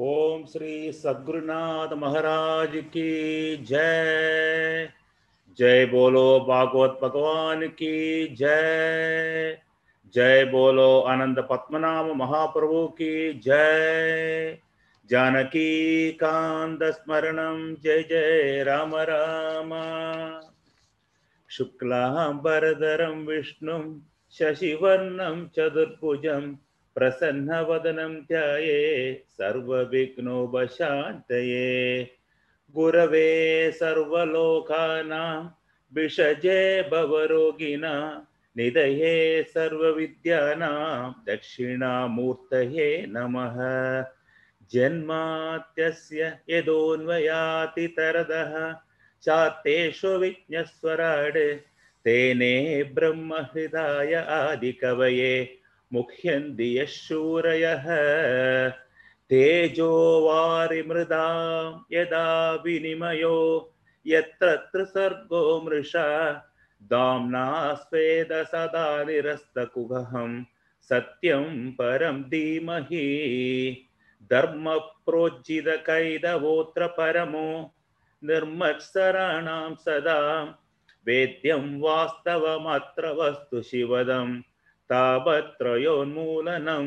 ओम श्री सद्गुरुनाथ महाराज की जय। जय बोलो भागवत भगवान की जय। जय बोलो आनंद पद्मनाभ महाप्रभु की जय। जानकी कांत स्मरणम जय जय राम राम। शुक्लांबरधरं विष्णुं शशिवर्णं चतुर्भुजं प्रसन्नवदनं ध्याये, सर्वविघ्नोपशान्तये। गुरवे सर्वलोकानां, विषजे भवरोगिणा, निधये सर्वविद्यानां, दक्षिणामूर्तये नमः। जन्मात्यस्य यदोन्वयातितरदः चातेषु विज्ञस्वराड्, तेने ब्रह्महृदाय आदिकवये। मुह्यन्ति यः शूरयः तेजो वारिमृदां यदा विनिमयो यत्र त्रिसर्गो मृषा। दाम्ना स्वेद सदा निरस्तकुहं सत्यं परं धीमहि। धर्मप्रोज्झितकैदवोऽत्र परमो, निर्मत्सराणां सदा, वेद्यं वास्तवमत्र वस्तु शिवदं तावत्त्रयोन्मूलनं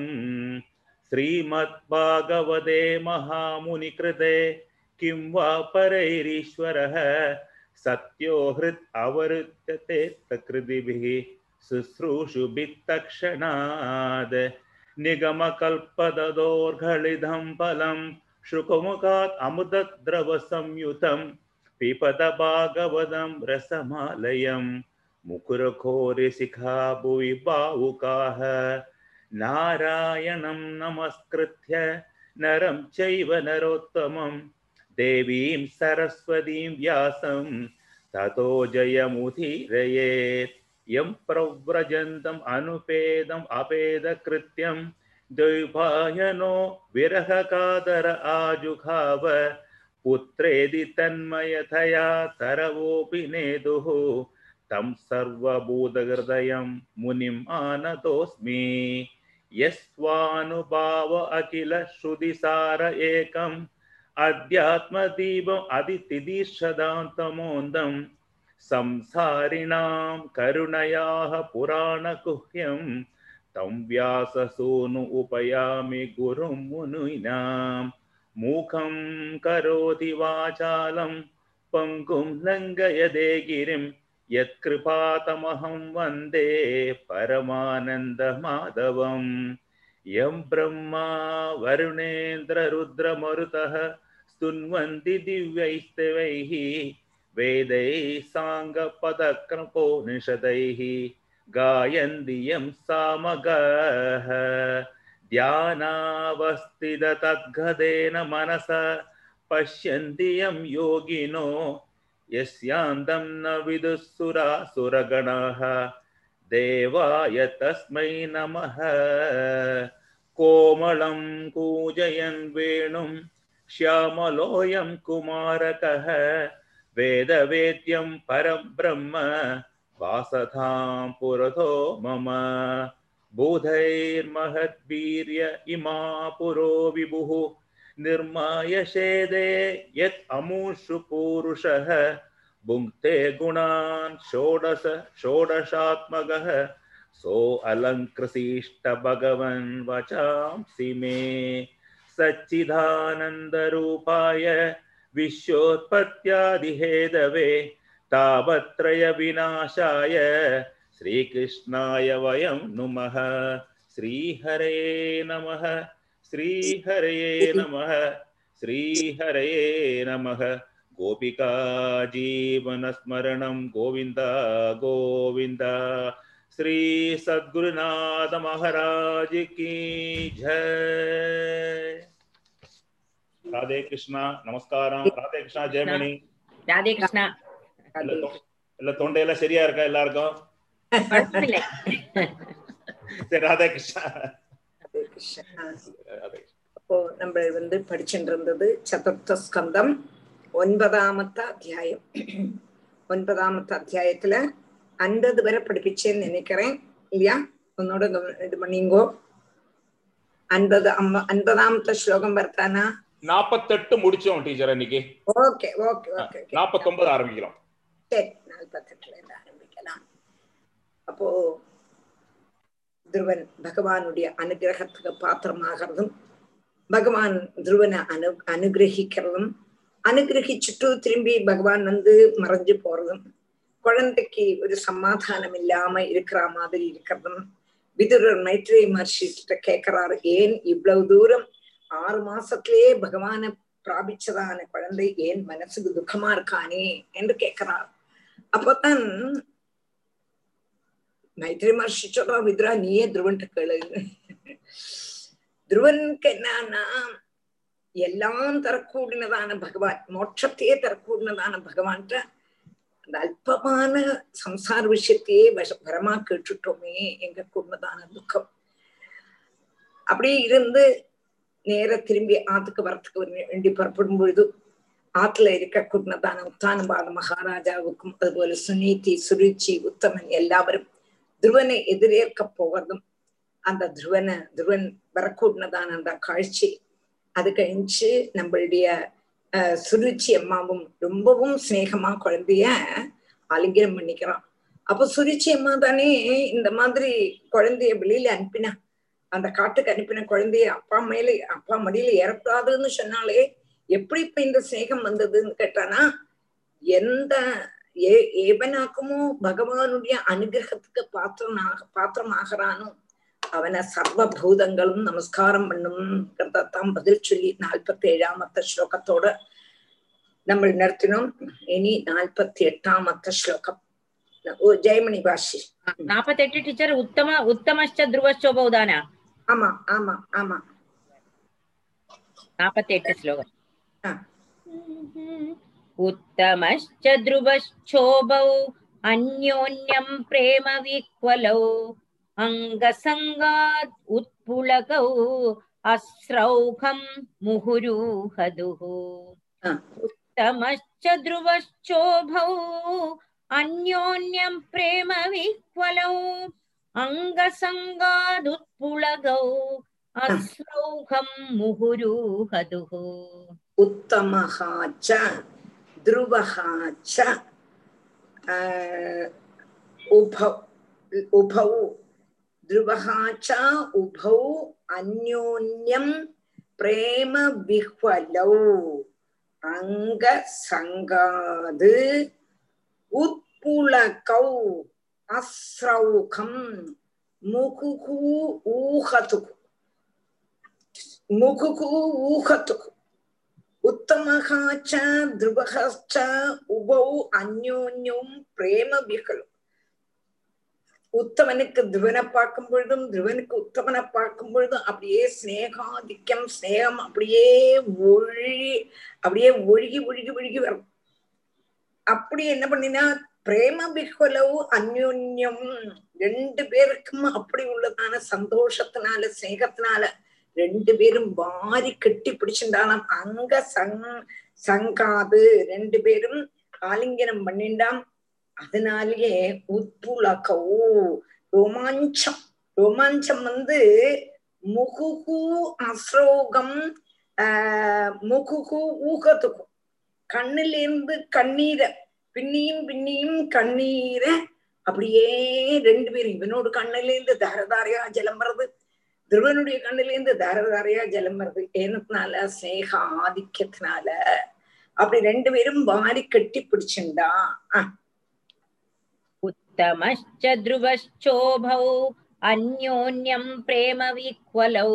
श्रीमद्भागवते महामुनिकृते, किं वा परैरीश्वरः, सत्यो हृत् अवरुध्यते तकृतिभिः शुश्रूषुभित्तक्षणाद् निगमकल्पददोर्घलिदं फलं, शुकमुखात् अमृतद्रवसंयुतं पिपदभागवतं रसमालयम्। भागवतं रसमालयं मुकुरघोरिशिखा भुवि भावुकाः नारायणं नमस्कृत्य नरं चैव नरोत्तमं। देवीं सरस्वतीं व्यासं ततो जयमुदीरयेत्। यं प्रव्रजन्तम् अनुपेदम् अपेदकृत्यं द्वैपायनो विरहकादर आजुघाव पुत्रेदि तन्मयतया तरवोऽपि नेदुः। तं सर्वभूतहृदयं मुनिम् आनतोऽस्मि। यस्वानुभाव अखिल श्रुतिसार एकम् अध्यात्मदीपम् अदितिदीर्षदान्तमोन्दं संसारिणां करुणयाः पुराणगुह्यं तं व्याससूनु उपयामि गुरुं मुनीनां। मूकं करोति वाचालं, पङ्गुं लङ्घयदे गिरिं यत्कृपातमहं वंदे परमानन्दमाधवम्। यं ब्रह्मा वरुणेन्द्ररुद्रमरुतः स्तुन्वन्ति दिव्यैस्तवैः, वेदैः साङ्गपदक्रपोनिषदैः गायन्ति यं सामगः। ध्यानावस्थिततद्गदेन मनसा, पश्यन्ति यं योगिनो यस्यान्तं न विदुःसुरासुरगणाः देवाय तस्मै नमः। कोमलं कूजयन् वेणुं श्यामलोऽयं कुमारकः। वेदवेद्यं परं ब्रह्म वासथां पुरतो मम। बोधैर्महद्वीर्य इमा पुरो विभुः। निर्माय शेदे, यत् अमुषु पूरुषः। भुङ्क्ते गुणान् षोडश, षोडशात्मकः। सो अलङ्कृशिष्ट भगवन् वचांसि मे। सच्चिदानन्दरूपाय विश्वोत्पत्त्यादिहेदवे तावत्रयविनाशाय श्रीकृष्णाय वयं नुमः। श्रीहरे नमः। श्रीहरये नमः श्रीहरये नमः गोपिका जीवनस्मरणं गोविन्द गोविन्द श्री सद्गुरुनाथ महाराज की जय ராதே கிருஷ்ணா நமஸ்காரம் ராதே கிருஷ்ணா ஜெயமணி ராதே கிருஷ்ணா இல்ல தொ- இல்ல தொண்டையெல்லாம் சரியா இருக்கா எல்லாருக்கும் குழப்பமில்லை சரி ராதே கிருஷ்ணா ஹரே கிருஷ்ணா. அப்போ நம்ம வந்து படிச்சுட்டு இருந்தது சதுர்த்த ஸ்கந்தம் ஒன்பதாமத்த அத்தியாயம். ஒன்பதாமத்த அத்தியாயத்துல ஐம்பது வரை படிப்பிச்சேன்னு நினைக்கிறேன். இல்லையா? உன்னோட இது பண்ணீங்கோ. அன்பது அம்ப அன்பதாமத்த ஸ்லோகம் வர்த்தானா நாற்பத்தெட்டு முடிச்சோம் டீச்சர் இன்னைக்கு. ஓகே ஓகே ஓகே நாற்பத்தொன்பது ஆரம்பிக்கிறோம். சரி நாற்பத்தெட்டுல இருந்து ஆரம்பிக்கலாம். அப்போ துருவன் பகவானுடைய அனுகிரகத்துக்கு பாத்திரமாகிறதும் பகவான் துருவனை அனு அனுகிரகிக்கிறதும் அனுகிரகிச்சுட்டு திரும்பி பகவான் வந்து மறைஞ்சு போறதும் குழந்தைக்கு ஒரு சமாதானம் இல்லாம இருக்கிற மாதிரி இருக்கிறதும் விதுரர் மைத்ரேய மகர்ஷிட்ட கேட்கிறாரு ஏன் இவ்வளவு தூரம் ஆறு மாசத்திலேயே பகவானை பிராபிச்சதான குழந்தை ஏன் மனசுக்கு துக்கமா இருக்கானே? என்று கேட்கிறார் அப்பதான் மைத்ரி மகர்ஷி சொல்றா விதுரா நீயே துருவன்ட்டு கேளுன்னு துருவனுக்கு என்னன்னா எல்லாம் தரக்கூடினதான பகவான் மோட்சத்தையே தரக்கூடினதான பகவான்கிட்ட அந்த அல்பமான சம்சார விஷயத்தையே வச வரமா கேட்டுட்டோமே எங்க கூடதான துக்கம். அப்படி இருந்து நேர திரும்பி ஆத்துக்கு வரத்துக்கு வேண்டி புறப்படும் பொழுது ஆத்துல இருக்க கூடதான உத்தானபாத மகாராஜாவுக்கும் அதுபோல சுனீதி சுருச்சி உத்தமன் எல்லாவரும் துருவனை எதிரேற்க போவதும் அந்த துருவனை துருவன் வரக்கூடனதான அந்த காட்சி அது கழிச்சு நம்மளுடைய அஹ் சுருச்சி அம்மாவும் ரொம்பவும் சிநேகமா குழந்தைய ஆலிங்கனம் பண்ணிக்கிறான் அப்போ சுருச்சி அம்மா தானே இந்த மாதிரி குழந்தைய வெளியில அனுப்பினா அந்த காட்டுக்கு அனுப்பின குழந்தைய அப்பா மேல அப்பா மடியில ஏறக்கூடாதுன்னு சொன்னாலே எப்படி இப்ப இந்த சிநேகம் வந்ததுன்னு கேட்டானா எந்த ஏ ஏவனாக்குமோ பகவானுடைய அனுகிரகத்துக்கு பாத்திரனாக பாத்திரமாகிறானோ அவனை சர்வ பூதங்களும் நமஸ்காரம் பண்ணும்ங்கிறதான் பதில் சொல்லி நாற்பத்தி ஏழாமத்த ஸ்லோகத்தோட நம்ம நிறுத்தினோம். இனி நாற்பத்தி எட்டாமத்த ஸ்லோகம். ஜெயமணி பாஷி. நாற்பத்தி எட்டு டீச்சர் உத்தம உத்தமஸ்ட துருவஸ்டோபௌதானா ஆமா ஆமா ஆமா. நாற்பத்தி எட்டு ஸ்லோகம் उत्तमश्च ध्रुवश्चोभौ अन्योन्यं प्रेमविह्वलौ अङ्गसङ्गात् उत्पुलकौ अस्रौघं मुहुरुहदुः उत्तमश्च ध्रुवश्चोभौ अन्योन्यं प्रेमविह्वलौ अङ्गसङ्गादुत्पुलगौ अस्रौघं मुहुरुहदुः उत्तमः च ध्रुवः च अ, उभौ उभौ ध्रुवः च उभौ अन्योन्यं प्रेम विह्वलौ अङ्गसङ्गाद् उत्पुलकौ अस्रौघं मुहुः ऊहतुः मुहुः ऊहतुः உத்தமகாச்ச திருவகச்ச உபௌ அந்யோன்யம் பிரேம விகலும் உத்தவனுக்கு திருவனை பார்க்கும் பொழுதும் திருவனுக்கு உத்தவனை பார்க்கும் பொழுதும் அப்படியே ஸ்னேகாதிக்கம் ஸ்னேகம் அப்படியே ஒழுகி அப்படியே ஒழுகி ஒழுகி ஒழுகி வரும். அப்படி என்ன பண்ணினா பிரேம பிஹ்வலவு அந்யோன்யம் ரெண்டு பேருக்கும் அப்படி உள்ளதான சந்தோஷத்தினால ஸ்னேகத்தினால ரெண்டு பேரும் வாரி கட்டி பிடிச்சிருந்தாலாம் அங்க சங் சங்காது. ரெண்டு பேரும் ஆலிங்கனம் பண்ணிண்டாம். அதனாலேயே ஓ ரோமாஞ்சம். ரோமாஞ்சம் வந்து முகுகு அஸ்ரோகம் ஆஹ் முகுகு ஊகத்துக்கும் கண்ணிலிருந்து கண்ணீரை பின்னியும் பின்னியும் கண்ணீரை அப்படியே ரெண்டு பேரும் இவனோட கண்ணிலிருந்து தாரதாரையா ஜலம் வருது துருவனுடைய கண்ணிலேருந்து தர தரையா ஜலம் வருது ஏனத்தினால ஸ்னேக ஆதிக்கத்தினால அப்படி ரெண்டு பேரும் வாரி கட்டி பிடிச்சுண்டா உத்தமச்ச துருவச்சோபௌ அந்யோன்யம் பிரேம விக்வலௌ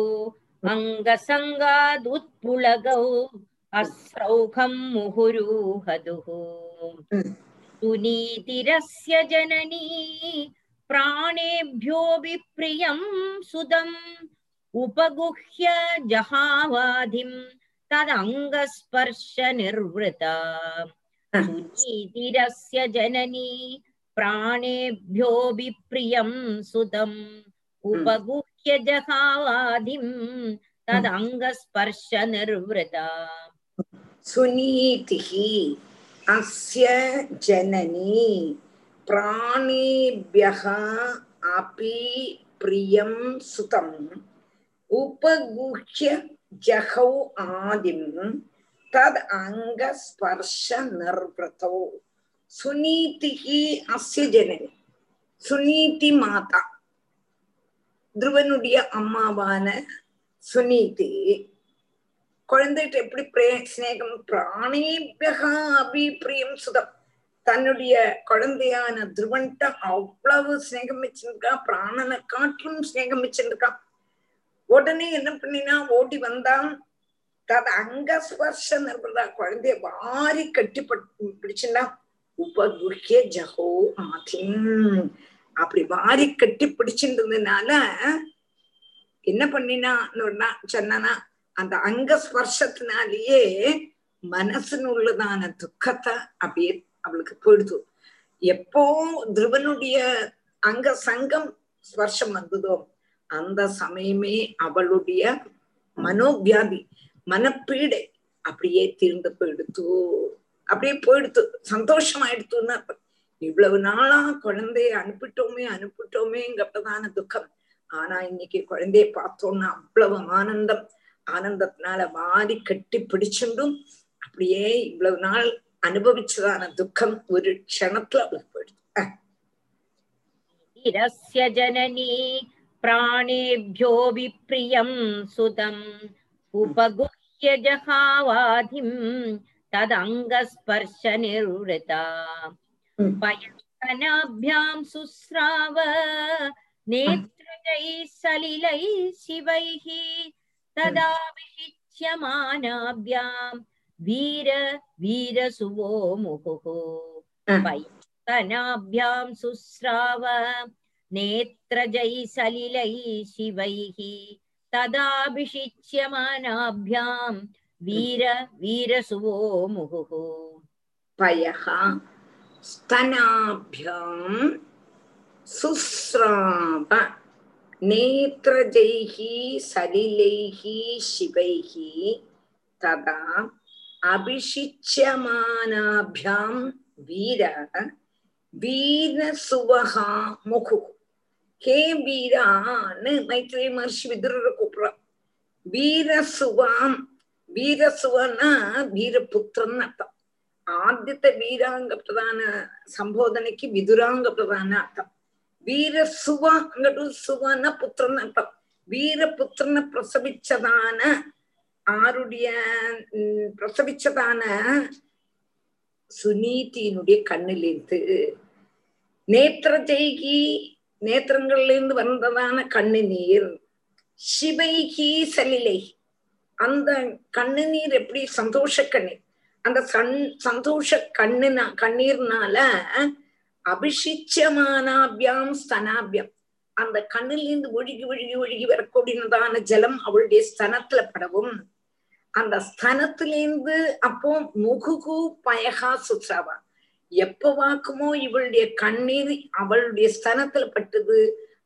அங்கசங்காத் உத்புலகௌ அஸ்ரௌகம் முகுரூஹதுः சுநீதிரஸ்ய ஜனனி प्राणेभ्योऽपि प्रियं सुदम् उपगुह्य जहावाधिं तदङ्गस्पर्शनिर्वृता सुनीतिरस्य जननी प्राणेभ्योऽपि प्रियं सुतम् उपगुह्य जहावादिं तदङ्गस्पर्शनिर्वृता सुनीतिः अस्य जननी பிராணேபியக அபி பிரியம் சுதம் உபகுஹ்ய ஜகௌ ஆதிம் தத் அங்கஸ்பர்ஷ நிர்வதோ சுனீதிகி அஸ்ய ஜனனி சுனீதி மாதா துருவனுடைய அம்மாவான சுனீதி குழந்தைகிட்ட எப்படி பிரே ஸ்நேகம் பிராணேபியக அபி பிரியம் சுதம். தன்னுடைய குழந்தையான துருவன்ட்ட அவ்வளவு ஸ்நேகம் வச்சிருக்கா பிராணனை காற்றும் ஸ்நேகம் வச்சிருக்கா. உடனே என்ன பண்ணினா ஓடி வந்தான் தது அங்க ஸ்பர்ஷம் நிற்பதா குழந்தைய வாரி கட்டி பிடிச்சுன்னா உபகுஹ்ய ஜஹோ ஆதிம் அப்படி வாரி கட்டி பிடிச்சிருந்ததுனால என்ன பண்ணினான்னு சொன்னா அந்த அங்க ஸ்பர்ஷத்தினாலேயே மனசுனுள்ளதான துக்கத்தை அப்படியே அவளுக்கு போயிடுது. எப்போ திருவனுடைய அங்க சங்கம் ஸ்பர்ஷம் வந்ததோ அந்த சமயமே அவளுடைய மனோவியாதி மனப்பீடை அப்படியே தீர்ந்து போயிடுத்து. அப்படியே போயிடுத்து. சந்தோஷமாயிடுத்துன்னு இவ்வளவு நாளா குழந்தைய அனுப்பிட்டோமே அனுப்பிட்டோமேங்கப்பதான துக்கம். ஆனா இன்னைக்கு குழந்தைய பார்த்தோம்னா அவ்வளவு ஆனந்தம். ஆனந்தத்தினால வாரி கட்டி பிடிச்சுண்டும் அப்படியே இவ்வளவு நாள் അനുഭവിച്ചതാണ് ദുഃഖം ഒരു ക്ഷണത്തിൽ ഉൾപ്പെടും ജനനീ പ്രാണേഭ്യോ വിപ്രിയം സുതം ഉപഗുഹ്യ ജഹാവാധിം തദംഗസ്പർശനിർവൃതാ പയസ്തനാഭ്യാം സുസ്രാവ നേത്രജൈ സലിലൈ ശിവൈ തദാ വിഹിച്യമാനാഭ്യാം वीर वीरसुवो मुहुः। पयस्तनाभ्यां सुस्राव नेत्रजैः सलिलैः शिवैः। तदाभिषिच्यमानाभ्यां वीर वीरसुवो मुहुः। पयः। स्तनाभ्यां सुस्राव नेत्रजैः सलिलैः शिवैः। तदा அபிஷிச்சியமானாபியாம் வீர வீரசுவகா முகு ஹே வீரான்னு மைத்ரேய மகர்ஷி விதுர கூப்பிடுறான் வீரசுவாம் வீரசுவன்னா வீரபுத்திரன் அர்த்தம் ஆദ്യത്തെ வீராங்க பிரதான சம்போதனைக்கு விதுராங்க பிரதான அர்த்தம் வீரசுவ அங்கட்டு சுவன புத்திரன் அர்த்தம் வீரபுத்திரனை பிரசவிச்சதான ஆருடைய பிரசவிச்சதான சுனீதியினுடைய கண்ணிலிருந்து நேத்திர ஜெய்கி நேத்திரங்கள்ல இருந்து வந்ததான கண்ணு நீர் சிவைகி சலிலை அந்த கண்ணு நீர் எப்படி சந்தோஷ கண்ணீர் அந்த சன் சந்தோஷ கண்ணுனா கண்ணீர்னால அபிஷிச்சமானாபியாம் ஸ்தனாபியம். அந்த கண்ணிலிருந்து ஒழுகி ஒழுகி ஒழுகி வரக்கூடியதான ஜலம் அவளுடைய ஸ்தனத்துல படவும். அந்த ஸ்தனத்திலேருந்து அப்போ முகுகு பயகா சுற்றாவா. எப்ப வாக்குமோ இவளுடைய கண்ணீர் அவளுடைய ஸ்தனத்துல பட்டது.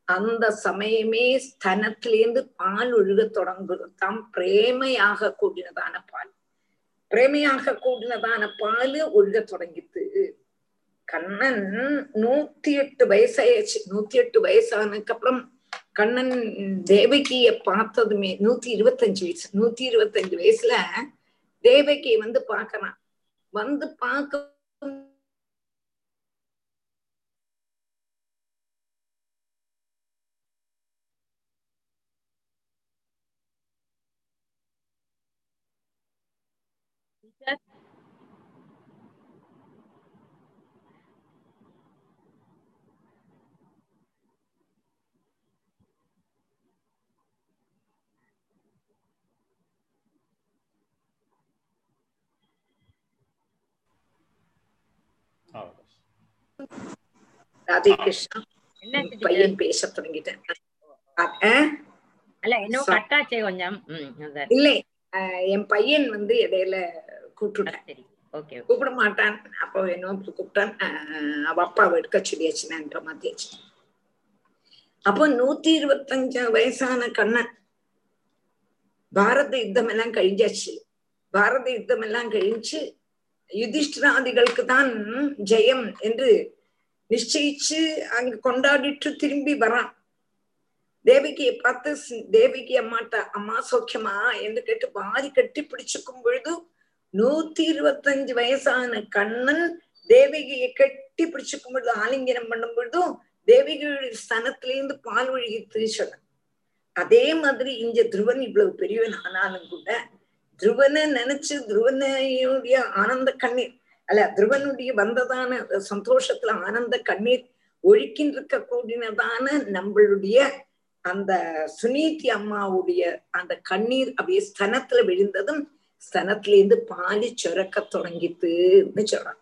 அந்த சமயமே ஸ்தனத்திலேந்து பால் ஒழுக தொடங்குதான் பிரேமையாக கூடினதான பால். பிரேமையாக கூடினதான பால் ஒழுக தொடங்கித்து கண்ணன் நூத்தி எட்டு வயசாயாச்சு நூத்தி எட்டு வயசானதுக்கு அப்புறம் கண்ணன் தேவகிய பார்த்ததுமே நூத்தி இருபத்தஞ்சு வயசு நூத்தி இருபத்தஞ்சு வயசுல தேவகியை வந்து பாக்குறான் வந்து பார்க்க ராதே கிருஷ்ணா? பையன் பேச தொடங்கிட்டேன். இல்லை என் பையன் வந்து இடையில கூப்பிட்டுட்டேன். கூப்பிட மாட்டான். அப்போ என்ன கூப்பிட்டான். அவ அப்பாவை எடுக்க சொல்லியாச்சு நான் மாத்தியாச்சு அப்போ நூத்தி இருபத்தஞ்சு வயசான கண்ணன். பாரத யுத்தம் எல்லாம் கழிஞ்சாச்சு. பாரத யுத்தம் எல்லாம் கழிஞ்சு யுதிஷ்டிராதிகளுக்கு தான் ஜெயம் என்று நிச்சயிச்சு அங்க கொண்டாடிட்டு திரும்பி வரான் தேவிகியை பார்த்து தேவிகி அம்மாட்ட அம்மா சௌக்கியமா என்று கேட்டு வாரி கட்டி பிடிச்சுக்கும் பொழுது நூத்தி இருபத்தஞ்சு வயசான கண்ணன் தேவிகையை கட்டி பிடிச்சுக்கும் பொழுது ஆலிங்கனம் பண்ணும் பொழுதும் தேவிகளுடைய ஸ்தனத்திலேருந்து பால் ஒழுகித்து சொன்ன அதே மாதிரி இங்க துருவன் இவ்வளவு பெரியவன் ஆனாலும் கூட துருவனை நினைச்சு துருவனையுடைய ஆனந்த கண்ணீர் அல்ல துருவனுடைய வந்ததான சந்தோஷத்துல ஆனந்த கண்ணீர் ஒழிக்கின்றிருக்க கூடினதான நம்மளுடைய அந்த சுனீதி அம்மாவுடைய அந்த கண்ணீர் அப்படியே ஸ்தனத்துல விழுந்ததும் ஸ்தனத்துல இருந்து பாலி சுரக்க தொடங்கித்துன்னு சொல்றான்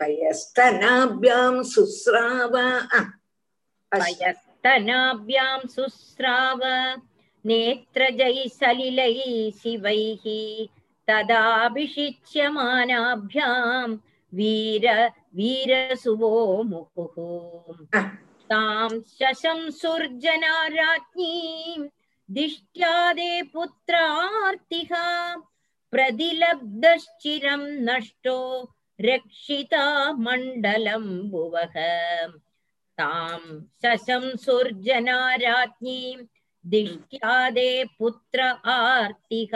பயஸ்தனாபியாம் சுஸ்ராவ அஹ், அஸ்- पयस्तनाभ्यां सुस्राव नेत्रजैसलिलैः शिवैः तदाभिषिच्यमानाभ्यां वीर वीरसुवो मुहुः अह. तां शशंसुर्जना राज्ञीं दिष्ट्यादे पुत्रार्तिः प्रतिलब्धश्चिरं नष्टो रक्षिता मण्डलं भुवः तां शशंसुर्जना राज्ञीं दिष्ट्यादे पुत्र आर्तिः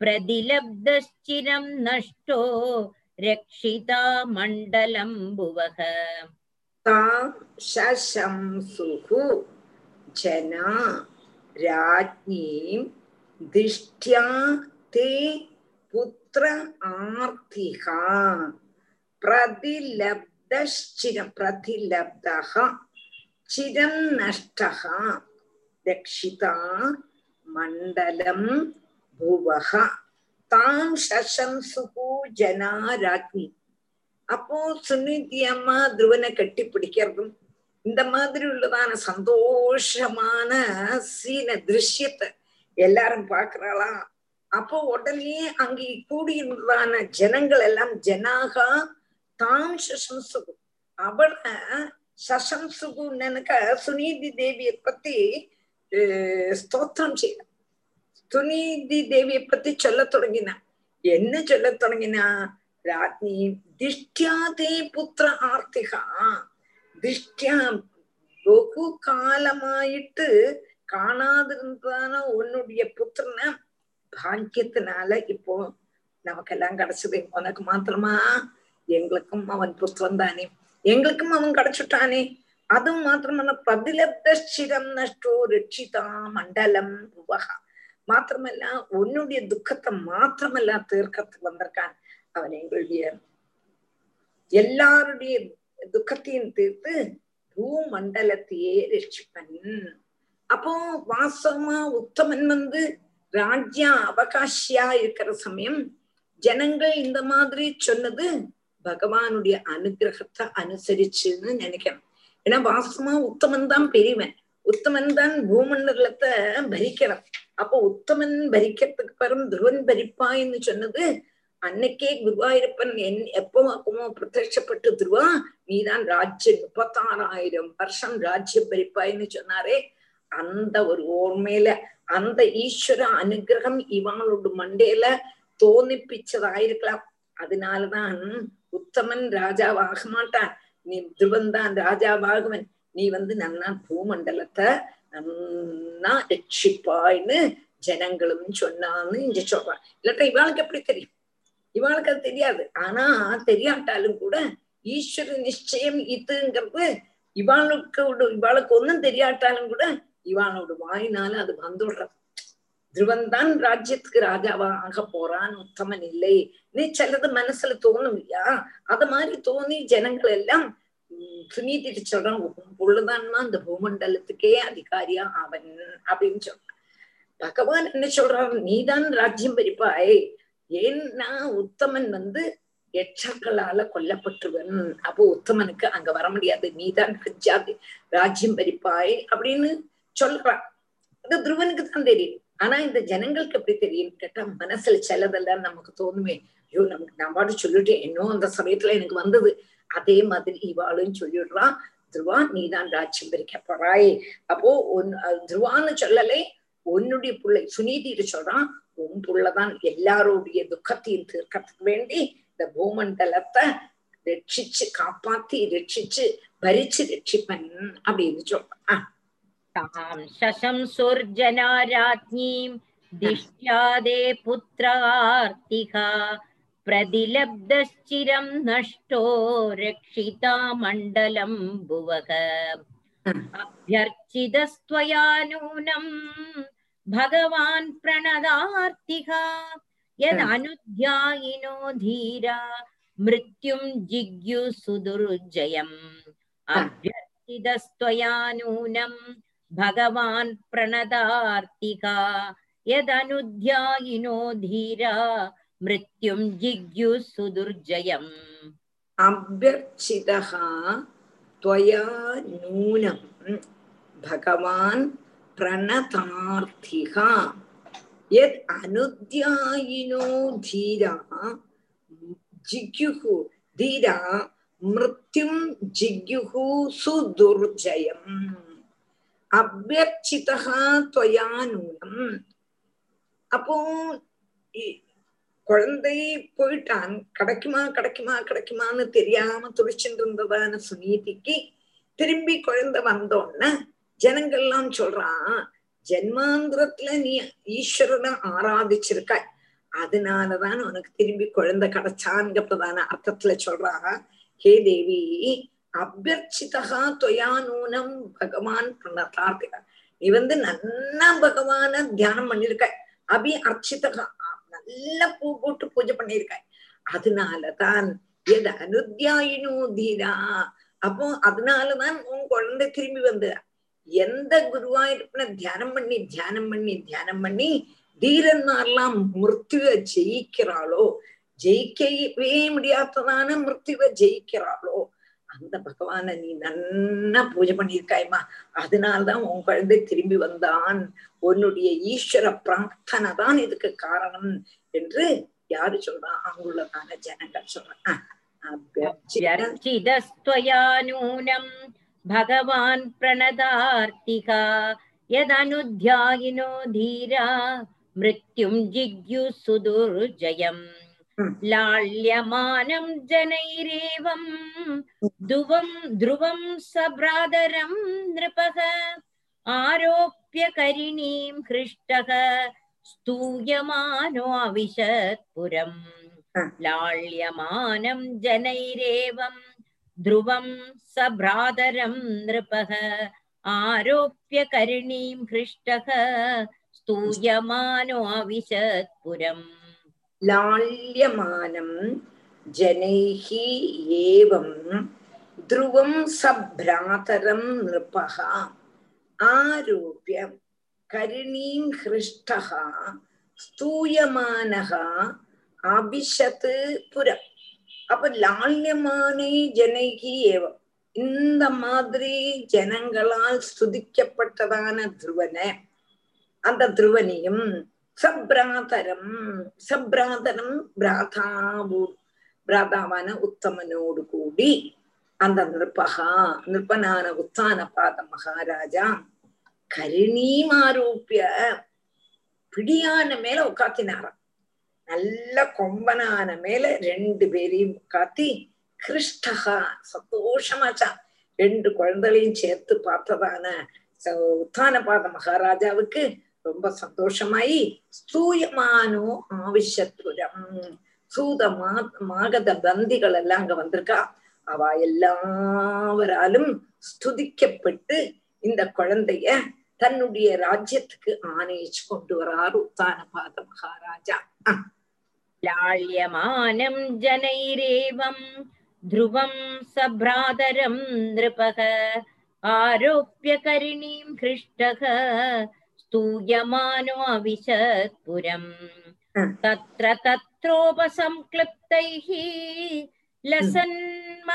प्रतिलब्धश्चिरं नष्टो रक्षिता मण्डलं भुवः तां शशंसुः जना राज्ञीं दिष्ट्या ते पुत्र आर्तिः प्रतिलब्धश्चिरं प्रतिलब्धः चिरं नष्टः रक्षिता मण्डलं भुवः தாம் சசம்சுகு ஜனா ராஜ்னி அப்போ சுனிதி அம்மா துருவனை கட்டி பிடிக்கிறதும் இந்த மாதிரி உள்ளதான சந்தோஷமான சீன திருஷ்யத்தை எல்லாரும் பாக்குறாளா அப்போ உடனே அங்கே கூடி இருந்ததான ஜனங்கள் எல்லாம் ஜனாகா தான் சசம்சுகு அவளை சசம்சுகுன்னு சுனிதி தேவியை பத்தி ஸ்தோத்திரம் செய்யலாம் சுனீதி தேவியை பத்தி சொல்ல தொடங்கினா. என்ன சொல்ல தொடங்கினா? ராஜ்னி திஷ்டியாதே புத்திர ஆர்த்திகா. திஷ்டியா பகு காலமாயிட்டு காணாதிருந்ததான உன்னுடைய புத்திரனை? பாக்கியத்தினால இப்போ நமக்கெல்லாம் கிடைச்சது. உனக்கு மாத்திரமா? எங்களுக்கும் அவன் புத்திரம் தானே. எங்களுக்கும் அவன் கிடைச்சுட்டானே. அதுவும் மாத்திரமல்ல பதிலப்திரம் நஷ்டோ ரட்சிதா மண்டலம் புவகா மாத்திரமல்ல உன்னுடைய துக்கத்தை மாத்திரமல்ல தீர்க்கத்துக்கு வந்திருக்கான். அவன் எங்களுடைய எல்லாருடைய துக்கத்தையும் தீர்த்து பூமண்டலத்தையே ரட்சிப்பன். அப்போ வாசமா உத்தமன் வந்து ராஜ்ய அவகாஷியா இருக்கிற சமயம் ஜனங்கள் இந்த மாதிரி சொன்னது பகவானுடைய அனுகிரகத்தை அனுசரிச்சுன்னு நினைக்கிறேன். ஏன்னா வாசமா உத்தமன் தான் பெரியவன். உத்தமன் தான் பூமண்டலத்தை பரிக்கிறான் அப்போ உத்தமன் பரிக்கிறதுக்கு பரம் துருவன் பரிப்பாயின்னு சொன்னது அன்னைக்கே குருவாயூரப்பன் என் எப்பமாக்குமோ பிரத்யட்சப்பட்டு துருவா நீதான் ராஜ்யம் முப்பத்தாறாயிரம் வருஷம் ராஜ்யம் பரிப்பாயின்னு சொன்னாரே. அந்த ஒரு ஓர்மையில அந்த ஈஸ்வர அனுகிரகம் இவங்களோட மண்டையில தோணிப்பிச்சதாயிருக்கலாம் அதனாலதான் உத்தமன் ராஜாவாக மாட்டான். நீ துருவன் தான் ராஜாவாகுவன். நீ வந்து நன்னா பூமண்டலத்தை நன்னா ரட்சிப்பாய்னு ஜனங்களும் சொன்னான்னு இங்க சொல்றான் இல்லாட்டா இவாளுக்கு எப்படி தெரியும்? இவாளுக்கு அது தெரியாது. ஆனா தெரியாட்டாலும் கூட ஈஸ்வர நிச்சயம் இதுங்கிறது இவாளுக்கு இவாளுக்கு ஒன்றும் தெரியாட்டாலும் கூட இவாளோட வாயினால அது வந்துடுறது. துருவன் தான் ராஜ்யத்துக்கு ராஜாவா ஆக போறான். உத்தமன் இல்லை. நீ சிலது மனசுல தோணும் இல்லையா அத மாதிரி தோணி ஜனங்கள் எல்லாம் சுனீதிட்டு சொல்றான் பொழுதான்னா இந்த பூமண்டலத்துக்கே அதிகாரியா அவன் அப்படின்னு சொல்றான் பகவான் என்ன சொல்றான் நீதான் ராஜ்யம் பறிப்பாய் ஏன்னா உத்தமன் வந்து எச்சர்களால கொல்லப்பட்டுவன் அப்போ உத்தமனுக்கு அங்க வர முடியாது. நீதான் ராஜ்யாதி ராஜ்யம் பறிப்பாய் அப்படின்னு சொல்றான். அது துருவனுக்கு தான் தெரியும். ஆனா இந்த ஜனங்களுக்கு எப்படி தெரியும்? கேட்டா மனசுல சிலதெல்லாம் நமக்கு தோணுமே. ஐயோ நமக்கு நான் பாட்டு சொல்லிட்டு இன்னும் அந்த சமயத்துல எனக்கு வந்தது. அதே மாதிரி இவாளும் சொல்லிடுறா துருவா நீதான் ராஜ்யம் பிரிக்க போறாய். அப்போ ஒன் துருவான்னு சொல்லலே உன்னுடைய பிள்ளை சுனீதிட்டு சொல்றான் உன் புள்ளதான் எல்லாருடைய துக்கத்தையும் தீர்க்கறதுக்கு வேண்டி இந்த பூமண்டலத்தை ரட்சிச்சு காப்பாத்தி ரட்சிச்சு பரிச்சு ரட்சிப்பன் அப்படின்னு சொல்றான். தாம் சசம் சொர்ஜனா திஷ்யாதே புத்திரார்த்திகா. प्रतिलब्धश्चिरं नष्टो रक्षिता मण्डलं भुवः अभ्यर्चितस्त्वया नूनं भगवान् प्रणदार्तिहा यदनुध्यायिनो धीरा मृत्युं जिज्ञु सुदुर्जयम् अभ्यर्चितस्त्वया नूनं भगवान् प्रणदार्तिका यदनुध्यायिनो धीरा मृत्युं जिज्ञुसुदुर्जयम् अभ्यर्चितः त्वया नूनं भगवान् प्रणतार्थिः यत् अनुद्यायिनो धीरा, जिज्ञुः धीरा, मृत्युं जिज्ञुः सुदुर्जयम्। अभ्यर्चितः त्वया नूनम् अपो குழந்தை போயிட்டான். கிடைக்குமா கிடைக்குமா கிடைக்குமான்னு தெரியாம துடிச்சுட்டு இருந்ததான சுனீதிக்கு திரும்பி குழந்தை வந்தோன்ன ஜனங்கள்லாம் சொல்றான் ஜென்மாந்திரத்துல நீ ஈஸ்வரனை ஆராதிச்சிருக்காய். அதனாலதான் உனக்கு திரும்பி குழந்தை கிடைச்சான்ங்கிறதான அர்த்தத்துல சொல்றா ஹே தேவி அபியர்ச்சிதா தொயா நூனம் பகவான் பிரணதார்த்திகா நீ வந்து நன்னா பகவான தியானம் பண்ணிருக்க. அபி அர்ச்சிதகா நல்ல பூ போட்டு பூஜை பண்ணிருக்க அதனாலதான் எது அனுத்தியாயினோ தீரா. அப்போ அதனாலதான் உன் குழந்தை திரும்பி வந்ததா எந்த குருவா இருப்பின தியானம் பண்ணி தியானம் பண்ணி தியானம் பண்ணி தீரன்மாரெல்லாம் மிருத்துவ ஜெயிக்கிறாளோ? ஜெயிக்கவே முடியாததான மிருத்துவ ஜெயிக்கிறாளோ? அந்த பகவான நீ நன்னா பூஜை பண்ணியிருக்காய்மா அதனால்தான் உன் குழந்தை திரும்பி வந்தான் உன்னுடைய ஈஸ்வர பிரார்த்தனை தான் இதுக்கு காரணம் என்று யாரு சொல்றா அங்குள்ளதான ஜனங்கள் சொல்றான் अभ्यर्चितस्त्वया नूनं भगवान् प्रणदार्तिका यदनुध्यायिनो धीरा मृत्युं जिज्ञु सुदुर्जयम् लाल्यमानं जनैरेवं ध्रुवं ध्रुवं सभ्रातरं नृपः आरोप्य करिणीं हृष्टः स्तूयमानो अविशत्पुरम् लाल्यमानं जनैरेवं ध्रुवं सभ्रातरं नृपः आरोप्य करिणीं हृष्टः स्तूयमानो अविशत्पुरम् लाल्यमानं जनैः एवं ध्रुवं सभ्रातरं नृपः आरोप्य करिणीं हृष्टः स्तूयमानः அபிஷத் புறம் அப்ப லால்யமானே ஜனகி ஏவம் இந்த மாதிரி ஜனங்களால் ஸ்துதிக்கப்பட்டதான துருவன அந்த துருவனையும் சப்ராதரம் சப்ராதரம் பிராதாவு பிராதாவான உத்தமனோடு கூடி அந்த நிருப்பகா நிருப்பனான உத்தான பாத மகாராஜா கரிணீமாரூப்பிய பிடியான மேல உட்காத்தினாராம் நல்ல கொம்பனான மேல ரெண்டு பேரையும் உட்காத்தி கிருஷ்டகா சந்தோஷமாச்சா. ரெண்டு குழந்தைகளையும் சேர்த்து பார்த்ததான உத்தான பாத மகாராஜாவுக்கு ரொம்ப சந்தோஷமாயி ஸ்தூயமானோ ஆவிஷத்துரம் சூத மா மாகத பந்திகள் எல்லாம் அங்க வந்திருக்கா அவ எல்லாவராலும் ஸ்துதிக்கப்பட்டு இந்த குழந்தைய தன்னுடைய ராஜ்யத்துக்கு ஆணையிச்சு கொண்டு வராரு உத்தானபாத மகாராஜா लाल्यमानं जनैरेवं ध्रुवं सभ्रातरं नृपः आरोप्य करिणीं हृष्टः स्तूयमानो अविशत्पुरम् तत्र तत्रोपसंक्लिप्तैः लसन्मकरतोरणैः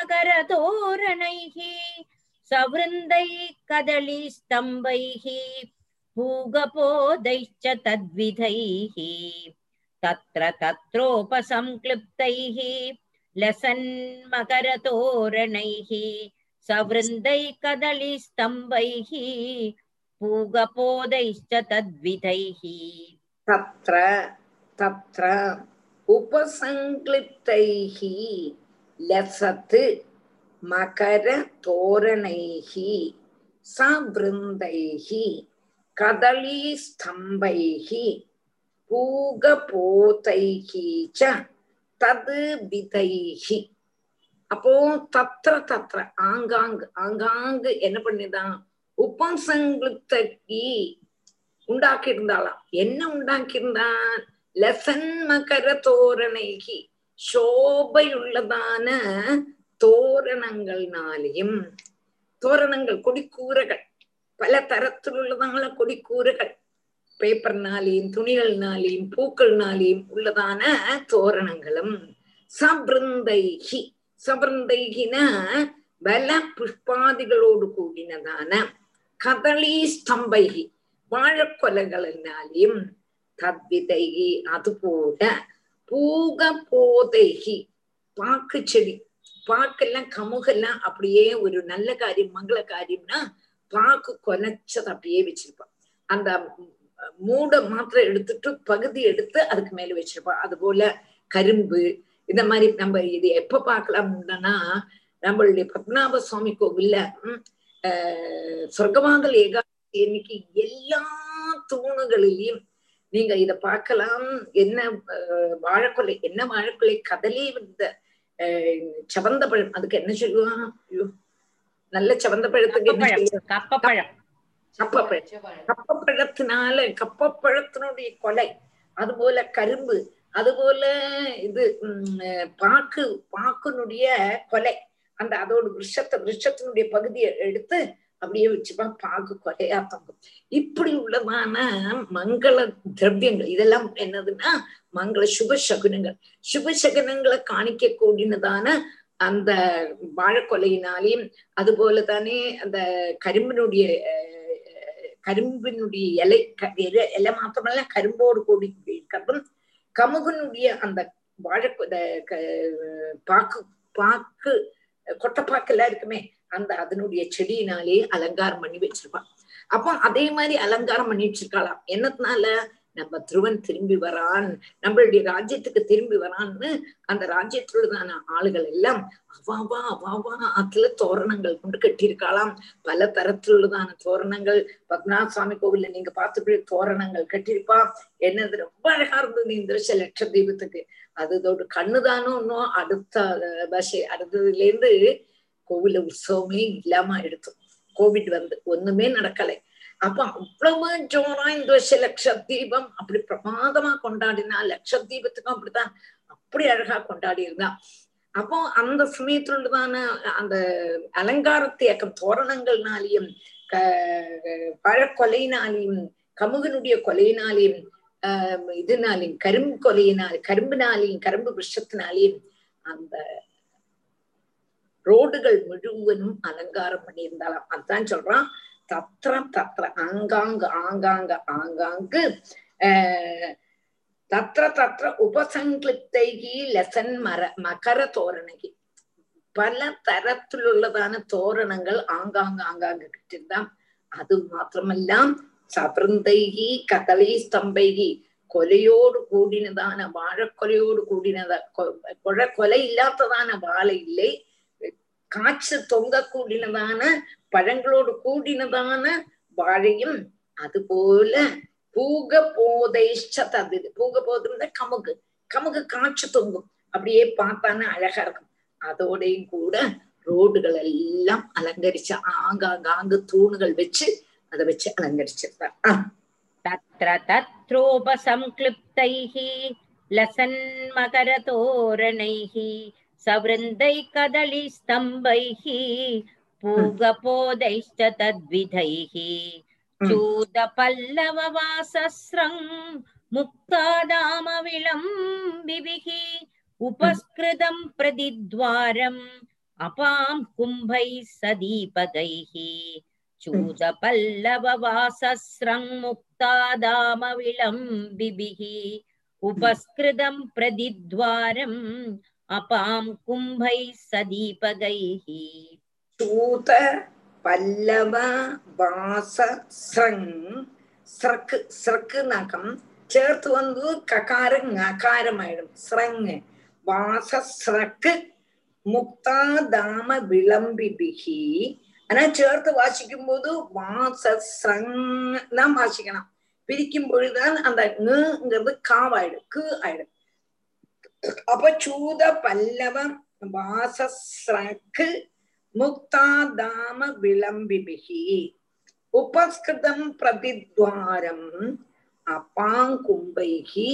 सवृन्दैः कदलीस्तम्भैः पूगपोदैश्च तद्विधैः। तत्र तत्रोपसंक्लिप्तैः लसन्मकरतोरणैः सवृन्दैः कदलीस्तम्भैः पूगपोदैश्च तद्विधैः तत्र तत्र उपसङ्क्लिप्तैः लसत् मकरतोरणैः सवृन्दैः कदलीस्तम्भैः பூகபோதைஹ தது விதைஹி அப்போ தத்திர தத்திர ஆங்காங்கு ஆங்காங்கு என்ன பண்ணிதான் உபசங்கிருத்தி உண்டாக்கி இருந்தாளாம் என்ன உண்டாக்கி இருந்தான் லசன் மகர தோரணைகி சோபையுள்ளதான தோரணங்கள்னாலையும் தோரணங்கள் கொடிக்கூரைகள் பல தரத்திலுள்ளதான கொடிக்கூரைகள் பேப்பர்னாலையும் துணிகள்னாலையும் பூக்கள்னாலையும் உள்ளதான தோரணங்களும். சபிருந்தைகி சபிருந்தைகின பல புஷ்பாதிகளோடு கூடினதான கதளீஸ்தம்பைகி வாழக்கொலைகளினாலையும் தத்விதைகி அதுபோல பூக போதைகி பாக்கு செடி பாக்கெல்லாம் கமுகெல்லாம் அப்படியே ஒரு நல்ல காரியம் மங்கள காரியம்னா பாக்கு கொலைச்சது அப்படியே வச்சிருப்பான் அந்த மூட மாத்திரம் எடுத்துட்டு பகுதி எடுத்து அதுக்கு மேல வச்சிருப்பான் அது போல கரும்பு இந்த மாதிரி நம்ம இது எப்ப பாக்கலாம்னா நம்மளுடைய பத்மநாப சுவாமி கோவில்ல ஆஹ் சொர்க்கவாங்கல் ஏகாதசி இன்னைக்கு எல்லா தூணுகளிலையும் நீங்க இத பார்க்கலாம். என்ன வாழைக்கொலை என்ன வாழைக்கொலை கதலி இந்த சவந்த பழம் அதுக்கு என்ன சொல்லுவான் நல்ல சவந்த பழத்துக்கு என்ன சொல்லுவாங்க கப்பப்பழம். கப்பப்பழம். கப்பப்பழத்தினால கப்பப்பழத்தினுடைய கொலை அதுபோல கரும்பு அதுபோல இது உம் பாக்கு பாக்குனுடைய கொலை. அந்த அதோட விஷத்தை விஷத்தினுடைய பகுதியை எடுத்து அப்படியே வச்சுப்பான் பாக்கு கொலையா தங்கும். இப்படி உள்ளதான மங்கள திரவியங்கள் இதெல்லாம் என்னதுன்னா மங்கள சுப சகுனங்கள். சுப சகுனங்களை காணிக்க கூடினதான அந்த வாழைக்கொலையினாலையும் அது போல தானே அந்த கரும்பினுடைய கரும்பினுடைய இலை இலை மாத்திரமல்ல கரும்போடு கூடி இருக்கிறதும் கமுகனுடைய அந்த வாழை பாக்கு பாக்கு கொட்டைப்பாக்கு எல்லாம் இருக்குமே அந்த அதனுடைய செடியினாலே அலங்காரம் பண்ணி வச்சிருப்பான் அப்போ அதே மாதிரி அலங்காரம் பண்ணி வச்சிருக்கலாம் என்னத்தினால? நம்ம துருவன் திரும்பி வரான் நம்மளுடைய ராஜ்யத்துக்கு திரும்பி வரான்னு அந்த ராஜ்யத்துள்ளதான ஆளுகள் எல்லாம் அவாவா அவாவா அதுல தோரணங்கள் கொண்டு கட்டியிருக்கலாம் பல தரத்திலுள்ளதான தோரணங்கள். பத்மநாத சுவாமி கோவில்ல நீங்க பார்த்துட்டு தோரணங்கள் கட்டியிருப்பா. என்னது? ரொம்ப அழகா இருந்தது இந்த வருஷம் லட்ச தீபத்துக்கு. அதோட கண்ணுதானோ இன்னும் அடுத்த பாஷை அடுத்ததுல இருந்து கோவில உற்சவமே இல்லாம எடுத்தோம் கோவிட் வந்து ஒண்ணுமே நடக்கலை. அப்ப அவ்வளவு ஜோரா இந்த வருஷம் லட்சத்தீபம் தீபம் அப்படி பிரமாதமா கொண்டாடினா லட்சத்தீபத்துக்கும் அப்படித்தான் அப்படி அழகா கொண்டாடி இருந்தான் அப்போ அந்த சமயத்துள்ளதான அந்த அலங்காரத்தை இயக்கம் தோரணங்கள்னாலையும் க பழக்கொலையினாலையும் கமுகனுடைய கொலையினாலையும் ஆஹ் இதனாலையும் கரும்பு கொலையினால் கரும்பினாலையும் கரும்பு விஷத்தினாலையும் அந்த ரோடுகள் முழுவதும் அலங்காரம் பண்ணியிருந்தாலும் அதான் சொல்றான் தத்திர தத்திர ஆங்காங்கு ஆங்காங்க ஆங்காங்கு. ஆஹ் தத்திர தத்திர உபசங்கிருப்தைகி லெசன் மர மகர தோரணகி பல தரத்திலுள்ளதான தோரணங்கள் ஆங்காங்க ஆங்காங்க கிட்டிருந்தான். அது மாத்திரமெல்லாம் சபிருந்தைகி கதலை ஸ்தம்பைகி. கொலையோடு கூடினதான வாழக்கொலையோடு கூடினத கொலை கொலை இல்லாததான வாழை இல்லை. காய்ச்சல் தொங்க கூடினதான பழங்களோடு கூடினதான வாழையும் அதுபோல பூக போதைஷ்ட தது பூக போதும் கமுகு. கமுகு காய்ச்சி தொங்கும். அப்படியே பார்த்தானே அழகா இருக்கும். அதோடையும் கூட ரோடுகள் எல்லாம் அலங்கரிச்சு ஆங்காங்காங்கு தூணுகள் வச்சு அதை வச்சு அலங்கரிச்சிருந்தார் तत्र तत्रोपसंक्लिप्तैः लसन्मकरतोरणैः सवृन्दैः कदलीस्तम्भैः पूगपोदैश्च तद्विधैः चूदपल्लववासस्रम् मुक्तादामविलम्बिभिः उपस्कृतं प्रतिद्वारम् अपां कुम्भैः सदीपगैः चूजपल्लववासस्रङ्मुक्तादामविलम्बिभिः उपस्कृतं प्रतिद्वारम् अपां कुम्भैः सदीपगैः। चूत பல்லவ வாச ஸ்ரங் ஸ்ரக்கு ஸ்ரக்குனாக்கம் சேர்த்து வந்து ககாரம் அகாரமாயிடும் ஸ்ரங் வாச ஸ்ரக்கு முக்தா தாம விளம்பிபிகி ஆனா சேர்த்து வாசிக்கும் போது வாசஸ்ரங் தான் வாசிக்கணும் பிரிக்கும் பொழுதுதான் அந்த ங்கிறது காவாயிடும் கு ஆயிடும். அப்ப சூத பல்லவ வாசஸ்ரக்கு முக்தாதாம விளம்பிபிகி. உபஸ்கிருதம் பிரதித்வாரம் அப்பாங்கும்பைகி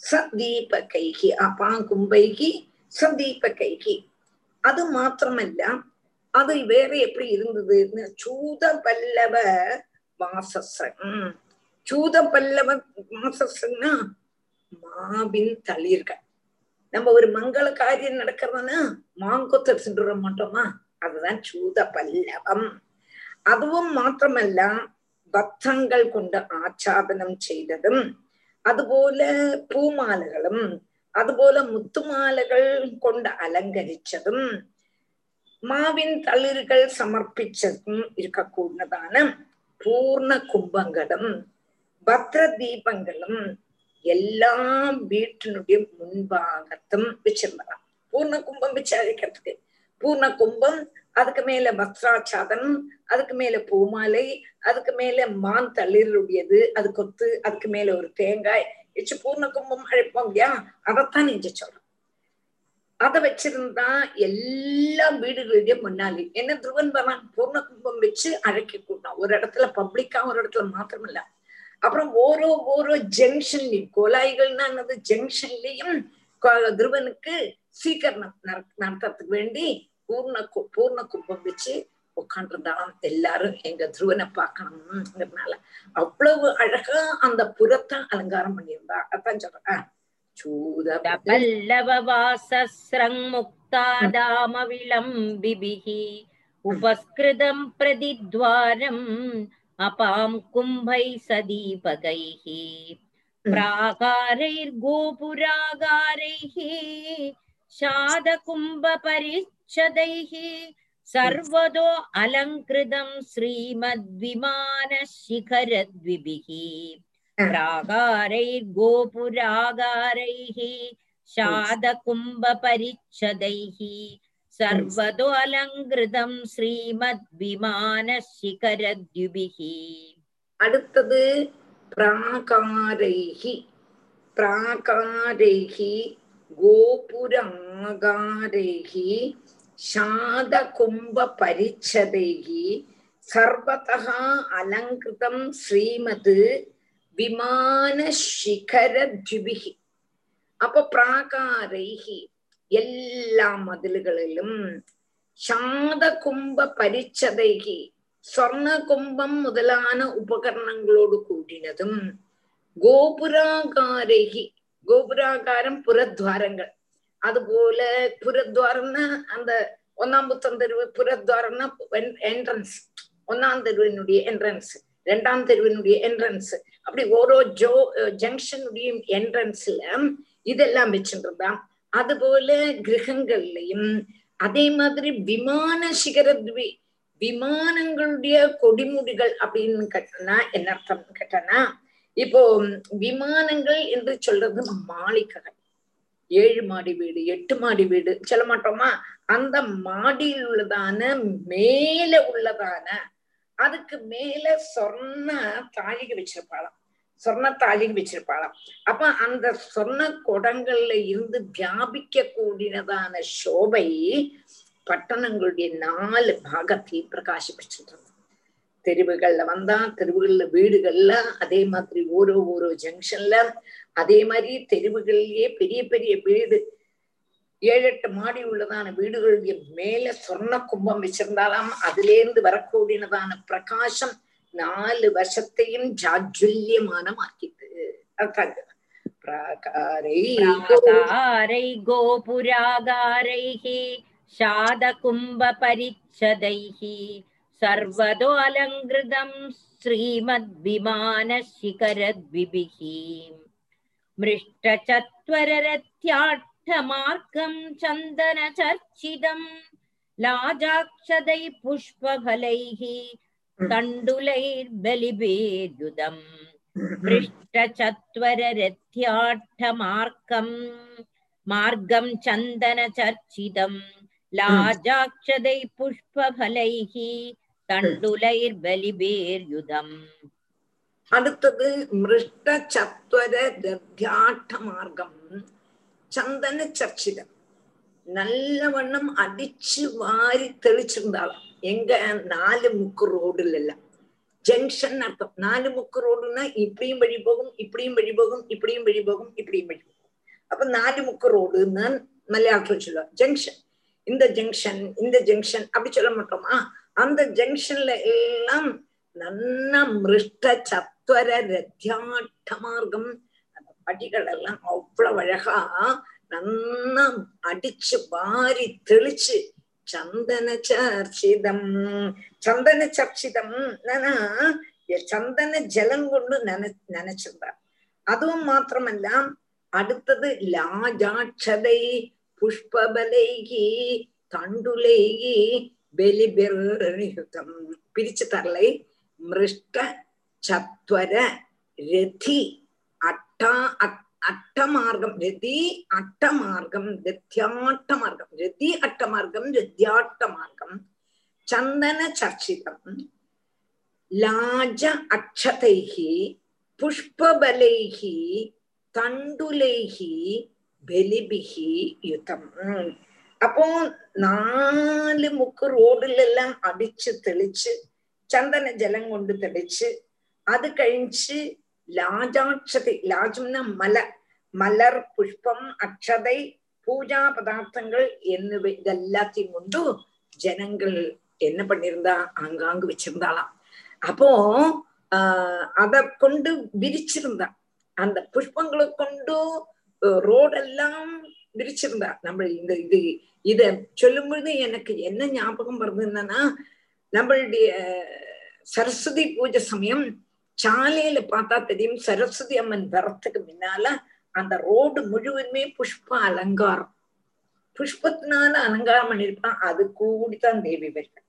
சதீபகைகி அப்பாங்கும்பைகி சதீபகைகி அது மாத்திரமல்ல அது வேற எப்படி இருந்தது? சூத பல்லவ வாசஸ்ரன் சூத பல்லவ வாசஸ்ரன்னா மாபின் தளிர்கள். நம்ம ஒரு மங்கள காரியம் நடக்கிறதுன்னா மாங்கொத்தை திண்டுற மாட்டோமா? அதுதான் சூத பல்லவம். அதுவும் மாத்திரமல்ல பத்தங்கள் கொண்டு ஆச்சாதனம் செய்ததும் அதுபோல பூமாலைகளும் அதுபோல முத்துமாலைகள் கொண்டு அலங்கரிச்சதும் மாவின் தளிர்கள் சமர்ப்பிச்சதும் இருக்கக்கூடியதான பூர்ண கும்பங்களும் பத்ர தீபங்களும் எல்லா வீட்டினுடைய முன்பாகத்தும் வச்சிருந்தான் பூர்ண கும்பம் விசாரிக்கிறதுக்கு. பூர்ண கும்பம் அதுக்கு மேல பத்ராச்சாதனம் அதுக்கு மேல பூமாலை அதுக்கு மேல மான் தளிருடையது அது கொத்து அதுக்கு மேல ஒரு தேங்காய். வச்சு பூர்ண கும்பம் அழைப்போம் இல்லையா? அதைத்தான் நெஞ்சு சொல்றோம். அதை வச்சிருந்தா எல்லா வீடுகளிடையும் முன்னாலே என்ன துருவன் பகவான் பூர்ண கும்பம் வச்சு அழைக்க கூடணும் ஒரு இடத்துல பப்ளிக்கா ஒரு இடத்துல மாத்திரம் இல்ல அப்புறம் ஓரோ ஓரோ ஜங்ஷன்லயும் கோலாய்கள்னா என்னது? ஜங்ஷன்லயும் துருவனுக்கு சீக்கிரம் நடத்துறதுக்கு வேண்டி பூர்ண பூர்ண கும்பம் வச்சு உட்காண்டிருந்தாலும் எல்லாரும் எங்க துருவனை பார்க்கணும்ங்கிறதுனால அவ்வளவு அழகா அந்த புறத்தை அலங்காரம் பண்ணியிருந்தா. அதான் சொல்றேன். சூத पल्लववासस्रङ्मुक्तादामविलम्बिभिः उपस्कृतं प्रतिद्वारम् अपां कुम्भैः सदीपकैः प्राकारैर्गोपुरागारैः शादकुम्भपरिच्छदैः सर्वतो अलङ्कृतं श्रीमद्विमानशिखरद्विभिः प्राकारैर्गोपुरागारैः शादकुम्भपरिच्छदैः सर्वतो अलङ्कृतं श्रीमद्विमानशिखरद्युभिः அடுத்தது பிராகாரைகி பிராகாரைகி கோபுராகாரைகி சாதகும்ப பரிச்சதைகி சர்வதः அலங்கிருதம் ஸ்ரீமத் விமானஷிகரத்விபிகி அப்போ பிராகாரைகி எல்லா மதில்களிலும் சாத கும்ப பரிச்சதைகி സ്വർണ കുംഭം മുതലാന ഉപകരണങ്ങളോട് കൂടിനതും ഗോപുരാകാരഹി ഗോപുരാകാരം പുരദ്വാരങ്ങൾ അതുപോലെ പുരദ്വാരംന്ന് അന്ത ഒന്നാം പുത്തം തെരുവ് പുരദ്വാരംന്ന് എൻട്രൻസ് ഒന്നാം തെരുവിനുടിയ എൻട്രൻസ് രണ്ടാം തെരുവിനുടിയ എൻട്രൻസ് அப்படி ஓரோ ஜோ ஜங்ஷனுடைய என்ட்ரன்ஸ்ல இதெல்லாம் வச்சுருந்தான் அதுபோல கிரகங்கள்லயும் அதே மாதிரி விமான சிகரத்வி விமானங்களுடைய கொடிமுடிகள் அப்படின்னு கேட்டனா என்ன அர்த்தம் கேட்டனா இப்போ விமானங்கள் என்று சொல்றது மாளிகைகள். ஏழு மாடி வீடு எட்டு மாடி வீடு சொல்ல மாட்டோமா அந்த மாடியில் உள்ளதான மேல உள்ளதான அதுக்கு மேல சொர்ண தாழிகை வச்சிருப்பாளாம். சொர்ண தாழிகை வச்சிருப்பாளாம். அப்ப அந்த சொர்ண குடங்கள்ல இருந்து வியாபிக்க கூடினதான சோபை பட்டணங்களுடைய நாலு பாகத்தையும் பிரகாசிப்பிச்சுட்டு தெருவுகள்ல வந்தா தெருவுகள்ல வீடுகள்ல அதே மாதிரி ஓரோ ஓரோ ஜங்ஷன்ல அதே மாதிரி தெருவுகள்லயே பெரிய பெரிய வீடு ஏழு எட்டு மாடி உள்ளதான வீடுகளுடைய மேல சொர்ண கும்பம் வச்சிருந்தாலாம் அதுல இருந்து வரக்கூடியதான பிரகாசம் நாலு வருஷத்தையும் ஜாஜுல்யமானமாக்கிட்டு அதாங்க பிராகாரை प्राकारै गोपुरागारैः शादकुम्भपरिच्छदैः सर्वतो अलङ्कृतं श्रीमद्विमानशिखरद्विभिः अष्टमार्गम् चन्दनचर्चितम् लाजाक्षदै पुष्पफलैः तण्डुलैर्बलिभेदुदम् पृष्ठचत्वररथ्याट्टमार्गम् मार्गम् चन्दनचर्चितम् लाजाक्षदै पुष्पफलैः தண்டுலைர்பலிபேர்யுதம் அடுத்தது மிருஷ்ட சத்வர தத்யாட்ட மார்க்கம் சந்தன சர்ச்சிதம். நல்ல வண்ணம் அடிச்சு வாரி தெளிச்சிருந்தாலும் எங்க நாலு முக்கு ரோடுல எல்லாம் ஜங்ஷன் அர்த்தம். நாலு முக்கு ரோடுனா இப்படியும் வழி போகும் இப்படியும் வழி போகும் இப்படியும் வழி போகும் இப்படியும் வழி போகும். அப்ப நாலு முக்கு ரோடுன்னு மலையாளத்துல சொல்லுவோம் ஜங்ஷன். இந்த ஜங்ஷன் இந்த ஜங்ஷன் அப்படி சொல்ல மாட்டோமா? அந்த ஜங்ஷன்ல எல்லாம் நன்னா மிருஷ்ட சத்வர ரத்தியாட்ட மார்க்கம் அடிகள் எல்லாம் அவ்வளவு அழகா நன்னா அடிச்சு வாரி தெளிச்சு சந்தன சர்ச்சிதம் சந்தன சர்ச்சிதம் சந்தன ஜலம் கொண்டு நன நினைச்சிருந்தா அதுவும் மாத்திரமல்ல அடுத்தது லாஜாட்சதை புஷ்பலைகி தண்டுலேகி பெலிபெருதம் பிரிச்சு தரலை மிருஷ்ட சத்வர ரதி. അട്ട അട്ടമാർഗം രതി അട്ടമാർഗം രഥ്യാട്ടമാർഗം രതി അട്ടമാർഗം രഥ്യാട്ടമാർഗം ചന്ദന ചർച്ചിതം ലാജ അക്ഷതൈഹി പുഷ്പബലൈഹി തണ്ടുലൈഹി ബലിബിഹി യുതം അപ്പോ നാല് മുക്ക് റോഡിലെല്ലാം അടിച്ച് തെളിച്ച് ചന്ദന ജലം കൊണ്ട് തെളിച്ച് അത് കഴിച്ച് லாஜாட்சதை லாஜம்னா மலர் மலர் புஷ்பம் அக்ஷதை பூஜா பதார்த்தங்கள் என்ன இதெல்லாத்தையும் கொண்டு ஜனங்கள் என்ன பண்ணிருந்தா அங்காங்கு வச்சிருந்தாளாம் அப்போ ஆஹ் அத கொண்டு விரிச்சிருந்தா அந்த புஷ்பங்களை கொண்டு ரோடெல்லாம் விரிச்சிருந்தா நம்ம இந்த இது இத சொல்லும் பொழுது எனக்கு என்ன ஞாபகம் வருதுன்னா நம்மளுடைய சரஸ்வதி பூஜை சமயம் சாலையில பார்த்தா தெரியும் சரஸ்வதி அம்மன் வரத்துக்கு முன்னால அந்த ரோடு முழுவதுமே புஷ்ப அலங்காரம். புஷ்பத்தினால அலங்காரம் பண்ணிருப்பான் அது கூடிதான் தேவி வருகிறார்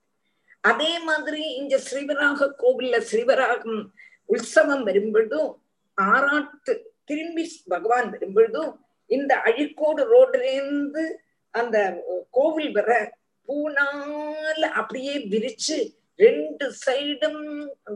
அதே மாதிரி இங்க ஸ்ரீவராக கோவில்ல ஸ்ரீவராகம் உற்சவம் வரும்பொழுதும் ஆறாட்டு திரும்பி பகவான் வரும்பொழுதும் இந்த அழிக்கோடு ரோடுல இருந்து அந்த கோவில் வர பூனால அப்படியே விரிச்சு ரெண்டு சைடும்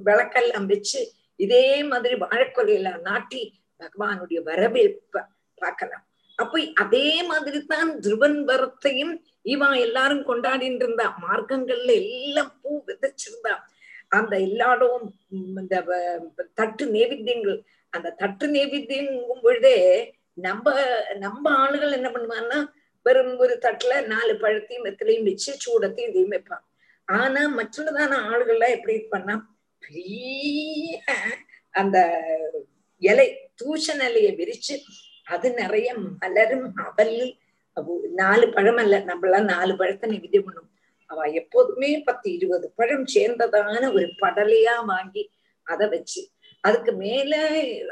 விளக்கெல்லாம் வச்சு இதே மாதிரி வாழக்கொலையில நாட்டி பகவானுடைய வரவேற்ப பார்க்கலாம். அப்ப அதே மாதிரி தான் துருவன் வரத்தையும் இவன் எல்லாரும் கொண்டாடிட்டு இருந்தா மார்க்கங்கள்ல எல்லாம் பூ விதைச்சிருந்தா அந்த எல்லாரும் இந்த தட்டு நேவித்தியங்கள் அந்த தட்டு நேவித்தியங்கும் பொழுதே நம்ம நம்ம ஆளுகள் என்ன பண்ணுவாங்கன்னா வெறும் ஒரு தட்டுல நாலு பழத்தையும் வெத்திலையும் வச்சு சூடத்தையும் இதையும் வைப்பான் ஆனா மற்றதான ஆளுகள்லாம் எப்படி பண்ணா பெரிய அந்த இலை தூஷ நிலைய விரிச்சு அது நிறைய மலரும் அவல் நாலு பழம் அல்ல நம்மளாம் நாலு பழத்தை நிவிதி பண்ணும் அவ எப்போதுமே பத்து இருபது பழம் சேர்ந்ததான ஒரு படலையா வாங்கி அதை வச்சு அதுக்கு மேல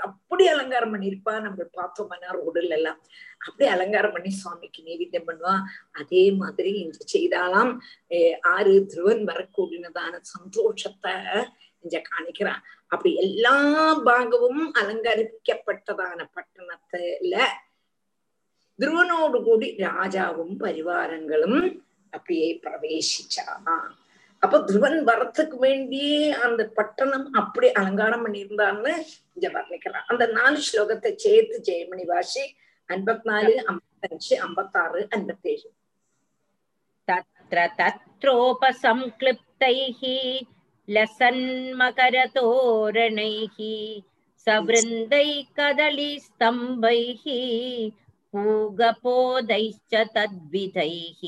அப்படி அலங்காரம் பண்ணிருப்பா நம்ம பார்த்தோம்னா ரோடுல எல்லாம் அப்படி அலங்காரம் பண்ணி சுவாமிக்கு நைவேத்தியம் பண்ணுவா அதே மாதிரி இன்று செய்தாலாம். ஆறு திருவன் வரக்கூடியதான சந்தோஷத்தை செஞ்ச காணிக்கிறான் அப்படி எல்லா பாகமும் அலங்கரிக்கப்பட்டதான பட்டணத்துல துருவனோடு கூடி ராஜாவும் பரிவாரங்களும் அப்படியே பிரவேசிச்சானா அப்ப துருவன் வரத்துக்கு வேண்டியே அந்த பட்டணம் அப்படி அலங்காரம் பண்ணியிருந்தான்னு இங்க வர்ணிக்கிறான் அந்த நாலு ஸ்லோகத்தை சேர்த்து ஜெயமணி வாஷி ஐம்பத்தி நாலு ஐம்பத்தஞ்சு ஐம்பத்தாறு ஐம்பத்தேழு. தத்ர लसन्मकरतोरणैः सवृन्दैः कदलीस्तम्भैः पूगपोदैश्च तद्विधैः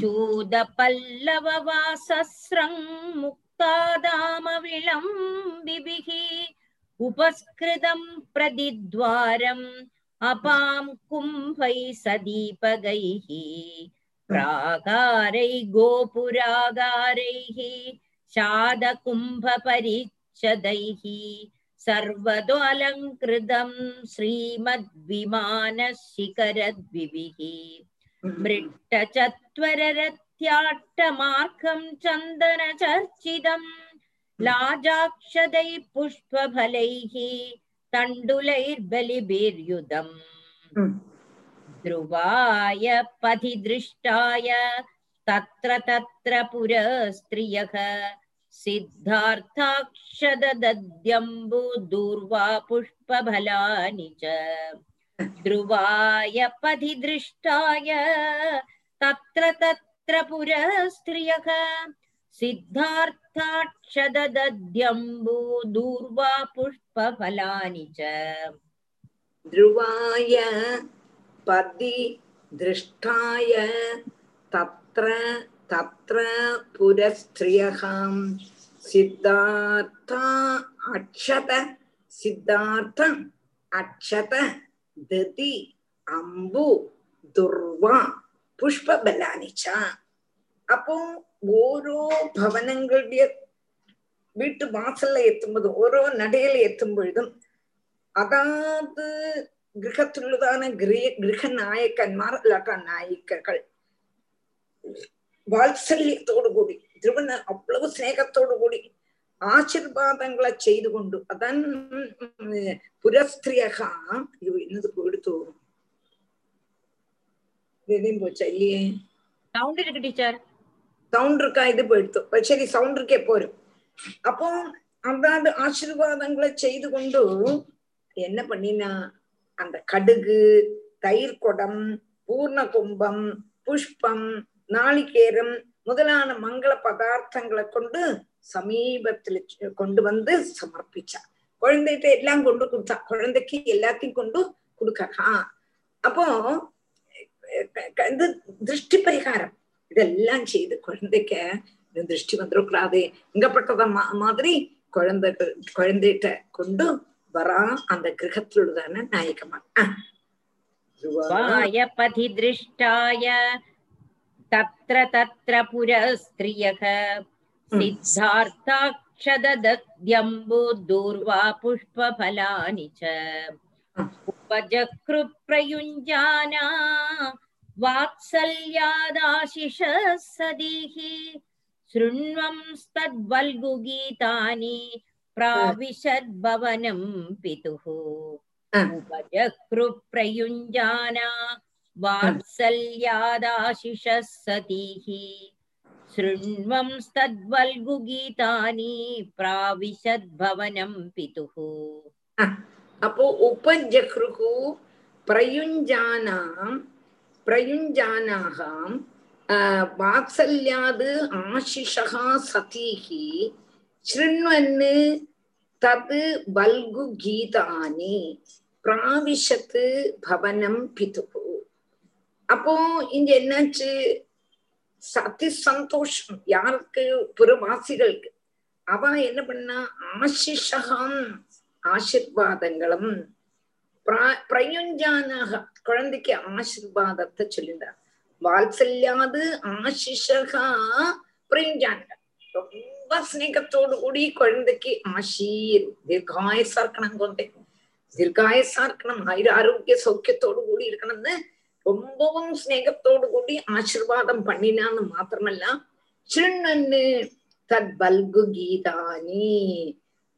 चूदपल्लववासस्रङ्मुक्तादामविलम्बिभिः उपस्कृतं प्रतिद्वारम् अपां कुम्भैः सदीपगैः प्रागारैः गोपुरागारैः शादकुम्भपरिच्छदैः सर्वतो अलङ्कृतं श्रीमद्विमानशिखरद्विभिः मृट्टचत्वररथ्याट्टमार्गं चन्दनचर्चितम् लाजाक्षदैः पुष्पफलैः तण्डुलैर्बलिभिर्युधम् ध्रुवाय पथिदृष्टाय तत्र तत्र पुरस्त्रियः सिद्धार्थाक्षददद्यम्बुदूर्वा पुष्पफलानि च ध्रुवाय पथि दृष्टाय तत्र तत्र पुरस्त्रियः सिद्धार्थाक्षददद्यम्बुदूर्वा पुष्पफलानि च ध्रुवाय पदि दृष्टाय तत्र तत्र पुरस्त्रियहाम् सिद्धार्था अक्षत सिद्धार्थ अक्षत दति அம்பு துர்வா புஷ்பபலானிச்சா அப்போ ஓரோ பவனங்களுடைய வீட்டு வாசல்ல எத்தும்போதும் ஓரோ நடையில எத்தும் பொழுதும் அதாவது கிரகத்துள்ளதான கிரக நாயக்கன்மார் இல்லாட்டா நாயக்கர்கள் വാത്സല്യത്തോടു കൂടി ധ്രുവന് അவ்வளவு സ്നേഹത്തോടു കൂടി ആശീർവാദങ്ങളെ ചെയ്തുകൊണ്ട് അതൻ പുരസ്ത്രീയഹ അയ്യോ ഇന്നത് കൊടുത്തു പോച്ചല്ലേ സൗണ്ട് ഇരിക്കും ടീച്ചർ സൗണ്ട് ഇരിക്കാ ഇത് എടുത്തു ശരി സൗണ്ട് ഇരിക്കെ പോരും അപ്പോ അതാത് ஆசீர்வாதங்களை செய்து கொண்டு என்ன பண்ணினா அந்த கடுகு தயிர் குடம் பூர்ண கும்பம் புஷ்பம் நாளிகேரம் முதலான மங்கள பதார்த்தங்களை கொண்டு சமீபத்துல கொண்டு வந்து சமர்ப்பிச்சா குழந்தைகிட்ட எல்லாம் கொண்டு கொடுத்தா குழந்தைக்கு எல்லாத்தையும் கொண்டு கொடுக்கறா. அப்போ இது திருஷ்டி பரிகாரம். இதெல்லாம் செய்து குழந்தைக்க திருஷ்டி வந்துடக்கூடாது இங்கப்பட்டத மாதிரி குழந்தை குழந்தைகிட்ட கொண்டு வரா. அந்த கிரகத்திலுள்ளதான நாயகமா திருஷ்டாய तत्र तत्र पुरस्त्रियः सिद्धार्थाक्षददद्यम्बुदूर्वा पुष्पफलानि च उपजकृप्रयुञ्जाना वात्सल्यादाशिषः सदीः शृण्वंस्तद्वल्गुगीतानि प्राविशद्भवनं पितुः उपजकृप्रयुञ्जाना वात्सल्यादाशिषः सतीः శృణ్వంస్తద్వల్గుగీతాని ప్రావిశద్భవనం పితు అపో ఉపజహృకు ప్రయుంజానాం ప్రయుంజానాం వాత్సల్యాద్ ఆశిషः సతీः శృణ్వన్ తత్ వల్గు గీతాని ప్రావిశత్ భవనం పితుః அப்போ இங்க என்னாச்சு? சதி சந்தோஷம். யாருக்கு? புறவாசிகளுக்கு. அவ என்ன பண்ணா? ஆசிஷகம் ஆசிர்வாதங்களும். பிரயுஞ்சானாக குழந்தைக்கு ஆசிர்வாதத்தை சொல்லிண்டார் வாத்சல்யாது ஆசிஷகா பிரயுஞ்சான ரொம்ப ஸ்நேகத்தோடு கூடி குழந்தைக்கு ஆசீர். தீர்காயசா இருக்கணும் கொண்டே தீர்காயசா இருக்கணும் ஆயுர ஆரோக்கிய சௌக்கியத்தோடு கூடி இருக்கணும்னு ரொம்பவும் ஸ்நேகத்தோடு கூடி ஆசிர்வாதம் பண்ணினான்னு மாத்திரமல்ல சின்னன்னு தத் பல்கு கீதானி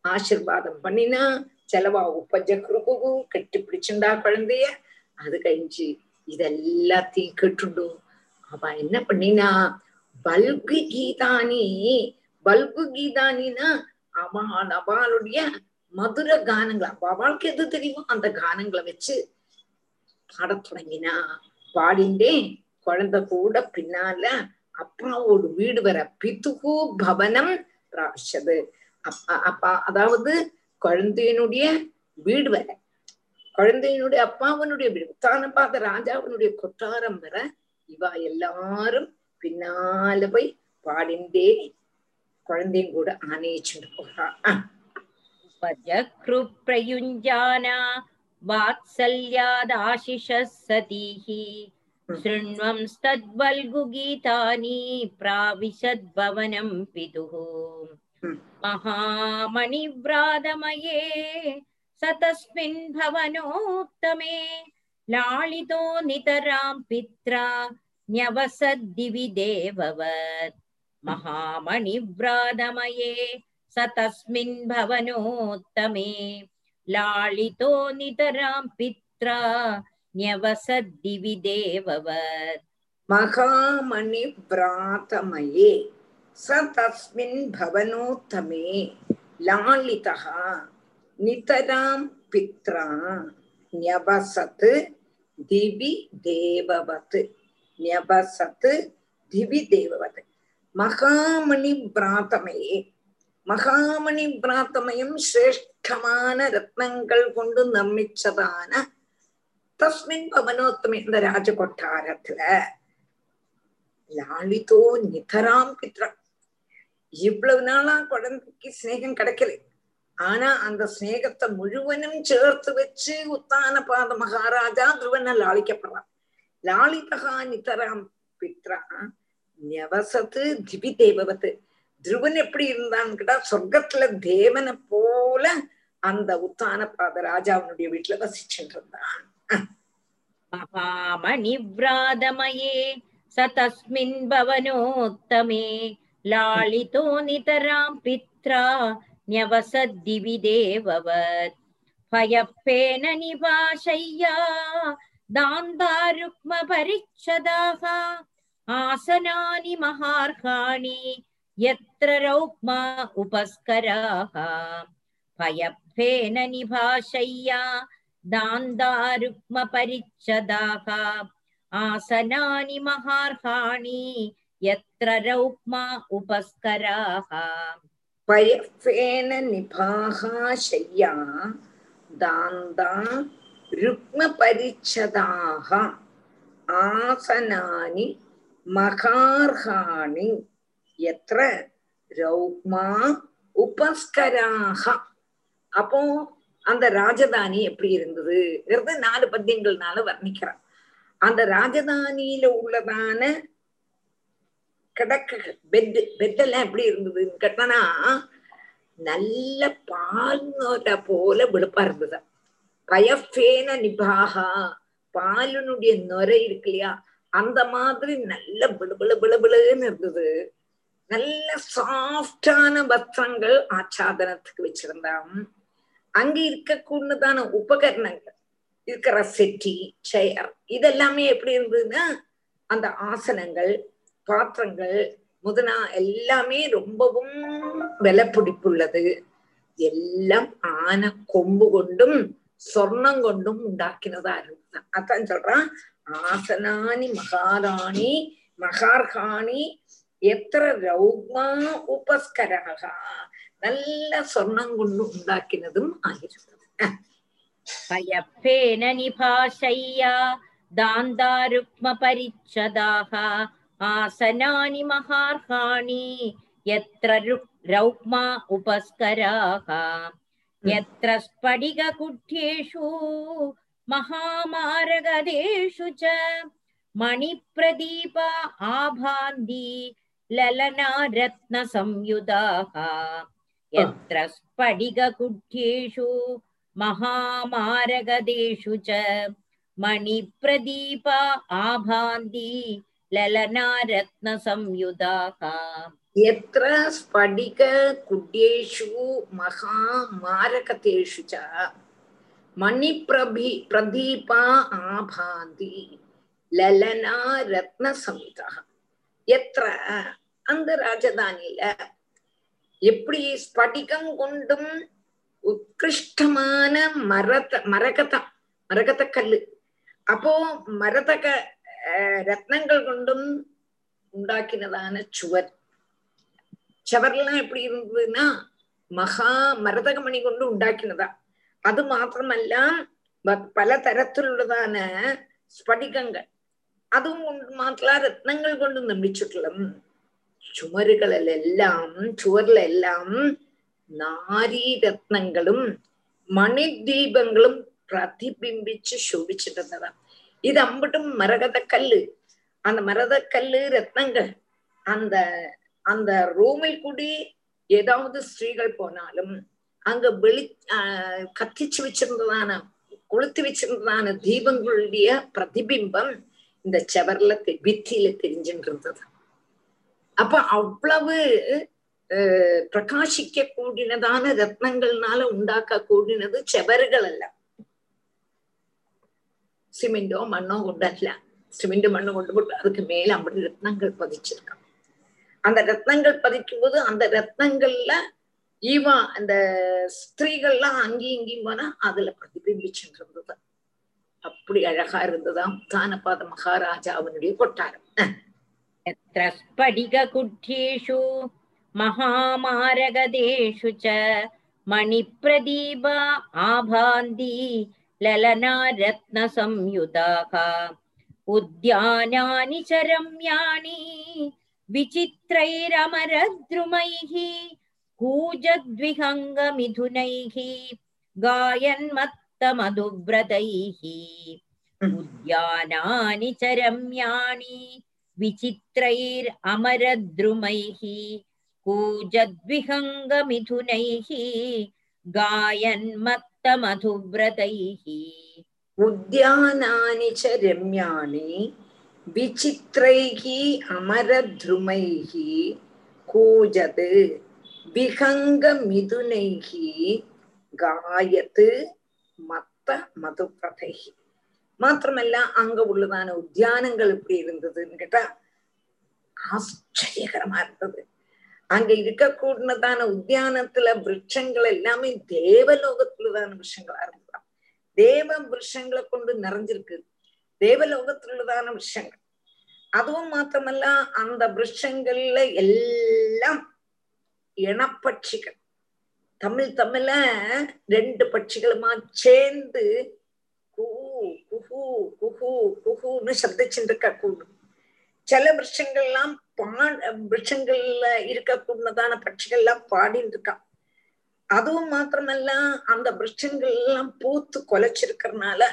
ஆசிர்வாதம் பண்ணினா செலவா உபஜக்ருகு கெட்டி பிடிச்சுண்டா குழந்தைய அது கழிஞ்சு இதெல்லாத்தையும் கேட்டுடும் அவ என்ன பண்ணினா பல்கு கீதானி பல்கு கீதானின்னா அவள் அவளுடைய மதுர கானங்கள் அவளுக்கு எது தெரியுமோ அந்த கானங்களை வச்சு பாடத் தொடங்கினா பாடிண்டே குழந்தை கூட பின்னால அப்பாவோட வீடு வர பித்துகு பவனம் பிராஷது அப்பா அப்பா அதாவது குழந்தையினுடைய வீடு வர குழந்தையினுடைய அப்பாவனுடைய வீடு தான பார்த்த ராஜாவனுடைய கொட்டாரம் வர இவா எல்லாரும் பின்னால போய் பாடிண்டே குழந்தையும் கூட ஆணையிச்சுட்டு போறா. वात्सल्यादाशिषः सतीः शृण्वंस्तद्वल्गुगीतानि प्राविशद्भवनं पितुः महामणिव्रातमये स तस्मिन् भवनोत्तमे लालितो नितरां पित्रा न्यवसद्दिवि देववत्। महामणिव्रातमये स तस्मिन् भवनोत्तमे लालितो नितरां पित्रा न्यवसद्दिवि देववत् महामणिभ्रातमये स तस्मिन् भवनोत्तमे लालितः नितरां पित्रा न्यवसत् दिवि देववत् न्यवसत् दिवि देववत् महामणिभ्रातमये மகாமணி பிராத்தமயம் சிரேஷ்டமான ரத்னங்கள் கொண்டு நம்மிச்சதான தஸ்மின் பவனோத்தமி இந்த ராஜகொட்டாரத்துல லாலிதோ நிதராம் பித்ரா. இவ்வளவு நாளா குழந்தைக்கு ஸ்நேகம் கிடைக்கல. ஆனா அந்த ஸ்நேகத்தை முழுவனும் சேர்த்து வச்சு உத்தான பாத மகாராஜா துருவனை லாளிக்கப்படுறான் லாலிதகா நிதராம் பித்ரா நியவசத்து திவி தேவவத்து துருவன் எப்படி இருந்தான்னு கேட்டா சொர்க்கத்துல தேவனை போல அந்த உத்தான பாத ராஜாவினுடைய வீட்டுல வசிச்சுட்டு இருந்தான் महामणिव्रादमये स तस्मिन् भवनोत्तमे लालितो नितरां पित्रा न्यवसद्दिवि देववत् भयप्पेन निपाशय्या दान्दारुक्मपरिच्छदाः आसनानि महार्हाणि यत्र रौक्मा उपस्कराः भयभ्येन निभाषय्या दान्दारुक्मपरिच्छदाः आसनानि महार्हाणि यत्र रौक्मा उपस्कराः पयफेन निभाः शय्या दान्दा रुक्मपरिच्छदाः आसनानि महार्हाणि மகார்ஹாணி ரௌக்மா உபஸ்கராக அப்போ அந்த ராஜதானி எப்படி இருந்ததுங்கிறது நாலு பத்தியங்கள்னால வர்ணிக்கிறான் அந்த ராஜதானியில உள்ளதான கிடக்க பெட் பெட்டெல்லாம் எப்படி இருந்ததுன்னு கேட்டனா நல்ல பால் போல வெளுப்பா இருந்தது பயஃபேன நிபாகா பாலினுடைய நுரை இருக்கு இல்லையா அந்த மாதிரி நல்ல பிளு பிளு பிளு பிளுன்னு இருந்தது நல்ல சாஃப்டான வஸ்திரங்கள் ஆச்சாதனத்துக்கு வச்சிருந்தான். அங்க இருக்கக்கூடியதான உபகரணங்கள் இருக்கிற செட்டி செயர் இதெல்லாமே எப்படி இருந்ததுன்னா அந்த ஆசனங்கள் பாத்திரங்கள் முதனா எல்லாமே ரொம்பவும் விலை பிடிப்புள்ளது எல்லாம் ஆன கொம்பு கொண்டும் சொர்ணம் கொண்டும் உண்டாக்கினதா இருந்தது. அதான் சொல்றான் ஆசனானி மகாராணி மகார்காணி എത്ര രൗഗ്മാ ഉപസ്കരഹ നല്ല സ്വർണം കൊണ്ട് ഉണ്ടാക്കുന്നതും ആയിരുന്നു പയപ്പേന നിഭാഷയ്യ ദാന്താരുക്മപരിച്ഛദാഹ ആസനാനി മഹാർഹാണി യത്ര രൗഗ്മാ ഉപസ്കരാഹ യത്ര സ്ഫടികകുഠ്യേഷു മഹാമാരകദേശു ച മണിപ്രദീപ ആഭാന്തി ललनारत्नसंयुधाः यत्र स्फटिककुट्येषु महामारगदेषु च मणिप्रदीपा आभान्ति ललनारत्नसंयुधाः यत्र स्फटिककुड्येषु महामारकतेषु च मणिप्रभि प्रदीपा आभान्ति ललना यत्र அந்த ராஜதானியில எப்படி ஸ்படிகம் கொண்டும் உத்கிருஷ்டமான மரத மரகதம் மரகத கல்லு. அப்போ மரதக ரத்னங்கள் கொண்டும் உண்டாக்கினதான சுவர். சுவர்லாம் எப்படி இருந்ததுன்னா மகா மரதகமணி கொண்டு உண்டாக்கினதா. அது மாத்திரமல்ல பல தരത്തിലുള്ളതാണ് സ്ഫടികങ്ങൾ അതും കൊണ്ട് മാത്രമല്ല രത്നങ്ങൾ കൊണ്ട് നിർമ്മിച്ചിട്ടുള്ളത് சுவர்களில் எல்லாம் சுவர்ல ചുമരുകളിലെല്ലാം ചുവരിലെല്ലാം നാരീരത്നങ്ങളും മണിദ്വീപങ്ങളും പ്രതിബിംബിച്ച് ശോഭിച്ചിട്ടുന്നതാണ് இது அம்பட்டும் மரகத கல்லு அந்த மரத கல்லு ரத்னங்கள் அந்த அந்த ரூமில் கூடி ஏதாவது ஸ்ரீகள் போனாலும் அங்க வெளி கத்திச்சு வச்சிருந்ததான கொளுத்து வச்சிருந்ததான தீபங்களுடைய பிரதிபிம்பம் இந்த செவர்ல ഭിത്തിയിல தெரிஞ்சுட்டு இருந்தது அப்ப அவ்வளவு பிரகாசிக்க கூடினதான ரத்னங்கள்னால உண்டாக்க கூடினது செவறுகள் அல்ல. சிமெண்டோ மண்ணோ கொண்டல்ல சிமெண்ட் மண்ணு கொண்டு போட்டு அதுக்கு மேல அப்படி ரத்னங்கள் பதிச்சிருக்கான் அந்த ரத்னங்கள் பதிக்கும் போது அந்த ரத்னங்கள்ல ஈவா அந்த ஸ்திரீகள்லாம் அங்கேயும் இங்கேயும் போனா அதுல பிரதிபிம்பிச்சுட்டு இருந்தது அப்படி அழகா இருந்ததாம் தானபாத மகாராஜாவினுடைய கொட்டாரம். यत्र स्फटिककुठ्येषु महामारगदेषु च मणिप्रदीपा आभान्ति ललनारत्नसंयुताः उद्यानानि च रम्याणि विचित्रैरमरद्रुमैः कूजद्विहङ्गमिथुनैः गायन्मत्तमधुव्रतैः उद्यानानि च रम्याणि विचित्रैरमरद्रुमैः कूजद्विहङ्गमिथुनैः गायन्मत्तमधुव्रतैः। उद्यानानि च रम्याणि विचित्रैः अमरद्रुमैः कूजत् विहङ्गमिथुनैः गायत् मत्तमधुव्रतैः। மாத்திரமல்ல அங்க உள்ளதான உத்தியானங்கள் எப்படி இருந்ததுன்னு கேட்டா ஆச்சரியகரமா இருந்தது. அங்க இருக்கக்கூடியதான உத்தியானத்துல விரட்சங்கள் எல்லாமே தேவலோகத்துலதான விஷயங்களா இருந்ததாம் தேவ விரட்சங்களை கொண்டு நிறைஞ்சிருக்கு. தேவலோகத்துள்ளதான விஷயங்கள் அதுவும் மாத்திரமல்ல அந்த விரட்சங்கள்ல எல்லாம் இனப்பட்சிகள். தமிழ் தமிழ ரெண்டு பட்சிகளுமா சேர்ந்து குஹு குஹு குஹுன்னு சப்திச்சுட்டு கூடும் சில விருஷங்கள்லாம் பா விருஷங்கள்ல இருக்கக்கூடதான பட்சிகள் எல்லாம் பாடிட்டு இருக்கான் அதுவும் மாத்திரமல்ல அந்த விருட்சங்கள் எல்லாம் பூத்து கொலைச்சிருக்கிறதுனால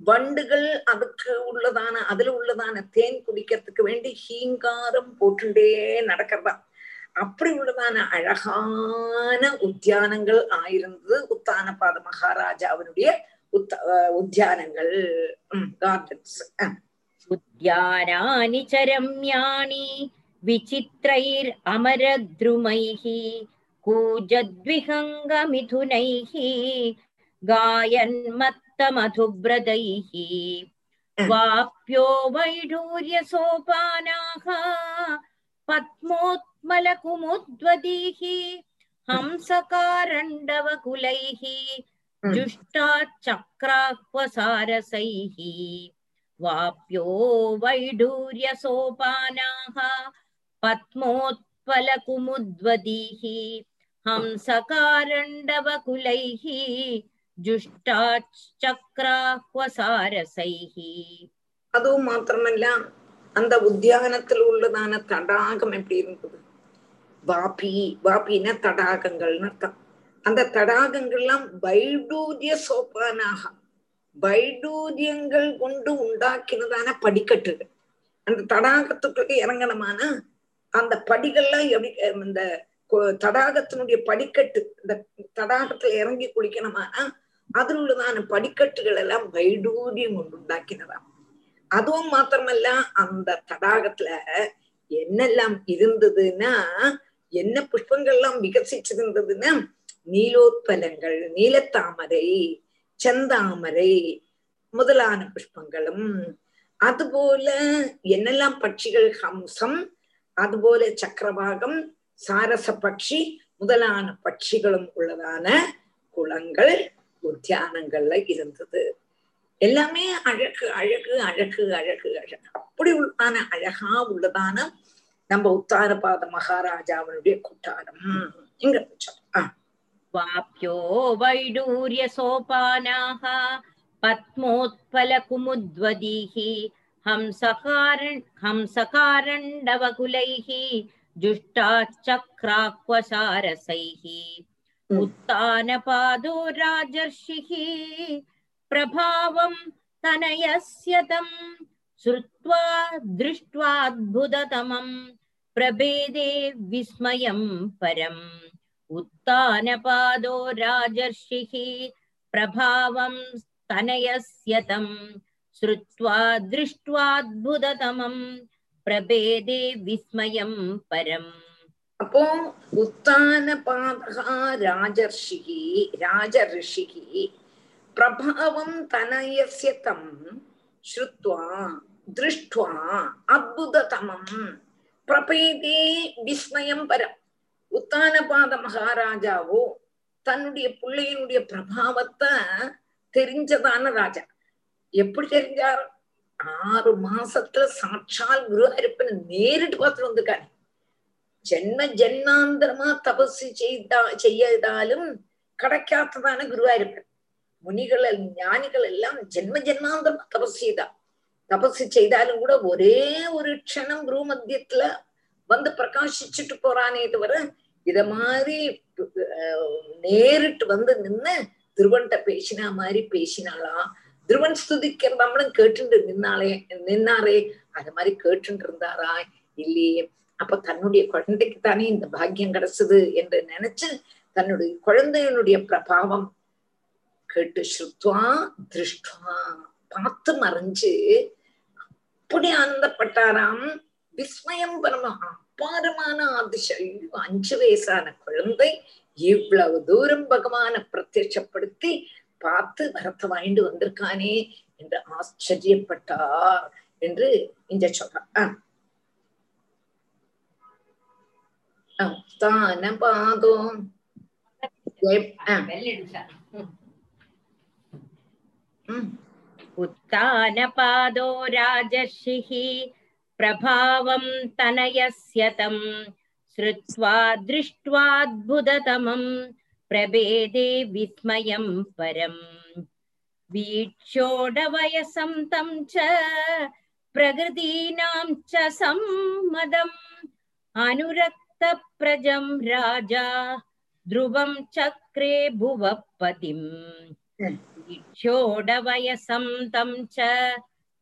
வண்டுகள் அதுக்கு உள்ளதான அதுல உள்ளதான தேன் குடிக்கிறதுக்கு வேண்டி ஹீங்காரம் போட்டுட்டே நடக்கிறதா. அப்படி உள்ளதான அழகான உத்தியானங்கள் ஆயிருந்தது உத்தானபாத மகாராஜாவினுடைய உத்த உத்தியானங்கள் கார்டன்ஸ் उद्यानानि च रम्याणि विचित्रैरमरद्रुमैः कूजद्विहङ्गमिथुनैः गायन्मत्तमधुव्रतैः वाप्यो वैढूर्यसोपानाः पद्मोत्मलकुमुद्वदीः हंसकारण्डवकुलैः जुष्टाचक्राह्वसारसैः वाप्यो वैडूर्यसोपानाः पद्मोत्पलकुमुद्वदीः हंसकारण्डवकुलैः जुष्टाचक्राह्वसारसैः அதுவும் மாத்திரமல்ல அந்த உத்தியானத்தில் உள்ளதான தடாகம் எப்படி இருந்தது வாபி வாபின தடாகங்கள்னு அர்த்தம் அந்த தடாகங்கள்லாம் வைடூரிய சோப்பானாக வைடூரியங்கள் கொண்டு உண்டாக்கினதான படிக்கட்டுகள். அந்த தடாகத்துக்குள்ள இறங்கணுமானா அந்த படிகள்லாம் எப்படி இந்த தடாகத்தினுடைய படிக்கட்டு இந்த தடாகத்துல இறங்கி குளிக்கணுமானா அதில் உள்ளதான படிக்கட்டுகள் எல்லாம் வைடூரியம் கொண்டு உண்டாக்கினதாம் அதுவும் மாத்திரமல்ல அந்த தடாகத்துல என்னெல்லாம் இருந்ததுன்னா என்ன புஷ்பங்கள்லாம் விகசிச்சிருந்ததுன்னா நீலோத்பலங்கள் நீலத்தாமரை செந்தாமரை முதலான புஷ்பங்களும். அதுபோல என்னெல்லாம் பட்சிகள்? ஹம்சம் அதுபோல சக்கரவாகம் சாரச பட்சி முதலான பட்சிகளும் உள்ளதான குளங்கள் உத்தியானங்கள்ல இருந்தது. எல்லாமே அழகு அழகு அழகு அழகு அழகு. அப்படி உள்ளதான அழகா உள்ளதான நம்ம உத்தாரபாத மகாராஜாவனுடைய கொட்டாரம். இங்க ஆஹ் वाप्यो वैडूर्यसोपानाः पद्मोत्पलकुमुद्वदीः हंसकारण हंसकारण्डवकुलैः जुष्टाचक्राह्वसारसैः उत्तानपादो राजर्षिः प्रभावं तनयस्य तं श्रुत्वा दृष्ट्वाद्भुततमं प्रभेदे विस्मयं परम् उत्थान पादो राजर्षि प्रभाव स्तनयस्यतम श्रुवा दृष्ट्वाद्भुततम प्रभेदे विस्मय परम। अपो उत्थान राजर्षि राजर्षि प्रभाव तनयस्यतम श्रुवा दृष्ट्वा अद्भुततम प्रपेदे உத்தானபாத மகாராஜாவோ தன்னுடைய பிள்ளையினுடைய பிரபாவத்தை தெரிஞ்சதான ராஜா எப்படி தெரிஞ்சார்? ஆறு மாசத்துல சாட்சால் குருஹரிப்பனை நேரிட்டு பார்த்துட்டு வந்திருக்காரு. ஜென்ம ஜென்மாந்தரமா தபசு செய்தா செய்யதாலும் கிடைக்காததான குருவாயிருப்பன் முனிகள் ஞானிகள் எல்லாம் ஜென்ம ஜென்மாந்தரமா தபசு செய்தா. தபசு செய்தாலும் கூட ஒரே ஒரு க்ஷணம் குரு மத்தியத்துல வந்து பிரகாசிச்சுட்டு போறானே தவிர இத மாதிரி நேரிட்டு வந்து நின்னு திருவன்கிட்ட பேசினா மாதிரி பேசினாளா? திருவன் ஸ்துதிக்கிற நம்மளும் நின்னாலே நின்னாரே அது மாதிரி கேட்டு இருந்தாரா இல்லையே. அப்ப தன்னுடைய குழந்தைக்கு தானே இந்த பாக்கியம் கிடைச்சது என்று நினைச்சு தன்னுடைய குழந்தையினுடைய பிரபாவம் கேட்டு ஸ்ருத்வா திருஷ்டுவா பார்த்து மறைஞ்சு அப்படி ஆனந்தப்பட்டாராம் விஸ்மயம் பரம அப்பாரமான அதிசயம் அஞ்சு வயசான குழந்தை இவ்வளவு தூரம் பகவான பிரத்யட்சப்படுத்தி பார்த்து வரத்தை வாங்கிட்டு வந்திருக்கானே என்று ஆச்சரியப்பட்டார் என்று இங்க சொல்றார் தான பாதோ उत्तानपादो राजर्षिः प्रभावं तनयस्य तं श्रुत्वा दृष्ट्वाद्भुततमं प्रभेदे विस्मयं परम् वीक्षोडवयसं तं च प्रकृतीनां च सम्मदम् अनुरक्तप्रजं राजा ध्रुवं चक्रे भुवपतिम् वीक्षोडवयसं तं च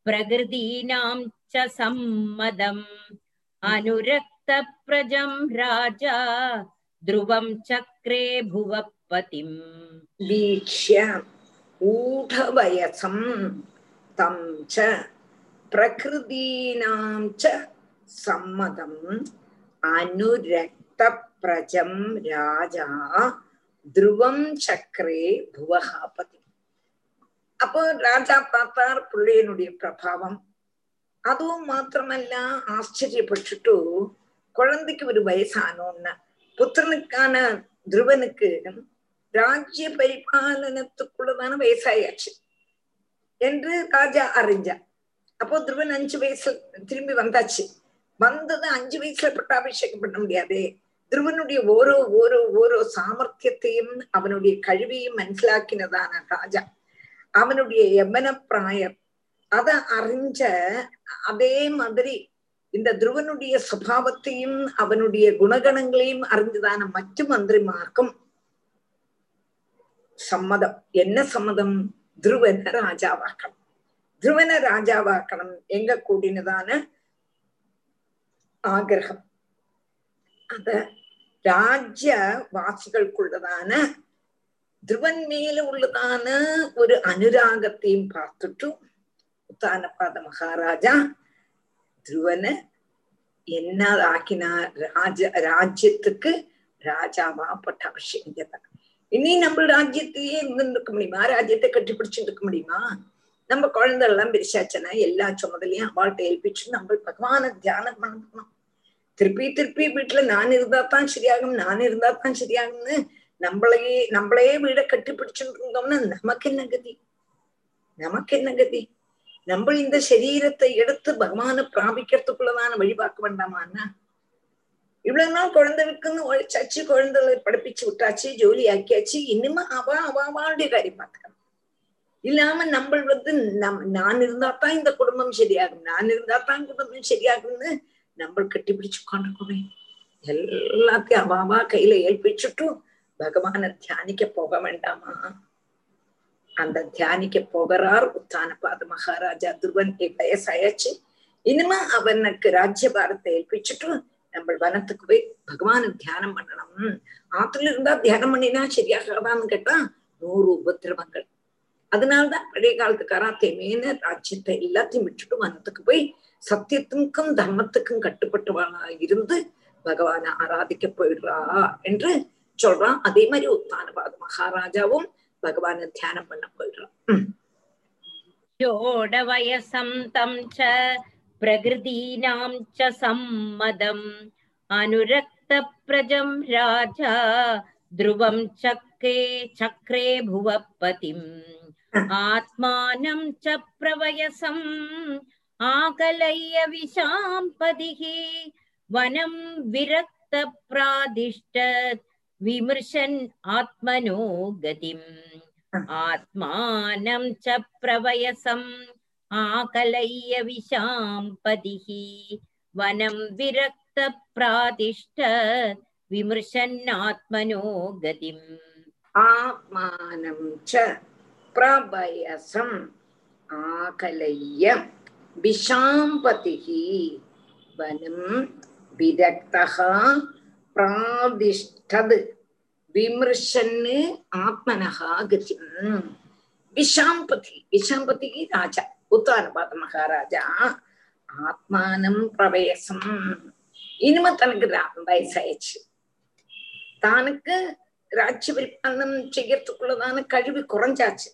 प्रकृतीनां च सम्मदम् अनुरक्तप्रजं राजा ध्रुवं चक्रे भुवपतिम् वीक्ष्य ऊढवयसं तं च प्रकृतीनां च सम्मदम् अनुरक्तप्रजं राजा துருவம் சக்கரே புவகாபதி அப்போ ராஜா பார்த்தார் பிள்ளையனுடைய பிரபாவம் அதுவும் மாத்திரமല്ല ஆச்சரியப்பட்டுட்டு குழந்தைக்கு ஒரு வயசானோன்னு புத்திரனுக்கான துருவனுக்கு ராஜ்ய பரிபாலனத்துக்குள்ளதான வயசாயாச்சு என்று ராஜா அறிஞ்சா அப்போ துருவன் அஞ்சு வயசுல திரும்பி வந்தாச்சு வந்தது அஞ்சு வயசுல பட்டாபிஷேகம் பண்ண முடியாதே துருவனுடைய ஓரோ ஓரோ ஓரோ சாமர்த்தியத்தையும் அவனுடைய கழிவையும் மனசிலாக்கினதான ராஜா அவனுடைய யமன பிராயம் அத அறிஞ்ச அதே மாதிரி இந்த துருவனுடைய சுபாவத்தையும் அவனுடைய குணகணங்களையும் அறிஞ்சதான மற்ற மந்திரிமார்க்கும் சம்மதம். என்ன சம்மதம்? துருவன ராஜாவாக்கணும். துருவன ராஜாவாக்கணும். எங்க கூடினதான ஆகிரகம். அத ராஜ்ய வாசிகளுக்குள்ளதான துருவன் மேல உள்ளதான ஒரு அனுராகத்தையும் பார்த்துட்டும் உத்தானபாத மகாராஜா துருவனை என்ன ஆக்கினா ராஜ ராஜ்யத்துக்கு ராஜாவா பட்டாபிஷேகம் செய்தார் இனி நம்ம ராஜ்யத்தையே இருந்துருக்க முடியுமா ராஜ்யத்தை கட்டிப்பிடிச்சிருக்க முடியுமா நம்ம குழந்தை எல்லாம் பெருசாச்சுன்னா எல்லா சுமதலையும் அவள்கிட்ட ஏல்பிச்சு நம்ம பகவான தியானம் பண்ணணும் திருப்பி திருப்பி வீட்டுல நான் இருந்தா தான் சரியாகும் நான் இருந்தா தான் சரியாகும்னு நம்மளையே நம்மளையே வீட கட்டிப்பிடிச்சுட்டு இருந்தோம்னா நமக்கு என்ன கதி நமக்கு என்ன கதி നമ്മൾ இந்த ശരീരத்தை எடுத்து பகவான பிராபிக்கிறதுக்குள்ளதான வழி பார்க்க வேண்டாமான்னா இவ்வளவு நாள் குழந்தைக்குன்னு உழைச்சாச்சு குழந்தைகளை படிப்பிச்சு விட்டாச்சு ஜோலி ஆக்கியாச்சு இனிமே அவ அவளுடைய காரியம் பார்த்துக்கணும். இல்லாம நம்ம வந்து நான் இருந்தா தான் இந்த குடும்பம் சரியாகும் நான் இருந்தா தான் குடும்பம் சரியாகும்னு நம்ம கட்டிப்பிடிச்சு உட்காந்துக்கோமே எல்லாத்தையும் அவாவா கையில ஏற்பிச்சுட்டும் பகவான தியானிக்க போக வேண்டாமா? அந்த தியானிக்க போகிறார். உத்தானபாத மகாராஜா துருவன் வயசாயாச்சு இனிமே அவனுக்கு ராஜ்ய பாரத்தை ஏற்பிச்சுட்டு நம்ம வனத்துக்கு போய் பகவானு தியானம் பண்ணணும். ஆத்துல இருந்தா தியானம் பண்ணினா சரியாகாதான்னு கேட்டா நூறு உபத்திரவங்கள். அதனால்தான் பழைய காலத்துக்காரா தெமேன ராஜ்யத்தை எல்லாத்தையும் விட்டுட்டு வனத்துக்கு போய் சத்தியத்துக்கும் தர்மத்துக்கும் கட்டுப்பட்டவனா இருந்து பகவான ஆராதிக்க போயிடுறா என்று சொல்றான். அதே மாதிரி உத்தானபாத மகாராஜாவும் பகவான தியானம் பண்ண போயிடுறான் षोडवयसं तं च प्रकृतीनां च सम्मदम् अनुरक्तप्रजं राजा ध्रुवं चक्रे चक्रे भुवपतिम् आत्मानं च प्रवयसम् आकलय्य विशाम्पतिः वनं विरक्तप्रादिष्टत् विमृशन् आत्मनो गतिम् आत्मानं च प्रवयसम् आकलय्य विशाम्पतिः वनं विरक्तप्रातिष्ठ विमृशन्नात्मनो गतिम् आत्मानं च प्रभयसम् आकलय्य विशाम्पतिः वनं विरक्तः தது விமர்சன்னு ஆத்மனகா கதிம் விஷாம்பதி. விஷாம்பதிக்கு ராஜா. உத்தாரபாத மகாராஜா. ஆத்மானம் பிரவேசம். இனிமே தனக்கு வயசாயிடுச்சு. தனக்கு ராஜ்ய வில்பன்னம் செய்யறதுக்குள்ளதான கழிவு குறைஞ்சாச்சு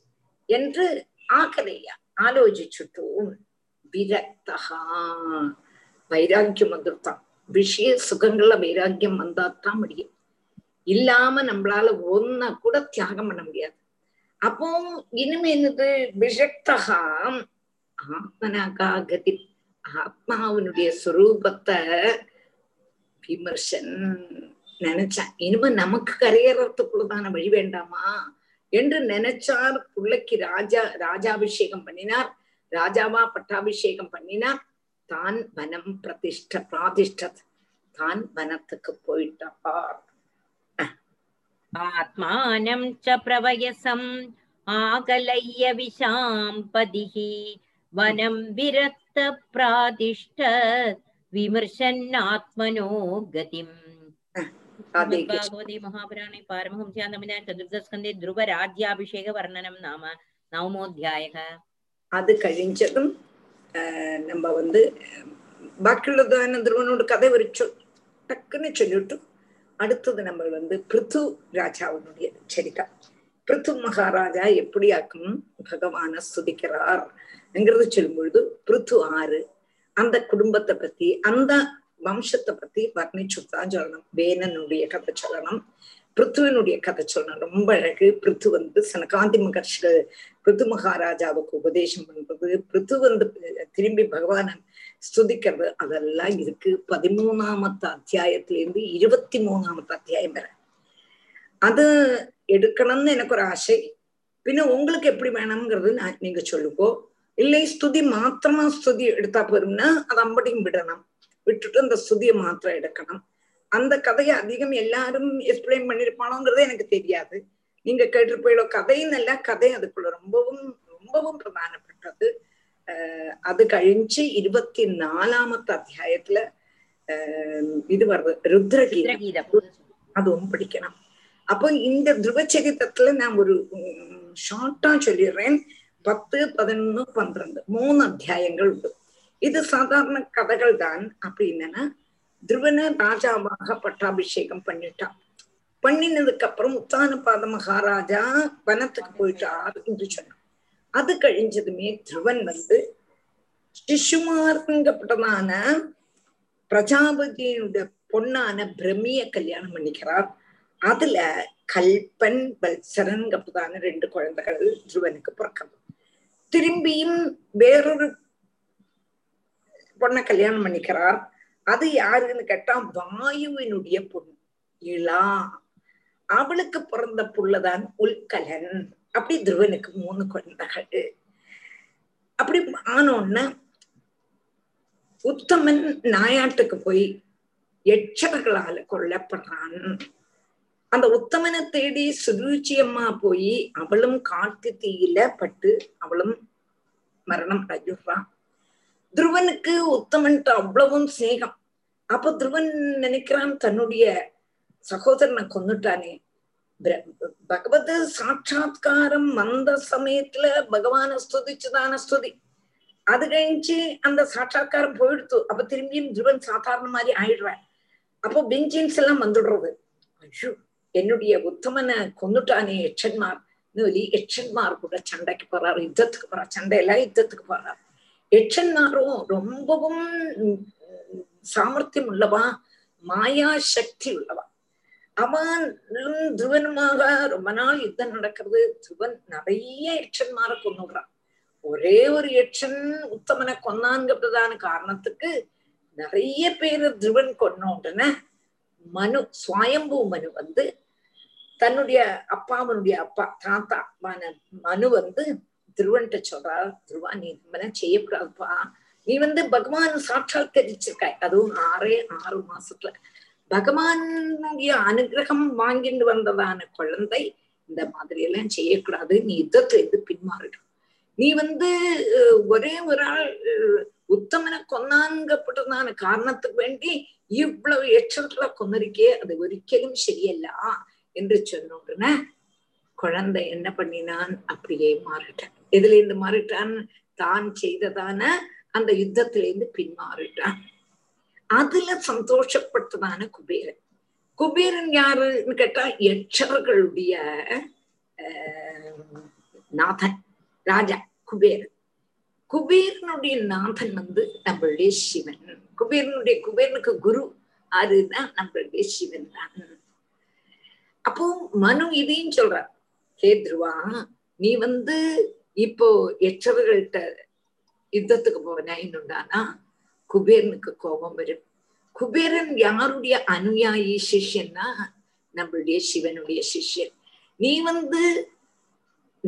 என்று ஆக்கலையா? ஆலோசிச்சுட்டும். விரக்தகா வைராக்கியம் வந்துருத்தான் விஷய சுகங்கள்ல வைராக்கியம் வந்தாத்தான் முடியும். இல்லாம நம்மளால ஒன்ன கூட தியாகம் பண்ண முடியாது. அப்போ இனிமே என்னது? விஷக்தகா ஆத்மனாகா கதி ஆத்மாவினுடைய சுரூபத்தை விமர்சன் நினைச்சேன். இனிமே நமக்கு கரையேறத்துக்குள்ளதான வழி வேண்டாமா? என்று நினைச்சார் பிள்ளைக்கு ராஜா ராஜாபிஷேகம் பண்ணினார். ராஜாவா பட்டாபிஷேகம் பண்ணினார். தான் வனம் பிரதிஷ்ட பிராதிஷ்ட தான் வனத்துக்கு போயிட்டார். आत्मानं च प्रवयसम् आकलय्य विशाम्पदिः वनं विरक्तप्रातिष्ठ विमर्शन्नात्मनो गतिम् भगवती महापुराणे पारमहंस्यान्तमिना चतुर्थस्कन्धे ധ്രുവരാജ്യാഭിഷേകവർണ്ണനം നാമ നവമോധ്യായക അത് കഴിഞ്ഞതും നമ്മ വന്ന് ബാക്കിയുള്ളതാണ് ധ്രുവനോട് കഥ ഒരു ടക്കുന്ന് ചൊല്ലിട്ടു அடுத்தது நம்ம வந்து பிருத்து ராஜாவினுடைய சரிதம். பிருத்து மகாராஜா எப்படியாக்கும் பகவான ஸ்துதிக்கிறார் என்கிறது சொல்லும் பொழுது பிருத்து ஆறு. அந்த குடும்பத்தை பத்தி அந்த வம்சத்தை பத்தி வர்ணிச்சுதான் சொல்லணும். வேனனுடைய கதை சொல்லணும். பிருத்துவனுடைய கதை சொல்லணும். ரொம்ப அழகு. பிருத்து வந்து சனகாந்தி மகர்ஷிகள் பிருத்து மகாராஜாவுக்கு உபதேசம் பண்றது. பிருத்து வந்து திரும்பி பகவான ஸ்துதிக்கிறது அதெல்லாம் இருக்கு. பதிமூணாமத்து அத்தியாயத்திலிருந்து இருபத்தி மூணாமத்து அத்தியாயம் வரை. அது எடுக்கணும்னு எனக்கு ஒரு ஆசை. பின்ன உங்களுக்கு எப்படி வேணுங்கிறது நான் நீங்க சொல்லுங்கோ. இல்லை ஸ்துதி மாத்திரமா ஸ்துதி எடுத்தா போரும்னா அது அம்படியும் விடணும். விட்டுட்டு அந்த ஸ்துதியை மாத்திரம் எடுக்கணும். அந்த கதையை அதிகம் எல்லாரும் எக்ஸ்பிளைன் பண்ணிருப்பானோங்கிறது எனக்கு தெரியாது. நீங்க கேட்டிருப்பீங்களோ கதைன்னு எல்லாம் கதை அதுக்குள்ள ரொம்பவும் ரொம்பவும் பிரதானப்பட்டது அது கழிஞ்சு இருபத்தி நாலாமத்து அத்தியாயத்துல இது வருது ருத்ரகீதம் அதுவும் படிக்கணும் அப்போ இந்த துருவச்சரித்தத்துல நான் ஒரு ஷார்ட்டா சொல்லிடுறேன் பத்து பதினொன்னு பன்னிரண்டு மூணு அத்தியாயங்கள் உண்டு இது சாதாரண கதைகள் தான் அப்படின்னா துருவன ராஜாவாக பட்டாபிஷேகம் பண்ணிட்டான் பண்ணினதுக்கு அப்புறம் உத்தானபாத மகாராஜா வனத்துக்கு போயிட்டார் என்று சொன்னான் அது கழிஞ்சதுமே துருவன் வந்து சிசுமார்ங்கப்பட்டதான பிரஜாபதியோட பொண்ணான பிரம்மிய கல்யாணம் பண்ணிக்கிறார். அதுல கல்பன் வல்சரன்கப்பதான ரெண்டு குழந்தைகள் துருவனுக்கு பிறக்கிறது திரும்பியும் வேறொரு பொண்ணை கல்யாணம் பண்ணிக்கிறார். அது யாருன்னு கேட்டா வாயுவினுடைய பொண்ணு இளா. அவளுக்கு பிறந்த புள்ளதான் உல்கலன். அப்படி துருவனுக்கு மூணு குழந்தைகள். அப்படி ஆனோன்னு உத்தமன் நாயாட்டுக்கு போய் எச்சர்களால கொல்லப்படுறான். அந்த உத்தமனை தேடி சுருச்சியம்மா போய் அவளும் காட்டு தீயில பட்டு அவளும் மரணம் அடைஞ்சுடுறான் துருவனுக்கு உத்தமன்ட்டு அவ்வளவும் சிநேகம். அப்ப துருவன் நினைக்கிறான் தன்னுடைய சகோதரனை கொண்டுட்டானே பகவத் சாட்சா்காரம் வந்த சமயத்துல பகவான ஸ்துதிச்சுதான ஸ்துதி. அது கழிஞ்சு அந்த சாட்சா்காரம் போயிடுத்து. அப்ப திரும்பியும் துருவன் சாதாரண மாதிரி ஆயிடுறான் அப்போ பெஞ்சின்ஸ் எல்லாம் வந்துடுறது. ஐயோ என்னுடைய உத்தமனை கொண்டுட்டானே எச்சன்மார் சொல்லி யட்சன்மார் கூட சண்டைக்கு போறாரு யுத்தத்துக்கு போறார் சண்டையில யுத்தத்துக்கு போறாரு. யட்சன்மாரும் ரொம்பவும் சாமர்த்தியம் உள்ளவா மாயா சக்தி உள்ளவா. அவன் துருவனுமாக ரொம்ப நாள் யுத்தம் நடக்கிறது. துருவன் நிறைய யட்சன்மாரை கொண்டுடுறான் ஒரே ஒரு யட்சன் உத்தமனை கொன்னான்கிறதான காரணத்துக்கு நிறைய பேரு துருவன் கொன்ன உடனே மனு சுவயம்பு மனு வந்து தன்னுடைய அப்பாவனுடைய அப்பா தாத்தா மனு வந்து துருவன்ட்ட சொல்றார். துருவா நீ இதெல்லாம் செய்யக்கூடாதுப்பா. நீ வந்து பகவான் சாட்சாத்கரிச்சிருக்காய். அதுவும் ஆறே ஆறு மாசத்துல. பகவானுடைய அனுகிரகம் வாங்கிட்டு வந்ததான குழந்தை இந்த மாதிரி எல்லாம் செய்யக்கூடாது. நீ யுத்தத்துல இருந்து பின்மாறிடும். நீ வந்து ஒரே ஒரு ஆள் உத்தமனை கொன்னாங்கப்பட்டதான காரணத்துக்கு வேண்டி இவ்வளவு எச்சத்துல கொന്നിருக்கே அது ஒரிக்கலும் சரியல்ல என்று சொன்ன உடனே குழந்தை என்ன பண்ணினான்? அப்படியே மாறிட்டான். எதுல இருந்து மாறிட்டான்? தான் செய்ததான அந்த யுத்தத்திலேருந்து பின்மாறிட்டான். அதுல சந்தோஷப்பட்டதான குபேரன். குபேரன் யாருன்னு கேட்டா யட்சர்களுடைய ஆஹ், நாதன் ராஜா குபேரன். குபேரனுடைய நாதன் வந்து நம்மளுடைய சிவன். குபேரனுடைய குபேரனுக்கு குரு அதுதான் நம்மளுடைய சிவன் தான். அப்போ மனு இதையும் சொல்றார். கேத்ருவா நீ வந்து இப்போ எச்சவர்கள்ட்ட யுத்தத்துக்கு போனாயின்னுண்டானா குபேரனுக்கு கோபம் வரும். குபேரன் யாருடைய அனுயாயி சிஷ்யன்னா நம்மளுடைய சிவனுடைய சிஷ்யன். நீ வந்து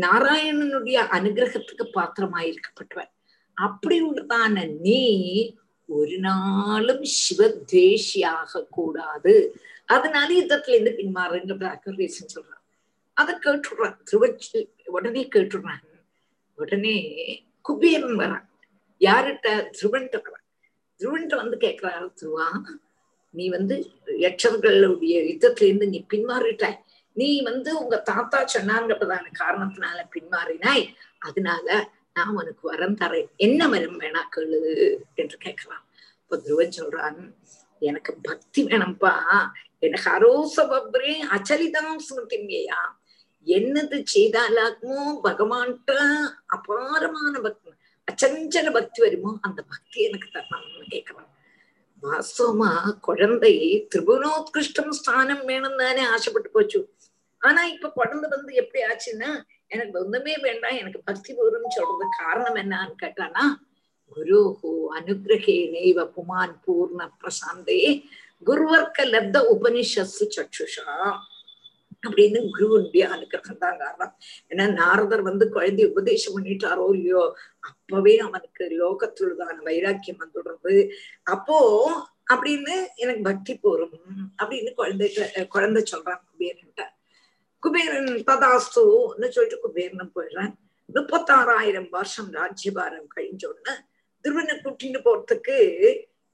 நாராயணனுடைய அனுகிரகத்துக்கு பாத்திரமாயிருக்கப்பட்டவன் அப்படி உள்ளதான நீ ஒரு நாளும் சிவத்வேஷியாக கூடாது. அதனால யுத்தத்துல இருந்து பின்மாறுங்கிறதாக அக்கரேசன் சொல்றான். அதை கேட்டுடுறான். திருவச்சி உடனே கேட்டுடுறான். உடனே குபேரன் வரான். யார்கிட்ட? திருவன் வரான் திருவன்ட்டு வந்து கேட்கிறாரு திருவா. நீ வந்து யட்சர்களுடைய யுத்தத்துல இருந்து நீ பின்மாறிட்டாய். நீ வந்து உங்க தாத்தா சொன்னாங்கப்பதான காரணத்தினால பின்மாறினாய். அதனால நான் உனக்கு வரம் தரேன். என்ன மரம் வேணா கேளு என்று கேட்கலாம் இப்ப துருவன் சொல்றான் எனக்கு பக்தி வேணும்ப்பா எனக்கு அரோசபப்ரே அச்சலிதம் ஸ்மிருதிங்கயா என்னது செய்தாலாக்குமோ பகவான்கிட்ட அபாரமான பக்தி. அச்சஞ்சல பக்தி வருமோ அந்த பக்தி எனக்கு தரணும்னு கேட்கிறான் வாஸ்தவமா குழந்தை திரிபுவனோத்கிருஷ்டம் ஸ்தானம் வேணும் தானே ஆசைப்பட்டு போச்சு ஆனா இப்ப குழந்தை வந்து எப்படி ஆச்சுன்னா எனக்கு ஒண்ணுமே வேண்டாம் எனக்கு பக்தி போரும்னு சொல்றது காரணம் என்னன்னு கேட்டானா குருஹு அனுகிரகே நெய்வ புமான் பூர்ண பிரசாந்தே குருவர்க்க லப்த உபனிஷத்து சற்றுஷா அப்படின்னு குருவனுடைய அனுகிரகம் தான் காரணம் ஏன்னா நாரதர் வந்து குழந்தை உபதேசம் பண்ணிட்டாரோ இல்லையோ அப்பவே அவனுக்கு லோகத்துள்ளதான வைராக்கியம் வந்துடுறது. அப்போ அப்படின்னு எனக்கு பக்தி போரும் அப்படின்னு குழந்தை குழந்தை சொல்றான் குபேரன்ட்ட. குபேரன் ததாஸ்துன்னு சொல்லிட்டு குபேரன் போயிடுறான். முப்பத்தாறாயிரம் வருஷம் ராஜ்யபாரம் கழிஞ்ச உடனே திருவனை கூட்டின்னு போறதுக்கு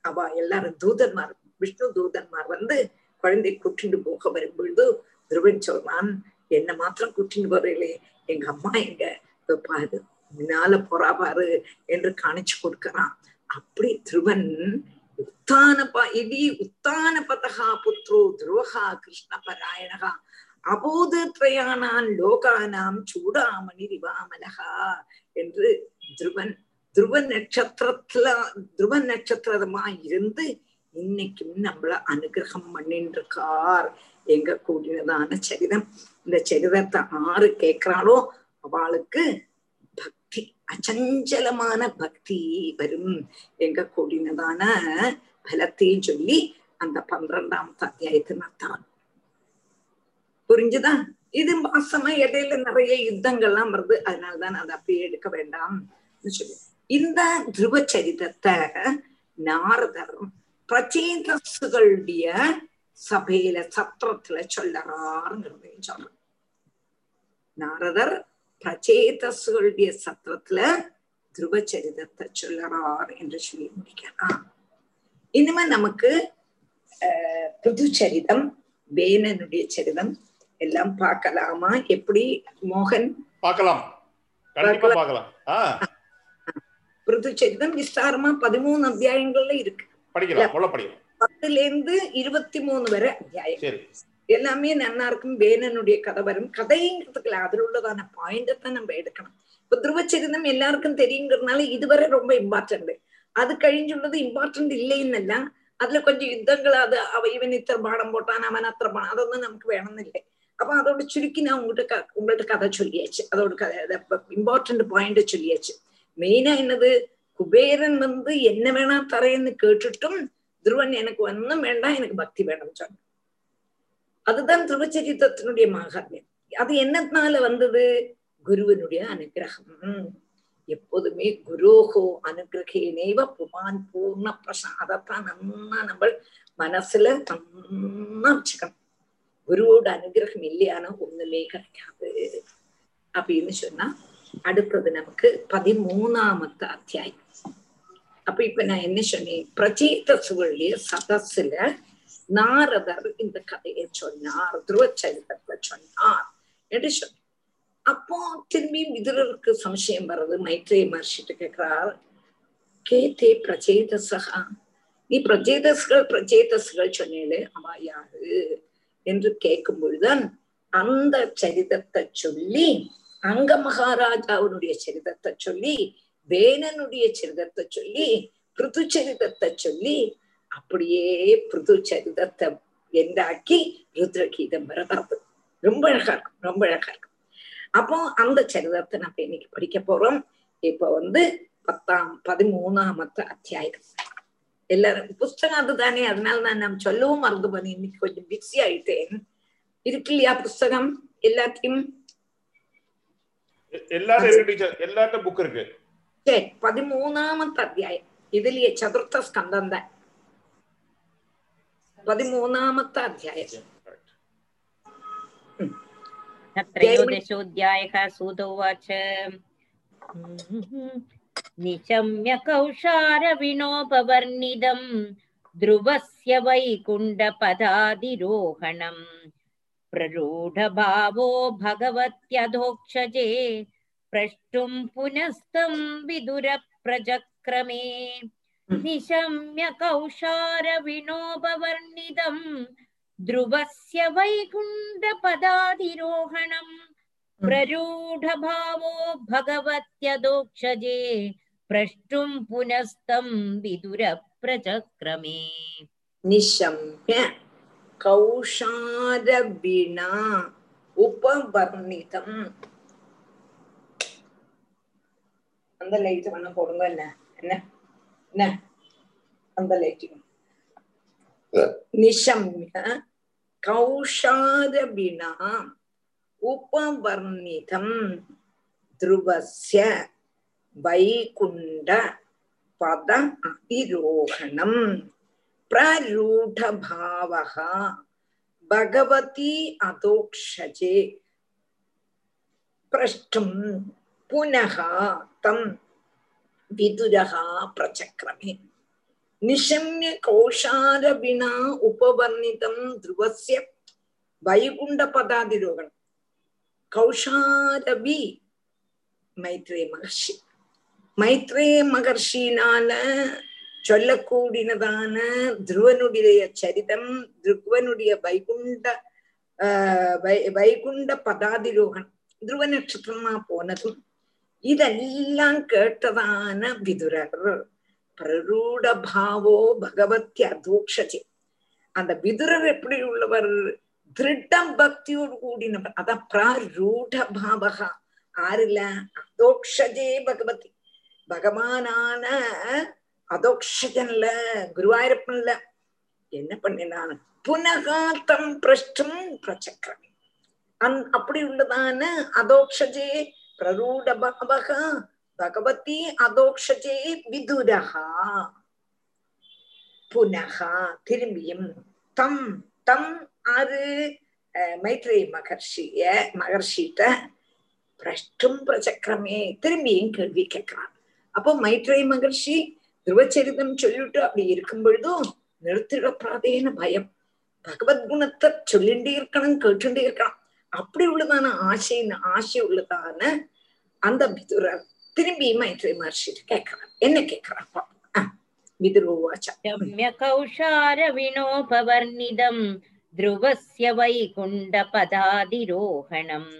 அவ எல்லாரும் தூதன்மார் விஷ்ணு தூதன்மார் வந்து குழந்தை கூட்டிட்டு போக வரும்பொழுது திருவன் சொல்றான் என்ன மாத்திரம் கூட்டின்னு போறீங்களே எங்க அம்மா எங்க? பாரு முன்னால போறா என்று காணிச்சு கொடுக்கிறான். அப்படி திருவன் உத்தான இடி உத்தான பதகா புத்ரோ துருவகா கிருஷ்ண பராயணகா அபோதத்ரயானான் லோகானாம் சூடாமணி ரிவாமலகா என்று துருவன் துருவ நட்சத்திரத்துல துருவ நட்சத்திரமா இருந்து இன்னைக்கும் நம்மள அனுகிரகம் பண்ணிட்டு இருக்கார் எங்க கூடினதான சரிதம். இந்த சரிதத்தை ஆறு கேட்கிறாளோ அவளுக்கு அச்சஞ்சலமான பக்தி வரும். எங்க கூடினதான பலத்தையும் சொல்லி அந்த பன்னிரெண்டாம் அத்தியாயத்தை நடத்தான் புரிஞ்சுதா? இது மாசமா இடையில நிறைய யுத்தங்கள்லாம் வருது. அதனாலதான் அதை அப்படியே எடுக்க வேண்டாம் சொல்லி. இந்த துருவ சரிதத்தை நாரதர் பிரச்சேதசுகளுடைய சபையில சத்திரத்துல சொல்லறாருங்கிறதையும் சொல்ற நாரதர் பிரச்சேதசுகளுடைய சத்திரத்துல துருவ சரிதத்தை சொல்லறார் என்று சொல்லி முடிக்கலாம். இனிமே நமக்கு அஹ் புதுச்சரிதம் வேணனுடைய சரிதம் எல்லாம் பார்க்கலாமா? எப்படி மோகன்? பார்க்கலாம். புதுச்சரிதம் விஸ்தாரமா பதிமூணு அத்தியாயங்கள்ல இருக்கு. பத்துல இருந்து இருபத்தி மூணு வரை அத்தியாயம். எல்லாமே நன்னா இருக்கும் வேணனுடைய கதை வரும். கதைங்கிறதுக்குல அதில் உள்ளதான பாயிண்டை தான் நம்ம எடுக்கணும். இப்ப துருவச்சரிதம் எல்லாருக்கும் தெரியுங்கிறதுனால இதுவரை ரொம்ப இம்பார்ட்டன்ட் அது கழிஞ்சுள்ளது இம்பார்ட்டன்ட் இல்லைன்னல்ல அதுல கொஞ்சம் யுத்தங்கள் அது அவ இவன் இத்தர பாடம் போட்டான் அவன் அத்திர பாடம் அதொന്നും நமக்கு வேணும்னு அப்ப அதோட சுருக்கி நான் உங்கள்கிட்ட உங்கள்கிட்ட கதை சொல்லியாச்சு. அதோட கதை இம்பார்ட்டன்ட் பாயிண்ட் சொல்லியாச்சு. மெயினா என்னது? குபேரன் வந்து என்ன வேணா தரேன்னு கேட்டுட்டும் துருவன் எனக்கு ஒன்றும் வேண்டாம் எனக்கு பக்தி வேணும்னு சொன்னான். அதுதான் திருச்சரித்திரத்தினுடைய மாகாத்மியம் அது என்னத்தினால வந்தது? குருவனுடைய அனுகிரகம். எப்போதுமே குரோஹோ அனுகிரகேனேவ புமான் பூர்ண பிரசம் அதைத்தான் நன்னா நம்ம மனசுல நன்னா வச்சுக்கணும். குருவோட அனுகிரகம் இல்லையானா ஒண்ணுமே கிடைக்காது. அப்படின்னு சொன்னா அடுத்தது நமக்கு பதிமூணாமத்த அத்தியாயம். அப்ப இப்ப நான் என்ன சொன்னேன்? பிரச்சீத பிரச்சேதசுகளுடைய சதஸ்ல நாரதர் இந்த கதையை சொன்னார் துருவச்சரிதத்தை சொன்னார் என்று சொன்னார் அப்போ திரும்பி விதுரருக்கு சம்சயம் வர்றது மைத்ரேய மகர்ஷிட்டு கேட்கிறார் கேத்தே பிரச்சேதசகா நீ பிரச்சேதஸ்கள் பிரச்சேதஸ்கள் சொன்னேலே அவா யாரு? என்று கேட்கும் பொழுதுதான் அந்த சரிதத்தை சொல்லி அங்க மகாராஜாவுடைய சரிதத்தை சொல்லி வேணனுடைய சரிதத்தை சொல்லி பிருது சரிதத்தை சொல்லி அப்படியே பிருது சரிதத்தை எந்தாக்கி ருத்ரகீதம் வர ரொம்ப அழகா இருக்கும் ரொம்ப அழகா இருக்கும். அப்போ அந்த சரிதத்தை நம்ம இன்னைக்கு படிக்க போறோம். இப்ப வந்து பத்தாம் பதிமூணாமத்த அத்தியாயம். எல்லாரும் புஸ்தகம் அதுதானே அதனால நான் நாம் சொல்லவும் மறந்து போனேன். இன்னைக்கு கொஞ்சம் பிஸி ஆயிட்டேன். இருக்கு இல்லையா புஸ்தகம்? எல்லாத்தையும்? எல்லாரும் புக் இருக்கு. சரி பதிமூணாமத்த அத்தியாயம். இதுலயே சதுர்த்த ஸ்கந்தம் தான். പതിമൂന്നാമത്തെ അധ്യായം त्रयोदशोऽध्यायः सूत उवाच निशम्य कौशारविणोपवर्णिदम् ध्रुवस्य वैकुण्ठपदाधिरोहणम् प्ररूढभावो भगवत्यधोक्षजे प्रष्टुम् पुनस्तं विदुरप्रजक्रमे निशम्य कौशारविणोपवर्णितम् ध्रुवस्य वैकुण्ठपदाधिरोहणम् प्ररूढभावो भगवत्यदोक्षजे प्रष्टुं पुनस्तं विदुरप्रचक्रमे निशम्य कौशारविणा உபவர்ணிதம் அந்த லைட் பண்ண போடுங்க என்ன என்ன No, on the Latin. निशम्य कौषादभिना उपवर्णितं ध्रुवस्य वैकुण्ठपद भगवती अदोक्षजे प्रष्टुं पुनः तम விதுரகா பிரச்சக்கிரமே நிஷம்ய கோஷாரவினா உபவர்ணிதம் துருவசிய வைகுண்ட பதாதிரோகணம் கௌஷாரவி மைத்ரே மகர்ஷி மைத்ரே மகர்ஷினால சொல்லக்கூடினதான துருவனுடைய சரிதம் துருவனுடைய வைகுண்ட வைகுண்ட பதாதிரோகன் துருவ நட்சத்திரமா போனதும் இதெல்லாம் கேட்டதான விதுரர். பிரரூட பாவோ பகவத்தி அந்த விதுரர் எப்படி உள்ளவர்? திருடம் பக்தியோடு கூடினவர். அத பிரரூட பாவகா ஆறுல? அதோக்ஷஜே பகவதி. பகவானான அதோக்ஷஜன்ல குருவாயூரப்பன்ல என்ன பண்ணினான்? புனகாத்தம் பிரஷ்டும் பிரச்சக்கரம் அந் அப்படி உள்ளதான அதோக்ஷஜே பிரரூடபாவக பகவதி அதோக்ஷஜே விதுரஹா புனகா திரும்பியும் தம் தம் ஆறு மைத்ரே மகர்ஷிய மகர்ஷிட்ட பிரஷ்டும் பிரச்சக்கரமே திரும்பியும் கேள்வி கேட்கிறான் அப்போ மைத்ரே மகர்ஷி திருவச்சரிதம் சொல்லிட்டு அப்படி இருக்கும் பொழுதும் நிறுத்திடப்படாதேன்னு பயம் பகவத் குணத்தை சொல்லிண்டே இருக்கணும் கேட்டுட்டே இருக்கணும் அப்படி உள்ளதான ஆசைன்னு ஆசை உள்ளதான அந்த விதுரர் திரும்பி மைத்ரே மகர்ஷி கேட்கிறான் என்ன கேட்கிறான் விதுரோவாச்சா रम्यकौशारविणोपवर्णिदम् ध्रुवस्य वैकुण्ठपदाधिरोहणम्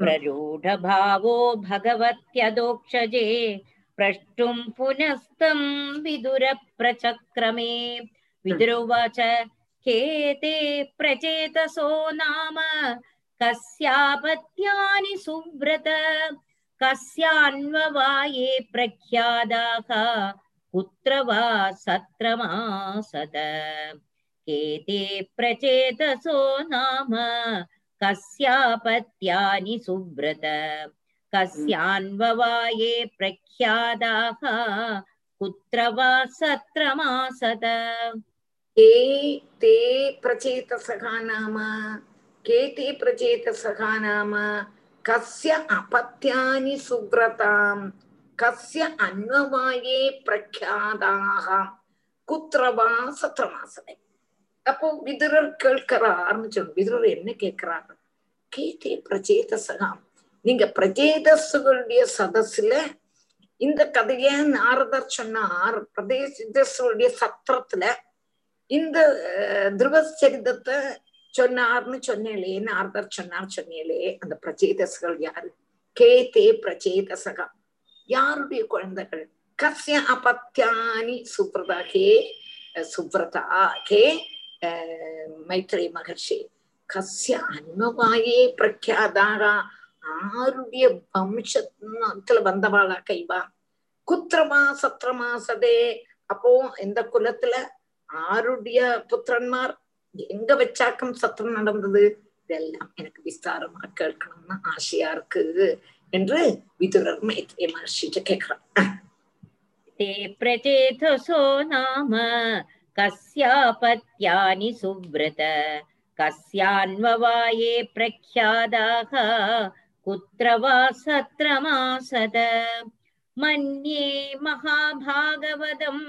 प्ररूढभावो भगवत्यदोक्षजे प्रष्टुम् पुनस्तं विदुरप्रचक्रमे विदुरुवाच केते प्रचेतसो नाम कस्यापत्यानि सुव्रत कस्यान्ववाये प्रख्यादाः कुत्र वा सत्रमासद केते प्रचेतसो नाम कस्यापत्यानि सुव्रत कस्यान्ववाये प्रख्यादाः कुत्र वा सत्रमासद के ते प्रचेतसः नाम के ते प्रचेतसः नाम கசிய அபத்தியானி சுக்ரதாம் கஸ்ய அன்வமாயே பிரக்யாதாக குத்ரவா சத்திரமாசனை அப்போ விதுரர் கேட்கிற ஆரம்பிச்சோம் விதுரர் என்ன கேட்கிறாங்க கேட்டே பிரச்சேதசகாம் நீங்க பிரஜேதஸுகளுடைய சதஸ்ல இந்த கதைய நாரதர் சொன்னார் பிரதேச சத்திரத்துல இந்த திருவச்சரிதத்தை சொன்னார்னு சொன்னேலே நார்தர் சொன்னார் சொன்னேலே அந்த பிரச்சேதசுகள் யாரு? கே தே பிரச்சேதசகம் யாருடைய குழந்தைகள்? கசிய அபத்தியானி சுப்ரதா கே சுப்ரதா கே மைத்ரே மகர்ஷி. கசிய அன்மவாயே பிரக்யாதாரா. ஆருடைய வம்சத்துல வந்தவாளா கைவா? குத்திரமா சத்திரமா சதே. அப்போ இந்த குலத்துல ஆருடைய புத்திரன்மார் எங்க வச்சாக்கம் சத்திரம் நடந்தது இதெல்லாம் எனக்கு விஸ்தாரமா கேட்கணும்னு ஆசையா இருக்கு என்று விதுரர் மைத்ரே மகர்ஷிட்ட கேட்கிறான் ते प्रचेतसो नाम कस्यापत्यानि सुव्रत कस्यान्ववाये प्रख्यादाः कुत्र वा सत्रमासद मन्ये महाभागवतम्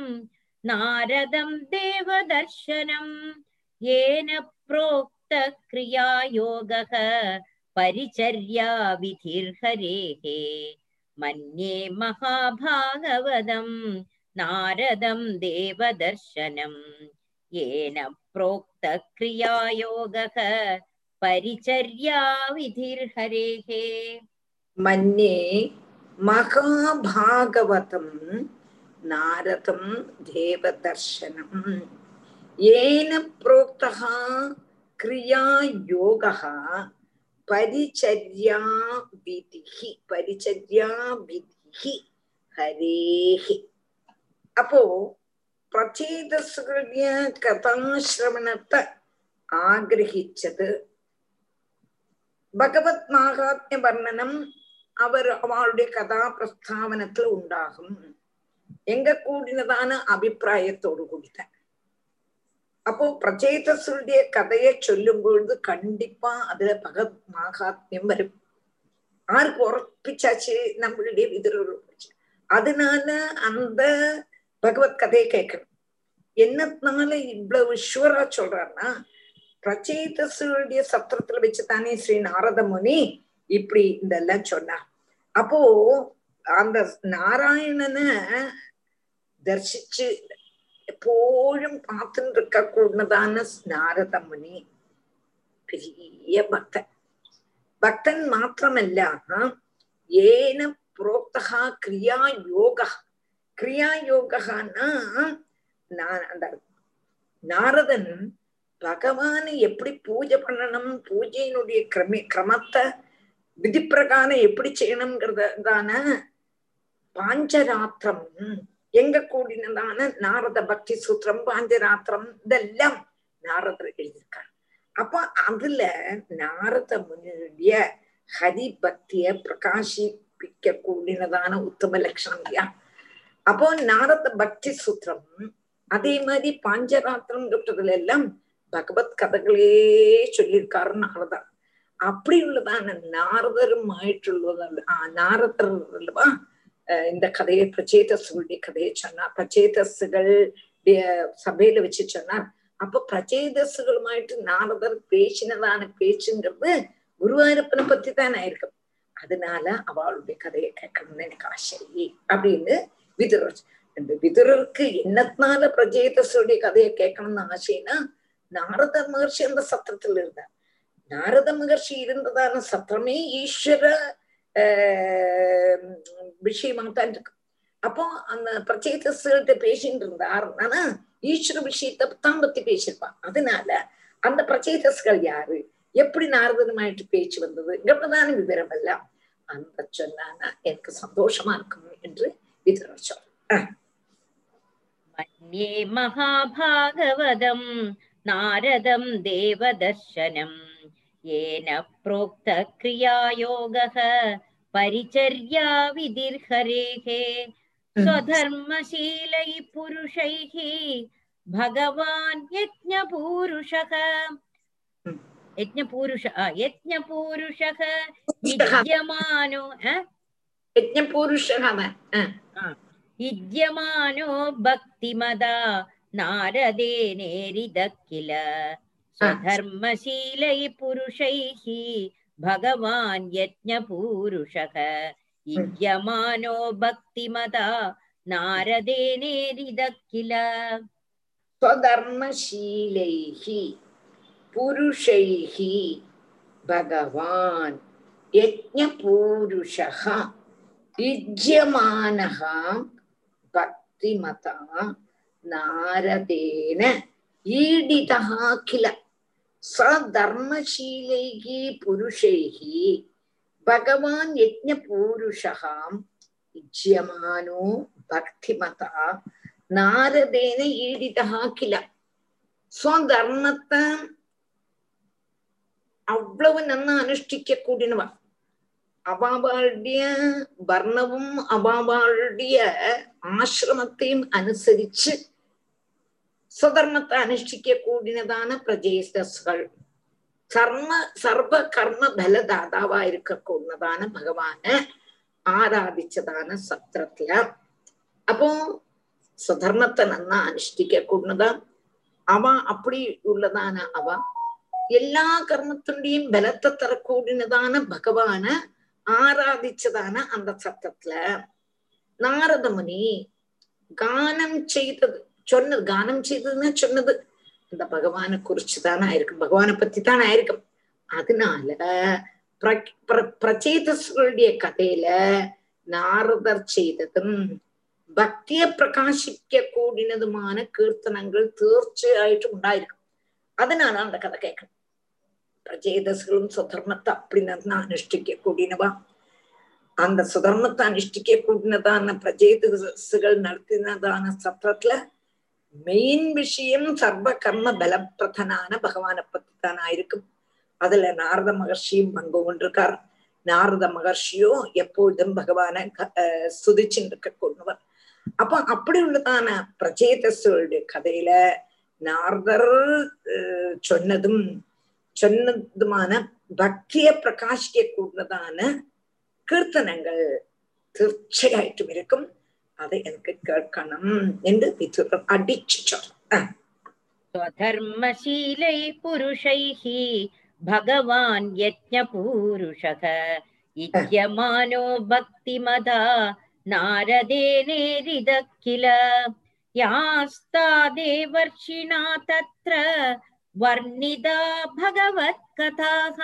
नारदं देवदर्शनम् येन प्रोक्तक्रियायोगः परिचर्या विधिर्हरेः मन्ये महाभागवतम् नारदं देवदर्शनम् येन प्रोक्तक्रियायोगः परिचर्या विधिर्हरेः मन्ये महाभागवतं नारदं देवदर्शनम् ஏன புரோக்தா கிரியா யோகா பரிச்சர்யா விதிஹி பரிச்சர்யா விதிஹி ஹரேஹி அப்போ பிரச்சேதஸ்கிருதிய கதாசிரவணத்தை ஆகிரகிச்சது பகவத் மாகாத்மிய வர்ணனம் அவர் அவளுடைய கதா பிரஸ்தாவனத்துல உண்டாகும். எங்க கூடினதான அபிப்பிராயத்தோடு கூடிதான் அப்போ பிரச்சேதசுடைய கதையை சொல்லும் பொழுது கண்டிப்பா அதுல பகத் மாகாத்மியம் வரும். ஆருக்கு உரப்பிச்சாச்சு நம்மளுடைய விதிரோடு அதனால அந்த பகவத் கதையை கேட்கணும். என்னத்தினால இவ்வளவு ஷுவரா சொல்றாருன்னா பிரச்சேதசுடைய சத்திரத்துல வச்சுதானே ஸ்ரீ நாரத முனி இப்படி இதெல்லாம் சொன்னார். அப்போ அந்த நாராயணனை தர்சிச்சு எப்போழும் பார்த்துட்டு இருக்க கூடதான நாரத முனி பெரிய பக்தன் பக்தன் மாத்திரமல்ல ஏன புரோக்தகா கிரியா யோகா கிரியா யோகான்னா அந்த நாரதன் பகவானை எப்படி பூஜை பண்ணணும் பூஜையினுடைய கிரமி கிரமத்தை விதிப்பிரகாரம் எப்படி செய்யணுங்கிறதான பாஞ்சராத்திரம் எங்க கூடினதான நாரத பக்தி சூத்திரம் பாஞ்சராத்திரம் இதெல்லாம் நாரதர் எழுதியிருக்கார். அப்ப அதுல நாரத முனியுடைய ஹரி பக்திய பிரகாசிப்பிக்க கூடினதான உத்தம லட்சணம் இல்லையா? அப்போ நாரத பக்தி சூத்திரம் அதே மாதிரி பாஞ்சராத்திரம்ன்றதுல எல்லாம் பகவத் கதைகளே சொல்லியிருக்காரு நாரதர். அப்படி உள்ளதான நாரதரும் ஆயிட்டுள்ளது நாரதர் அல்லவா? இந்த கதையை பிரச்சேதசுடைய கதையை சொன்னா பிரச்சேதசுகளுடைய சபையில வச்சு சொன்னார் அப்ப பிரச்சேதசுகளுமாயிட்டு நாரதர் பேசினதான பேச்சுங்கிறது குருவாயூரப்பனை பத்தி தானே இருக்கும். அதனால அவளுடைய கதையை கேட்கணும்னு எனக்கு ஆசை. அப்படின்னு விதுரர் இந்த விதுரருக்கு என்னத்தினால பிரஜேதஸுடைய கதையை கேட்கணும்னு ஆசைன்னா நாரத மகர்ஷி அந்த சத்திரத்துல இருந்தார் நாரத மகர்ஷி இருந்ததான சத்திரமே ஈஸ்வர விஷயமாட்டான் இருக்கு அப்போ அந்த பிரத்யேக கிட்ட பேசிட்டு இருந்தார் ஆனா ஈஸ்வர விஷயத்தை தான் பத்தி பேசியிருப்பான் அதனால அந்த பிரச்சேதஸ்கள் யாரு எப்படி நாரதனமாயிட்டு பேச்சு வந்தது இங்கப்பதான விவரம் எல்லாம் அந்த சொன்னானா எனக்கு சந்தோஷமா இருக்கும் என்று விதரர் சொல்ற மன்யே மகாபாகவதம் நாரதம் தேவதர்சனம் ஏன பிரோக்த கிரியாயோகः परिचर्या विधिर्हरेः स्वधर्मशीलैः पुरुषैः पुरुष यज्ञपूरुषः। यज्ञपूरुष यज्ञपूरुषः युज्यमानो यज्ञपूरुषः युज्यमानो भक्तिमदा नारदेनेरिद किल। स्वधर्मशील पुरुष भगवान् यज्ञपूरुषः युज्यमानो भक्तिमदा नारदेनेरिदः किल स्वधर्मशीलैः पुरुषैः भगवान् यज्ञपूरुषः युज्यमानः भक्तिमता नारदेन ईडितः किल சர்மசீலைகி புருஷைகி பகவான் யஜ்ஞபூருஷாம் இஜ்யமானோ பக்திமதா. நாரதேன ஈடிதா கில സ്വധർമ്മത്തെ அவ்வளவு நன்னா அனுஷ்டிக்க கூடினவ. அபாபாளுடைய வர்ணவும் அபாபாளுடைய ஆசிரமத்தையும் அனுசரிச்சு സ്വധർമ്മത്തെ അനുഷ്ഠിക്ക കൂടിനതാണ് പ്രജേസ്തസ്കൾ കർമ്മ സർവ കർമ്മ ഫലദാതാവായിരിക്കൂടുന്നതാണ് ഭഗവാന് ആരാധിച്ചതാണ് സത്രത്തില அப்போ சுதர்மத்தை நன்னா அனுஷ்டிக்க கூடதா அவ அப்படி உள்ளதான அவ எல்லா கர்மத்தினுடையும் பலத்தை தரக்கூடினதான பகவான ஆராதிச்சதான அந்த சத்தத்துல நாரத முனி கானம் செய்தது சொன்னது கானம் செய்ததுன்னு சொன்னது. அந்த பகவானை குறிச்சுதான் ஆயிருக்கும் பகவானை பத்தி தான் ஆயிருக்கும் அதனால பிரச்சேதர்களுடைய கதையில நாரதர் செய்ததும் பக்திய பிரகாசிக்க கூடினதுமான கீர்த்தனங்கள் தீர்ச்சியாயிட்டு உண்டாயிருக்கும். அதனால அந்த கதை கேட்கணும். பிரஜேதசுகளும் சுதர்மத்தை அப்படின்னு அனுஷ்டிக்க கூடினவா? அந்த சுதர்மத்தை அனுஷ்டிக்க கூடினதான பிரஜேதசுகள் நடத்தினதான சத்திரத்துல மெயின் விஷயம் சர்வ கர்ம பலப்பிரதனான பகவானை பத்தி தான் ஆயிருக்கும் அதுல நாரத மகர்ஷியும் பங்கு கொண்டிருக்கார் நாரத மகர்ஷியோ எப்பொழுதும் பகவானை சுதிச்சுட்டு இருக்க கொண்டவர் அப்ப அப்படி உள்ளதான பிரச்சேதசுடைய கதையில நாரதர் சொன்னதும் சொன்னதுமான பக்தியை பிரகாசிக்க கூடதான கீர்த்தனங்கள் തീർച്ചയായിട്ടും இருக்கும் അത് എനിക്ക് കേൾക്കണം എന്ന് പിതൃകൾ അടിച്ചു സ്വധർമ്മശീലൈ പുരുഷൈ ഭഗവാൻ യജ്ഞപൂരുഷ ഇജ്യമാനോ ഭക്തിമതാ नारदेनेरिद किल यास्तादेवर्षिणा तत्र वर्णिता भगवत्कथाः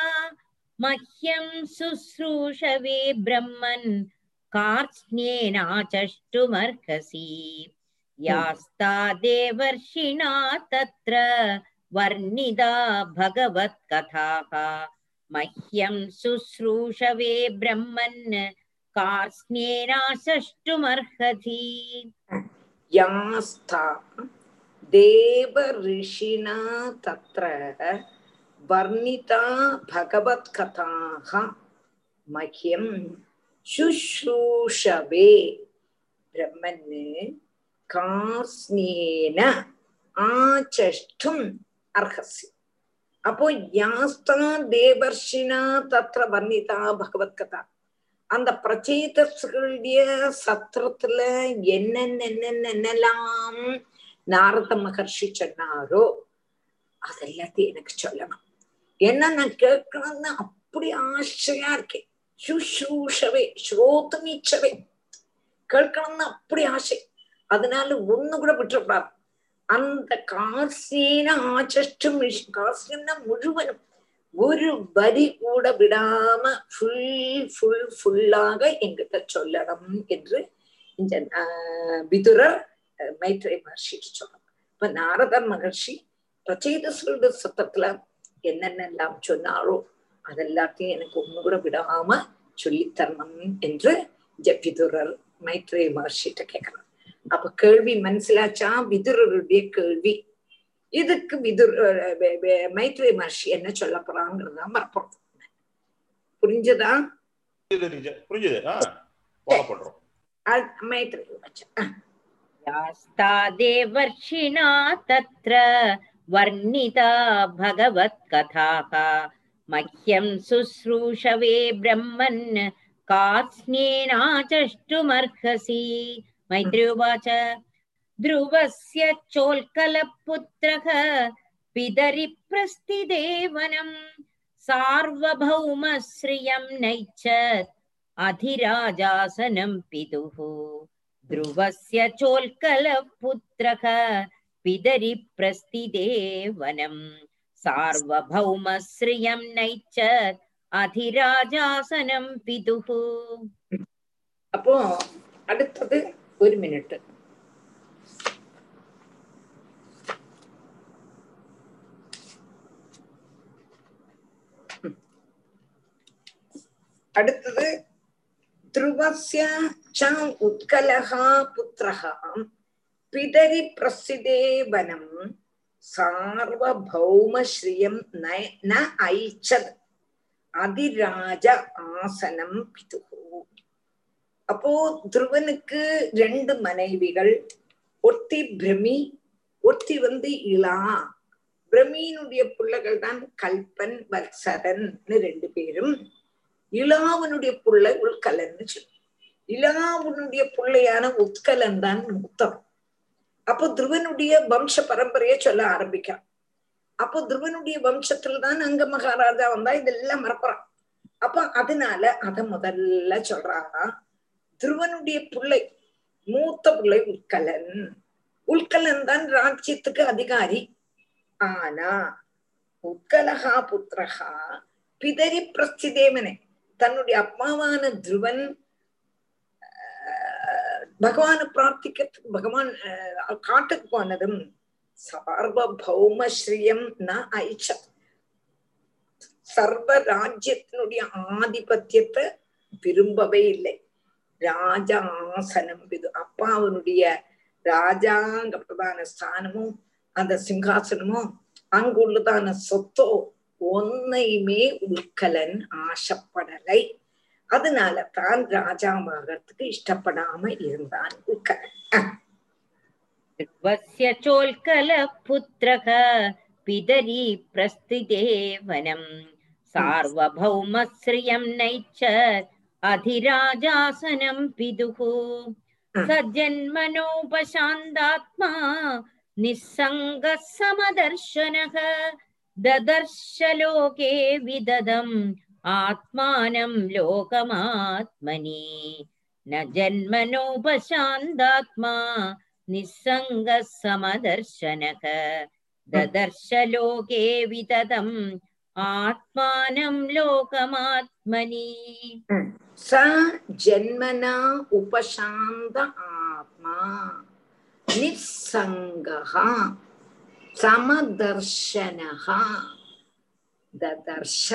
मह्यं शुश्रूषवे ब्रह्मन् कार्त्स्न्येनाचष्टुमर्हसि यास्ता देवर्षिणा तत्र वर्णिता भगवत्कथाः। मह्यं शुश्रूषवे ब्रह्मन् देवऋषिणा तत्र वर्णिता भगवत्कथाः। मह्यं சுஷ்ரூஷவே பிரம்மன்னு காஸ்னேன ஆச்சஷ்டும் அர்ஹசி அப்போ யாஸ்தா தேவர்ஷினா தத்திர வர்ணிதா பகவத் கதா அந்த பிரச்சேதர்களுடைய சத்திரத்துல என்னென்ன என்னென்னலாம் நாரத மகர்ஷி சொன்னாரோ அதெல்லாத்தையும் எனக்கு சொல்லணும். ஏன்னா நான் கேட்கணும்னு அப்படி ஆசையா இருக்கேன். சுஷ்ரூஷவே ஸ்ரோத்துமீச்சவே கேட்கணும்னு அப்படி ஆசை அதனால ஒண்ணு கூட விட்டுறப்படாது அந்த காசியன ஆச்சஷ்டம் காசியம்னா முழுவதும் ஒரு வரி கூட விடாம ஃபுல் ஃபுல் ஃபுல்லாக எங்கிட்ட சொல்லணும் என்று இந்த விதுரர் மைத்ரே மகர்ஷி சொல்லணும் இப்ப நாரதர் மகர்ஷி பிரச்சேத சொல்ற சத்தத்துல என்னென்னலாம் சொன்னாரோ அதெல்லாத்தையும் எனக்கு ஒண்ணு கூட விடாம சொல்லித்தரணும் என்று விதுரர் மைத்ரே மகர்ஷிட்ட கேட்கிறார் அப்ப கேள்வி மனசிலாச்சா விதுரருடைய கேள்வி இதுக்கு விதுர் மைத்ரே மகர்ஷி என்ன சொல்ல போறாங்கிறதான் வரப்போம் புரிஞ்சதா புரிஞ்சுது ஃபாலோ பண்றோம் மைத்ரே यास्तादेवर्षिणा तत्र वर्णिता भगवत्कथाः मह्यं शुश्रूषवे ब्रह्मन् कास्न्येनाचष्टुमर्हसि मैत्री उवाच ध्रुवस्य चोल्कलपुत्रः पितरि प्रस्थिदेवनम् सार्वभौमश्रियं नैच्छत् अधिराजासनं पितुः ध्रुवस्य चोल्कलपुत्रः पितरि प्रस्थिदेवनम् सार्वभौमश्रियं नैच्च अधिराजासनं पितुः അപ്പോ അടുത്തത് ഒരു മിനിറ്റ് അടുത്തത് ധ്രുവസ്യ ഉത്കലഹ പുത്ര പിതരി പ്രസിദേ വനം சார்வௌமஸ்ரீயம் ந ஐச்சத் அதிராஜ ஆசனம் பிது அப்போ துருவனுக்கு ரெண்டு மனைவிகள் ஒருத்தி பிரமி ஒருத்தி வந்து இலா பிரமியினுடைய பிள்ளைகள் தான் கல்பன் வத்சரன் ரெண்டு பேரும் இலாவனுடைய பிள்ளை உள்கலன்னு சொல்லு இலாவனுடைய பிள்ளையான உட்கலன் தான் மூத்தவன் அப்போ துருவனுடைய வம்ச பரம்பரையை சொல்ல ஆரம்பிக்கிறான் அப்போ துருவனுடைய வம்சத்துல தான் அங்க மகாராஜா வந்தா இதெல்லாம் மறப்புறான் அப்ப அதனால அத முதல்ல சொல்றாங்க துருவனுடைய பிள்ளை மூத்த பிள்ளை உட்கலன் உட்கலன் தான் ராஜ்யத்துக்கு அதிகாரி. ஆனா உட்கலகா புத்திரகா பிதரி பிரஸ்திதேவனே தன்னுடைய அப்பாவான துருவன் பகவான பிரார்த்திக்கிறதுக்கு பகவான் காட்டுக்கு போனதும் சார்வபௌமஸ்ரீயம் ந ஐச்ச. சர்வ ராஜ்யத்தினுடைய ஆதிபத்தியத்தை விரும்பவே இல்லை. ராஜா ஆசனம் இது. அப்பாவனுடைய ராஜாங்க பிரதான ஸ்தானமும் அந்த சிங்காசனமும் அங்குள்ளதான சொத்தோ ஒன்னையுமே உட்கலன் ஆசைப்படலை. அதனால தான் ராஜாவாகிறதுக்கு இஷ்டப்படாம இருந்தான். சோல்கல புத்திரக பிதரி பிரஸ்திதேவனம் சார்வபௌமஸ்ரியம் நைச்ச அதிராஜாசனம் பிதுகு. சஜன்மனோபசாந்தாத்மா நிசங்க சமதர்ஷனக ததர்ஷலோகே விததம் आत्मानं लोकमात्मनि न जन्मनोपशान्तात्मा निस्सङ्गः समदर्शनः ददर्श लोके विततम् आत्मानं लोकमात्मनि स जन्मना उपशान्त आत्मा निस्सङ्गः समदर्शनः ददर्श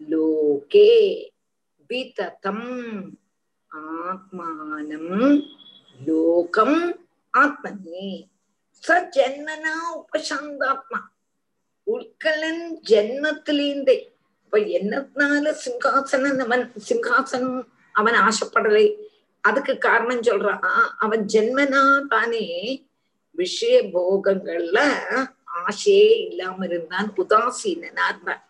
லோகே விததம் ஆத்மானம் லோகம் ஆத்மனே சஜன்மனா உபசாந்தாத்மா உட்கலன் ஜென்மத்திலேந்தே இப்ப என்னத்தினால சிங்காசனம் அவன் சிங்காசனம் அவன் ஆசைப்படலை அதுக்கு காரணம் சொல்றான் அவன் ஜென்மனா தானே விஷய போகங்கள்ல ஆசையே இல்லாம இருந்தான் உதாசீனனா இருந்தான்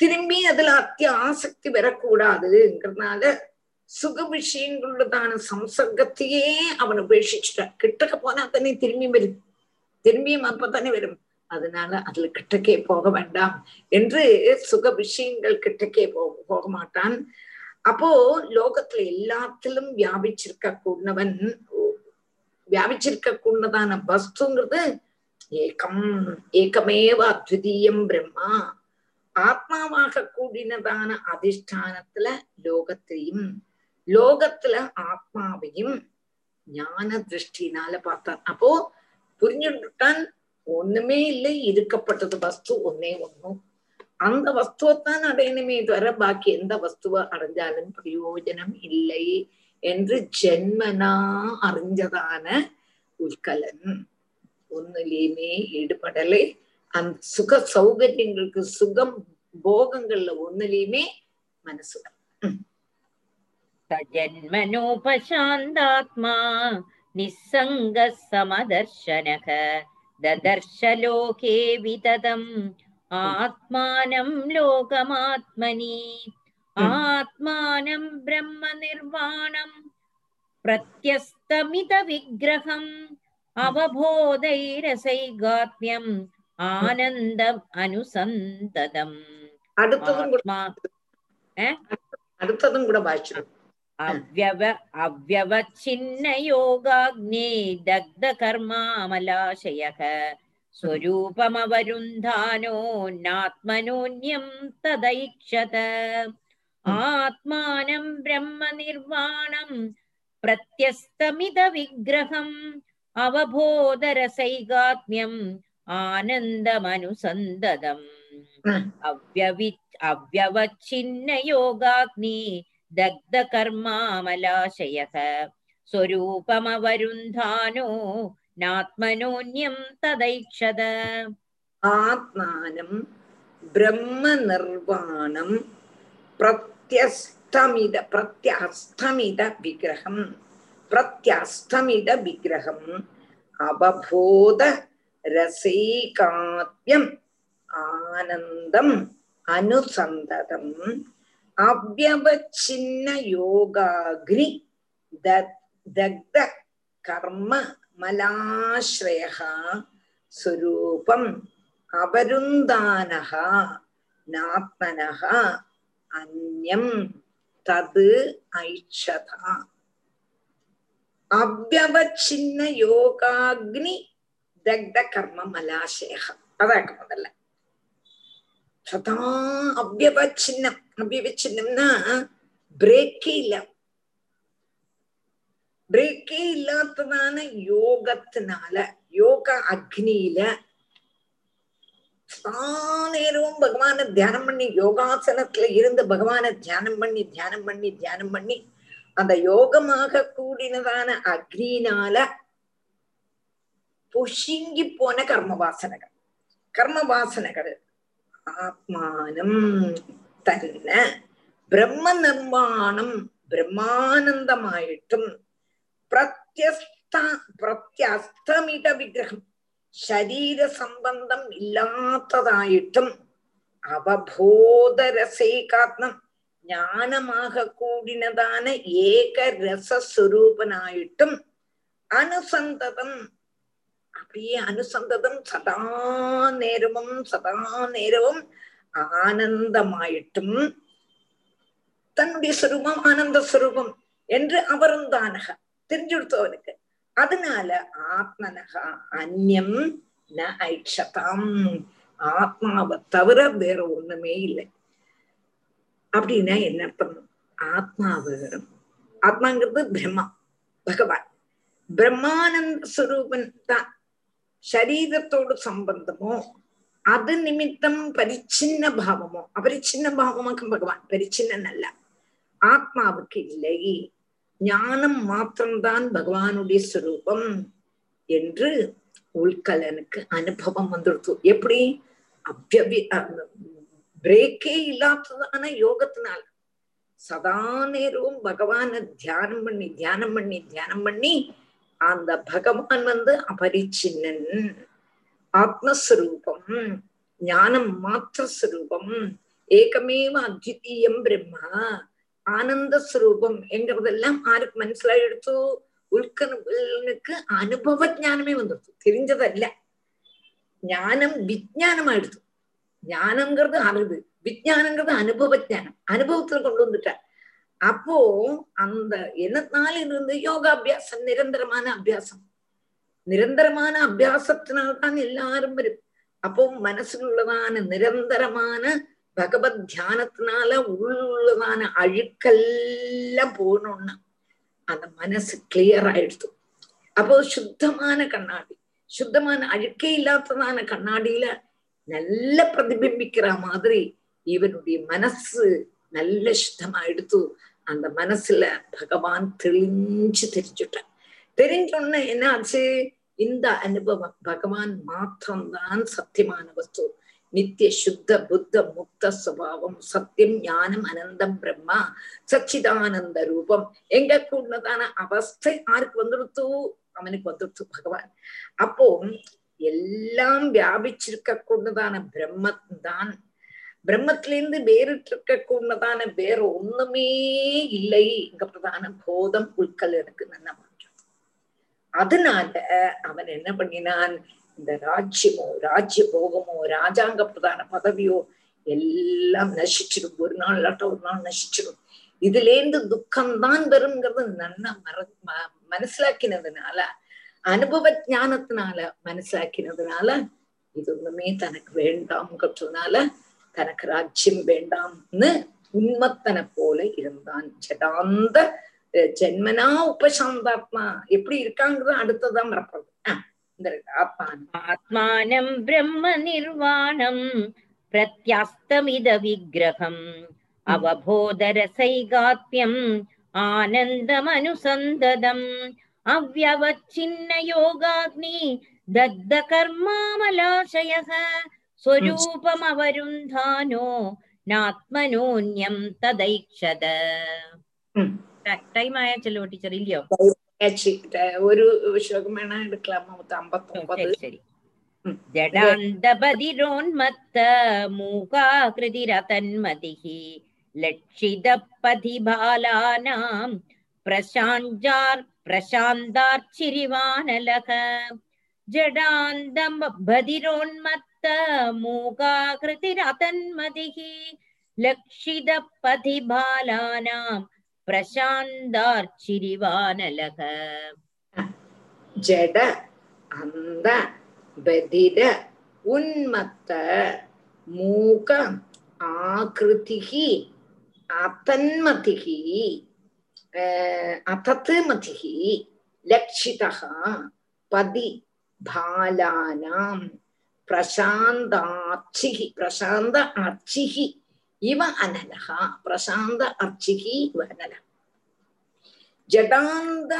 திரும்பி அதுல அத்திய ஆசக்தி வரக்கூடாதுங்கிறதுனால சுக விஷயங்களுள்ளதான சம்சர்க்கத்தையே அவன் உபேட்சிச்சுட்டான். கிட்டக்க போனா தானே திரும்பி வரும். திரும்பியும் அப்பதானே வரும். அதனால அதுல கிட்டக்கே போக வேண்டாம் என்று சுக விஷயங்கள் கிட்டக்கே போக போக மாட்டான். அப்போ லோகத்துல எல்லாத்திலும் வியாபிச்சிருக்க கூடவன் வியாபிச்சிருக்க கூடதான வஸ்துங்கிறது ஏகம் ஏகமேவ அத்விதீயம் பிரம்மா. ஆத்மாவாக கூடினதான அதிஷ்டானத்துல லோகத்தையும் லோகத்துல ஆத்மாவையும் ஞான திருஷ்டினால பார்த்தான் அப்போ புரிஞ்சுட்டான் ஒண்ணுமே இல்லை இருக்கப்பட்டது வஸ்து ஒன்னே ஒண்ணும். அந்த வஸ்துவத்தான் அடையணுமே தவிர பாக்கி எந்த வஸ்துவை அடைஞ்சாலும் பிரயோஜனம் இல்லை என்று ஜென்மனா அறிஞ்சதான உள்கலன். ஒன்னுலயுமே ஈடுபடலை. அந்த சுக சௌகரியங்களுக்கு சுகம் போகங்கள்ல ஒண்ணுலயுமே മനസ്സുകൾ സജന്മനോപശാന്താത്മാ നിസ്സംഗ സമദർശന ദദർശലോകേ വിതതം ആത്മാനം ലോകമാത്മനി ആത്മാനം ബ്രഹ്മനിർവാണം പ്രത്യസ്തമിത വിഗ്രഹം അവബോധൈരസൈഗാത്മ്യം ആനന്ദം അനുസന്തതം അടുത്തതും കൂടെ വായിച്ചു അവ്യവ അവ്യവഛിന്നയോഗാഗ്നേ ദഗ്ധകർമാമലാശയ സ്വരൂപമവരുന്ധാനോ നാത്മനോന്യം തദൈക്ഷത ആത്മാനം ബ്രഹ്മനിർവാണം പ്രത്യസ്തമിത വിഗ്രഹം അവബോധരസൈകാത്മ്യം आनन्दमनुसन्ददम् अव्यवि अव्यवच्छिन्नयोगाग्नि दग्धकर्मामलाशयः स्वरूपमवरुन्धानो नात्मनोऽन्यं तदैक्षद आत्मानं ब्रह्मनिर्वाणं प्रत्यस्तमिद प्रत्यस्तमिदविग्रहं प्रत्यस्तमिदविग्रहम् अवबोध ரசைகாவ்யம் ஆனந்தம் அனுசந்ததம் அவ்வவச்சின்ன யோகாக்னி தக்த கர்ம மலாஸ்ரயா சுரூபம் அவருந்தானகா நாத்மனகா அந்யம் தது ஐச்சதா. அவ்வவச்சின்ன யோகாக்னி தக்த கர்ம மலாசேகம் அதாக்கும் முதல்ல சதா அவ்வச்சின்னம் அவ்வச்சின்னம்னா பிரேக்கே இல்ல பிரேக்கே இல்லாததான யோகத்தினால யோக அக்னியில நேரமும் பகவான தியானம் பண்ணி யோகாசனத்துல இருந்து பகவான தியானம் பண்ணி தியானம் பண்ணி தியானம் பண்ணி அந்த யோகமாக கூடினதான அக்னியினால பொசுங்கி போன கர்ம வாசனைகள் கர்ம வாசனைகள் ஆத்மானம் തന്നെ ബ്രഹ്മ നിർമ്മാണം ബ്രഹ്മാനന്ദമായിട്ടും പ്രത്യസ്ഥ പ്രത്യസ്തമിത വിഗ്രഹം ശരീര സംബന്ധം ഇല്ലാത്തതായിട്ടും അവബോധരസൈകാത്മം ஞானமாக கூடினதான ஏக ரசஸ்வரூபனாயிட்டும் அனுசந்ததம் அப்படியே அனுசந்ததம் சதா நேரமும் சதா நேரமும் ஆனந்தமாயிட்டும். தன்னுடைய சுரூபம் ஆனந்த சுரூபம் என்று அவரும் தானக. தெரிஞ்சுடுத்தவனுக்கு. அதனால ஆத்மனகா அந்யம் ந ஐட்சதாம் ஆத்மாவை தவிர வேற ஒண்ணுமே இல்லை. அப்படின்னா என்ன அர்த்தம்? ஆத்மாவு ஆத்மாங்கிறது பிரம்மா பகவான். பிரம்மானந்த சுரூபன் தான். ശരീരത്തോട് സംബന്ധമോ അത് നിമിത്തം പരിച്ഛിന്ന ഭാവമോ അപരിച്ഛിന്ന ഭാവമാക്കും ഭഗവാൻ പരിച്ഛിന്നല്ല ஆத்மாவுக்கு இல்லை ஞானம் மாத்திரம்தான் பகவானுடைய ஸ்வரூபம் என்று உள்கலனுக்கு அனுபவம் வந்துடுத்து எப்படி அவ்வவி பிரேக்கே இல்லாததான யோகத்தினால சதா நேரமும் பகவான தியானம் பண்ணி தியானம் பண்ணி தியானம் பண்ணி அந்த பகவான் வந்து அபரிச்சின்னன் ஆத்மஸ்வரூபம் ஞானம் மாத்திரஸ்வரூபம் ஏகமேவ அத்விதீயம் பிரம்மா ஆனந்த ஸ்வரூபம் என்கிறதெல்லாம் ஆருக்கு മനസ്സിലായി എടുത്തു ഉൾക്കനുക്ക് അനുഭവ ജ്ഞാനമേ വന്നിരുത്തു தெரிஞ்சதல்ல ஞானம் விஜயானமா எடுத்து ஞானம்ங்கிறது அறிவு விஜயானங்கிறது அனுபவ அப்போ அந்த என்னத்தினால இருந்து யோகா அபியாசம் நிரந்தரமான அபியாசம். நிரந்தரமான அபியாசத்தினால்தான் எல்லாரும் வரும். அப்போ மனசுள்ளதான நிரந்தரமான பகவத் தியானத்தினால உள்ளதான அழுக்கெல்லாம் போகணும்னா அந்த மனசு கிளியர் ஆயிடுது அப்போ சுத்தமான கண்ணாடி சுத்தமான அழுக்கே இல்லாததான கண்ணாடியில நல்ல பிரதிபிம்பிக்கிற மாதிரி இவனுடைய மனசு நல்ல சுத்தமா எடுத்து அந்த மனசுல பகவான் தெளிஞ்சு தெரிஞ்சுட்டார். தெரிஞ்சோன்னு என்ன ஆச்சு? இந்த அனுபவம் பகவான் மாத்திரம்தான் சத்தியமான வஸ்து. நித்திய சுத்த புத்த முக்த சுவாவம் சத்தியம் ஞானம் அனந்தம் பிரம்மா சச்சிதானந்த ரூபம். எங்க கூடதான அவஸ்தை யாருக்கு வந்துடுத்து அவனுக்கு வந்துடுத்து பகவான். அப்போ எல்லாம் வியாபிச்சிருக்க கூடதான பிரம்மத்தான் பிரம்மத்திலிருந்து வேறிட்டு இருக்க கூடதான வேற ஒண்ணுமே இல்லை இங்க பிரதான போதம் உட்கல் எனக்கு நல்ல மாற்றம். அதனால அவன் என்ன பண்ணினான்? இந்த ராஜ்யமோ ராஜ்ய போகமோ ராஜாங்க பிரதான பதவியோ எல்லாம் நசிச்சிடும். ஒரு நாள் இல்லாட்ட ஒரு நாள் நசிச்சிடும். இதுல இருந்து துக்கம்தான் வருங்கிறது நல்லா மற மனசிலாக்கினதுனால அனுபவ ஞானத்தினால மனசிலாக்கினதுனால இது ஒண்ணுமே தனக்கு வேண்டாம்ங்கிறதுனால தனக்கு ராஜ்யம் வேண்டாம்னு உண்மத்தனை போல இருந்தான். ஜடாந்த ஜென்மனா உபசாந்தாத்மா. எப்படி இருக்காங்கிறது அடுத்ததான் மறப்பது ஆத்மானம். பிரம்ம நிர்வாணம் பிரத்யாஸ்தமித விக்கிரகம். அவபோதரசைகாத்யம் ஆனந்தமனுசந்ததம். அவ்வச்சின்ன யோகாக்னி தத்த கர்மாமலாசயः स्वरूपमवरुन्धानो നാത്മനോന്യം തദൈക്ഷത ടൈം ആയ ചെല്ലോ ടീച്ചർ ഇല്ലയോ ഒരു ശ്ലോകം വേണ എടുക്കലാമോ അമ്പത്തി ഒമ്പത് ശരി ശരി ജഡാന്തപതിരോന്മത്ത മൂകാകൃതിരതന്മതിഃ ലക്ഷിതപതിബാലാനാം പ്രശാഞ്ചാർ പ്രശാന്താർച്ചിരിവാനലഃ ജഡാന്തം मूकाकृतिरतन्मतिः लक्षितपथि बालानां प्रशान्तार्चिरिवानलः जड अन्द बधिर उन्मत्त मूक आकृतिः अतन्मतिः अतत्मतिः लक्षितः पदि बालानां ബാലാനാം പ്രശാന്താർച്ചിഹി പ്രശാന്ത അർച്ചിഹി ഇവ അനലഹ പ്രശാന്ത അർച്ചിഹി ഇവ അനല ജഡാന്ത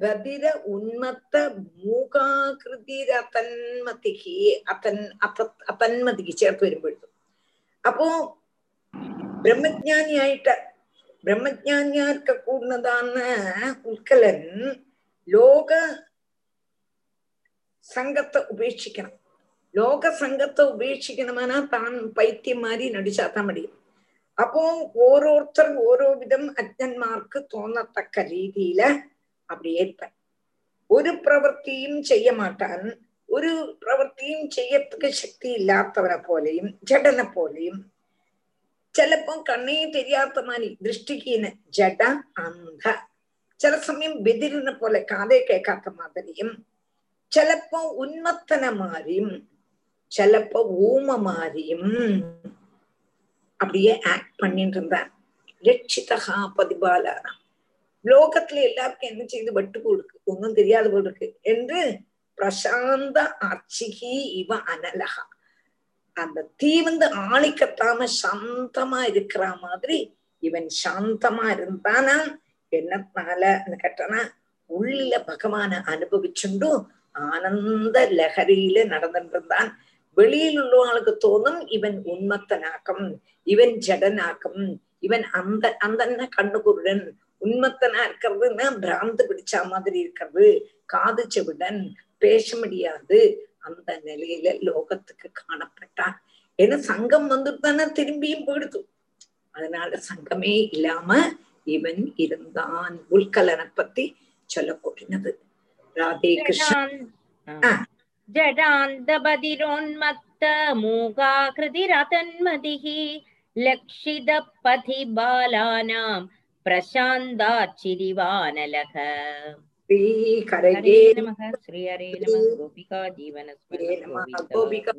ബദിര ഉന്മത്ത മൂകാകൃതിരതന്മതിക്ക് അതൻ അത അതന്മതിക്ക് ചേർത്ത് വരുമ്പോഴും അപ്പോ ബ്രഹ്മജ്ഞാനിയായിട്ട് ബ്രഹ്മജ്ഞാനിയാർക്ക് കൂടുന്നതാണ് ഉൽക്കലൻ ലോക സംഘത്തെ ഉപേക്ഷിക്കണം ലോക സംഘത്തെ ഉപേക്ഷിക്കണമെന്നാ താൻ പൈത്യം മാറി നടിച്ചാത്താൻ മടിയും അപ്പോ ഓരോരുത്തർ ഓരോ വിധം അജ്ഞന്മാർക്ക് തോന്നത്തക്ക രീതിയില് அப்படி ஏற்ப ஒரு பிரவൃத்தியும் செய்ய மாட்டான் ஒரு பிரவൃத்தியும் செய்யறதுக்கு சக்தி இல்லாதவனை போலையும் ஜடனை போலையும் ചിലപ്പോ കണ്ണേ தெரியாத மாதிரி ദൃഷ്ടിക്ക് ജഡ അന്ധ ചില സമയം ബെതിരിനെ പോലെ കാതേ കേൾക്കാത്ത മാതിരിയും ചിലപ്പോ ഉന്മത്തന മാറിയും ചിലപ്പോ ஊம மாறியும் அப்படியே ஆக்ட் பண்ணிட்டு இருந்தான் லட்சிதகா பதிபாலானா லோகத்துல எல்லாருக்கும் என்ன செய்து வெட்டு போடுக்கு ஒன்னும் தெரியாத போல் இருக்கு என்று பிரசாந்த அர்ச்சிகி இவ அனலகா அந்த தீ வந்து ஆணிக்கத்தாம சாந்தமா இருக்கிற மாதிரி இவன் சாந்தமா இருந்தானா என்னத்தினால கேட்டனா உள்ள பகவான அனுபவிச்சுண்டு ஆனந்த லஹரியில நடந்துட்டு வெளியில் உள்ளவங்களுக்கு தோணும் இவன் உண்மத்தனாக்கம் இவன் ஜடனாக்கம் இவன் அந்த அந்த கண்ணுக்குருடன் உண்மத்தனா இருக்கிறதுன்னா பிராந்து பிடிச்ச மாதிரி இருக்கிறது காது செவிடன் பேச முடியாது அந்த நிலையில லோகத்துக்கு காணப்பட்டான். ஏன்னா சங்கம் வந்துட்டு தானே திரும்பியும் போயிடுது. அதனால சங்கமே இல்லாம இவன் இருந்தான். உள்கலனை பத்தி சொல்ல ராதே கிருஷ்ணன் ജഡാന്തപതിരോന്മത്ത മൂകാകൃതിരതന്മതിഃ ലക്ഷിതപഥി ബാലാനാം പ്രശാന്താച്ചിരിവാനലഃ ஸ்ரீ ஹரே கரகே நமக ஸ்ரீ ஹரே நம கோபிகா ஜீவன நம கோபிகா